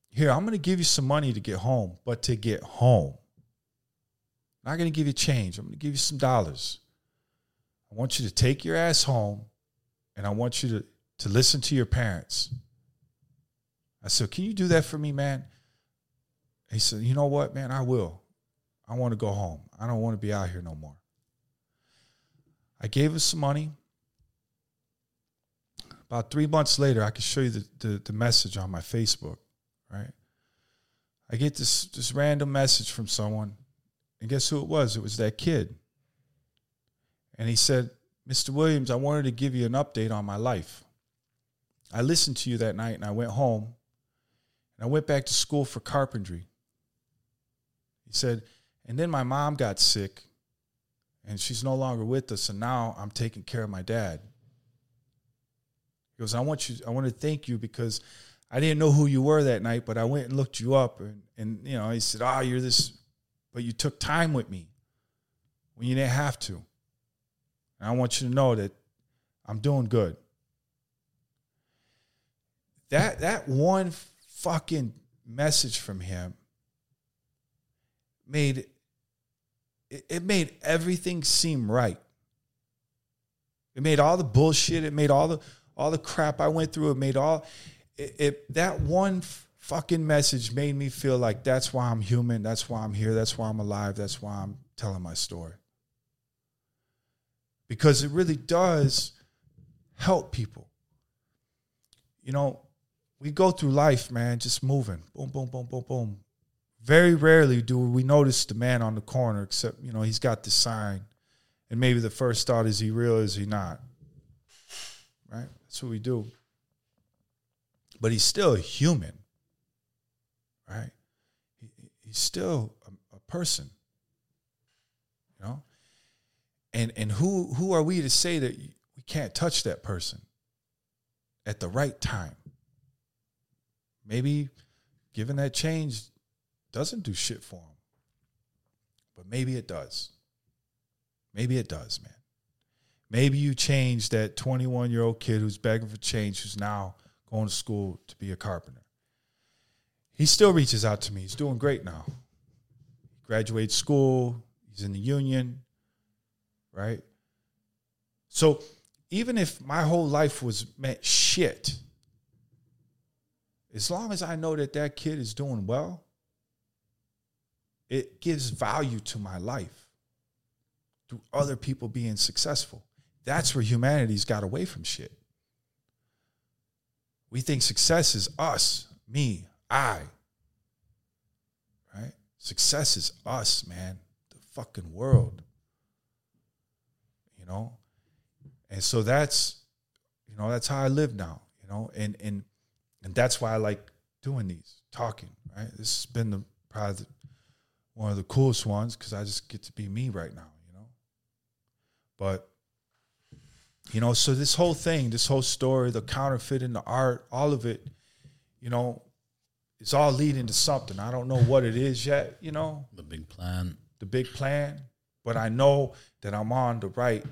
"Here, I'm going to give you some money to get home, but to get home, I'm not going to give you change. I'm going to give you some dollars. I want you to take your ass home and I want you to, to listen to your parents. I said, Can you do that for me, man? He said, You know what, man? I will. I want to go home. I don't want to be out here no more. I gave him some money. About three months later, I can show you the, the, the message on my Facebook, right? I get this this random message from someone, and guess who it was? It was that kid. And he said, Mr. Williams, I wanted to give you an update on my life. I listened to you that night and I went home and I went back to school for carpentry. He said, and then my mom got sick and she's no longer with us, and now I'm taking care of my dad. He goes, I want you, I want to thank you because I didn't know who you were that night, but I went and looked you up and, and you know, he said, Oh, you're this, but you took time with me when you didn't have to. And I want you to know that I'm doing good. That that one fucking message from him made it, it made everything seem right. It made all the bullshit, it made all the all the crap I went through, it made all it, it that one fucking message made me feel like that's why I'm human, that's why I'm here, that's why I'm alive, that's why I'm telling my story. Because it really does help people. You know, we go through life, man, just moving, boom, boom, boom, boom, boom. Very rarely do we notice the man on the corner, except, you know, he's got the sign. And maybe the first thought is he real, is he not? Right? That's what we do. But he's still human, right? He, he's still a, a person, you know? and and who who are we to say that we can't touch that person at the right time maybe giving that change doesn't do shit for them but maybe it does. Maybe it does man. Maybe you change that 21 year old kid who's begging for change who's now going to school to be a carpenter. He still reaches out to me. He's doing great now. He graduates school. He's in the union right? So even if my whole life was meant shit, as long as I know that that kid is doing well, it gives value to my life through other people being successful. That's where humanity's got away from shit. We think success is us, me, I. Right? Success is us, man. The fucking world you know and so that's you know that's how i live now you know and and and that's why i like doing these talking right this has been the probably the, one of the coolest ones because i just get to be me right now you know but you know so this whole thing this whole story the counterfeit and the art all of it you know it's all leading to something i don't know what it is yet you know The big plan. the big plan, but I know that I'm on the right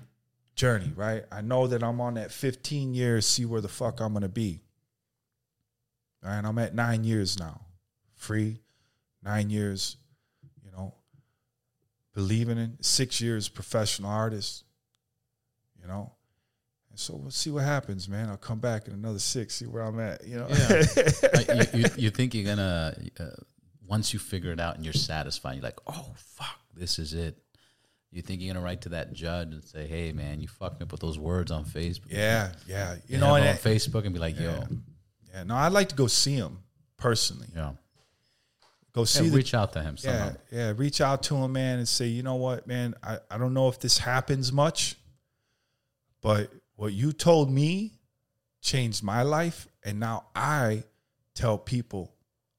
journey, right? I know that I'm on that 15 years, see where the fuck I'm gonna be. All right, I'm at nine years now, free, nine years, believing in six years professional artist, you know. And so we'll see what happens, man. I'll come back in another six, see where I'm at, you know. Yeah. Like, you, you, you think you're gonna uh, once you figure it out and you're satisfied, you're like, oh fuck, this is it. You think you're gonna write to that judge and say, hey man, you fucked me up with those words on Facebook. yeah, yeah. You You know, on Facebook and be like, yo, Yeah. yeah, no, I'd like to go see him personally. yeah, Go see yeah the reach out to him somehow. Yeah, yeah. Reach out to him, man, and say, you know what, man, I, I don't know if this happens much, but what you told me changed my life. And now I tell people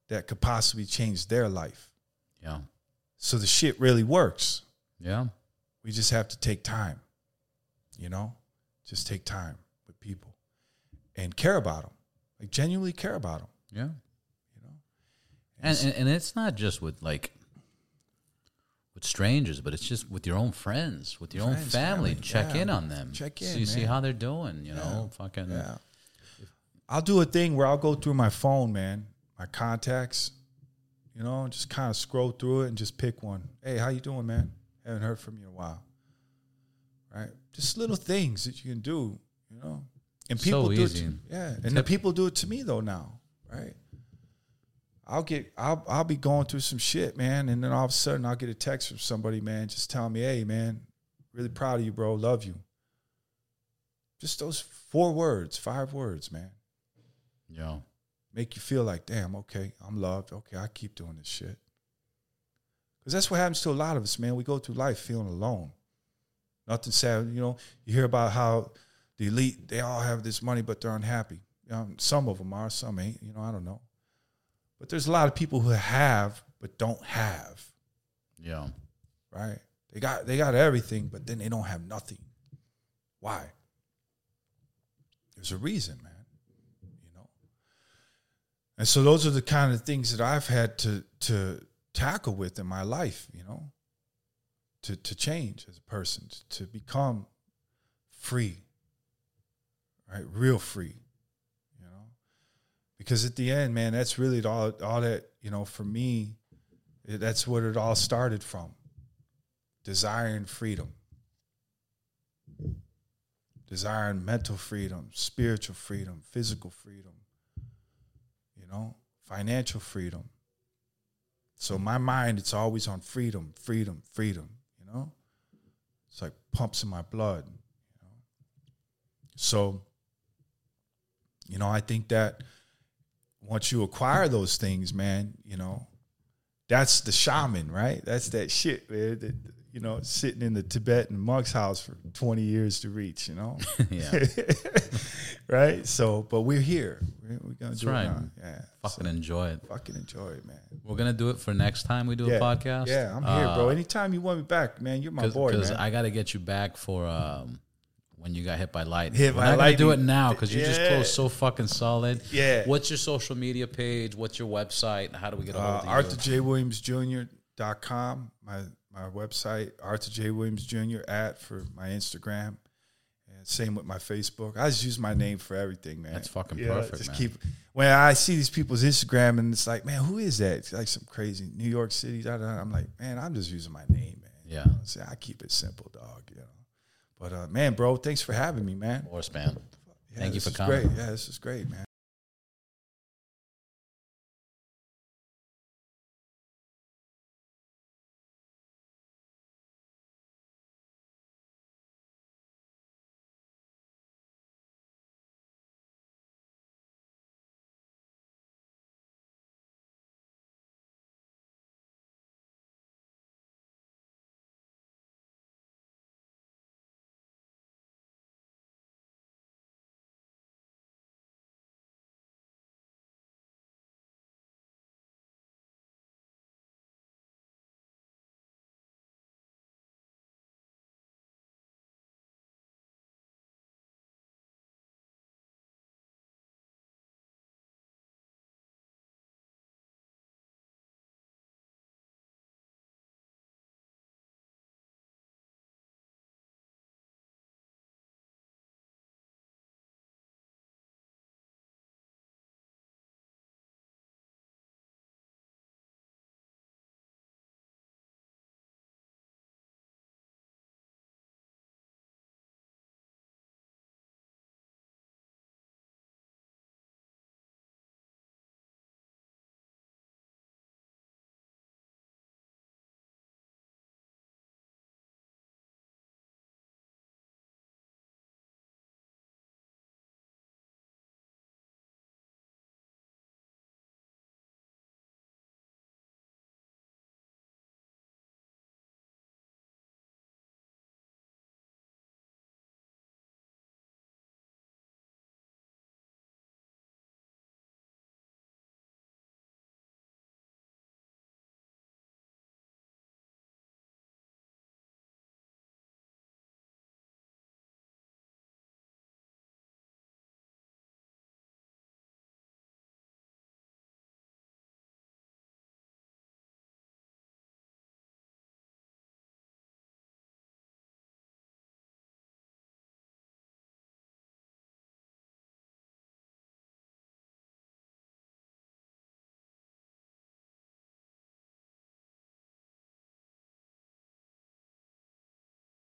that could possibly change their life. Yeah, So the shit really works. yeah, We just have to take time, you know, just take time with people and care about them, like genuinely care about them. yeah. And, and and it's not just with like with strangers, but it's just with your own friends, with your own family. family, Check yeah. in on them. Check See, in, see man. how they're doing. You know, fucking Yeah. I'll do a thing where I'll go through my phone, man, my contacts, you know, just kind of scroll through it and just pick one. Hey, how you doing, man? Haven't heard from you in a while. right? Just little things that you can do, you know. And So people do it. To, yeah, and the people do it to me though now, right? I'll get I'll I'll be going through some shit, man, and then all of a sudden I'll get a text from somebody, man, just telling me, "Hey, man, really proud of you, bro. Love you." Just those four words, five words, man, Yeah. make you feel like, "Damn, okay, I'm loved. Okay, I keep doing this shit." Because that's what happens to a lot of us, man. We go through life feeling alone. Nothing sad, you know. You hear about how the elite they all have this money, but they're unhappy. You know, some of them are, some ain't. You know, I don't know. But there's a lot of people who have but don't have. Yeah. Right? They got they got everything, but then they don't have nothing. Why? There's a reason, man. You know. And so those are the kind of things that I've had to to tackle with in my life, you know, to to change as a person, to become free, right? Real free, because at the end, man, that's really all all that you know for me. That's what it all started from, desiring freedom, desiring mental freedom, spiritual freedom, physical freedom, you know, financial freedom. So my mind, it's always on freedom, freedom, freedom. You know, it's like pumps in my blood. You know, so you know, I think that once you acquire those things, man, you know, that's the shaman, right? That's that shit, man. That, you know, sitting in the Tibetan monk's house for twenty years to reach. You know, Yeah. right? So, but we're here. We're, we're gonna do right. it now. Yeah, Fucking enjoy it. fucking enjoy it, man. We're gonna do it for next time we do yeah. a podcast. Yeah, I'm here, bro. Uh, Anytime you want me back, man, you're my boy, Because. I got to get you back for um, when you got hit by lightning. Hit We're not gonna do it now because you just Yeah. closed so fucking solid. Yeah. What's your social media page? What's your website? How do we get a hold uh, of you? ArthurJWilliamsJr.com, my my website, Arthur J. Williams Jr. at for my Instagram. And same with my Facebook. I just use my name for everything, man. That's fucking know, perfect, Just man. keep when I see these people's Instagram and it's like, man, who is that? It's like some crazy New York City. Da, da, da. I'm like, man, I'm just using my name, man. Yeah. You know, I keep it simple, dog. You know. But uh, man, bro, thanks for having me, man. Horse man. Yeah, Thank you for coming. Great. Yeah, this is great, man.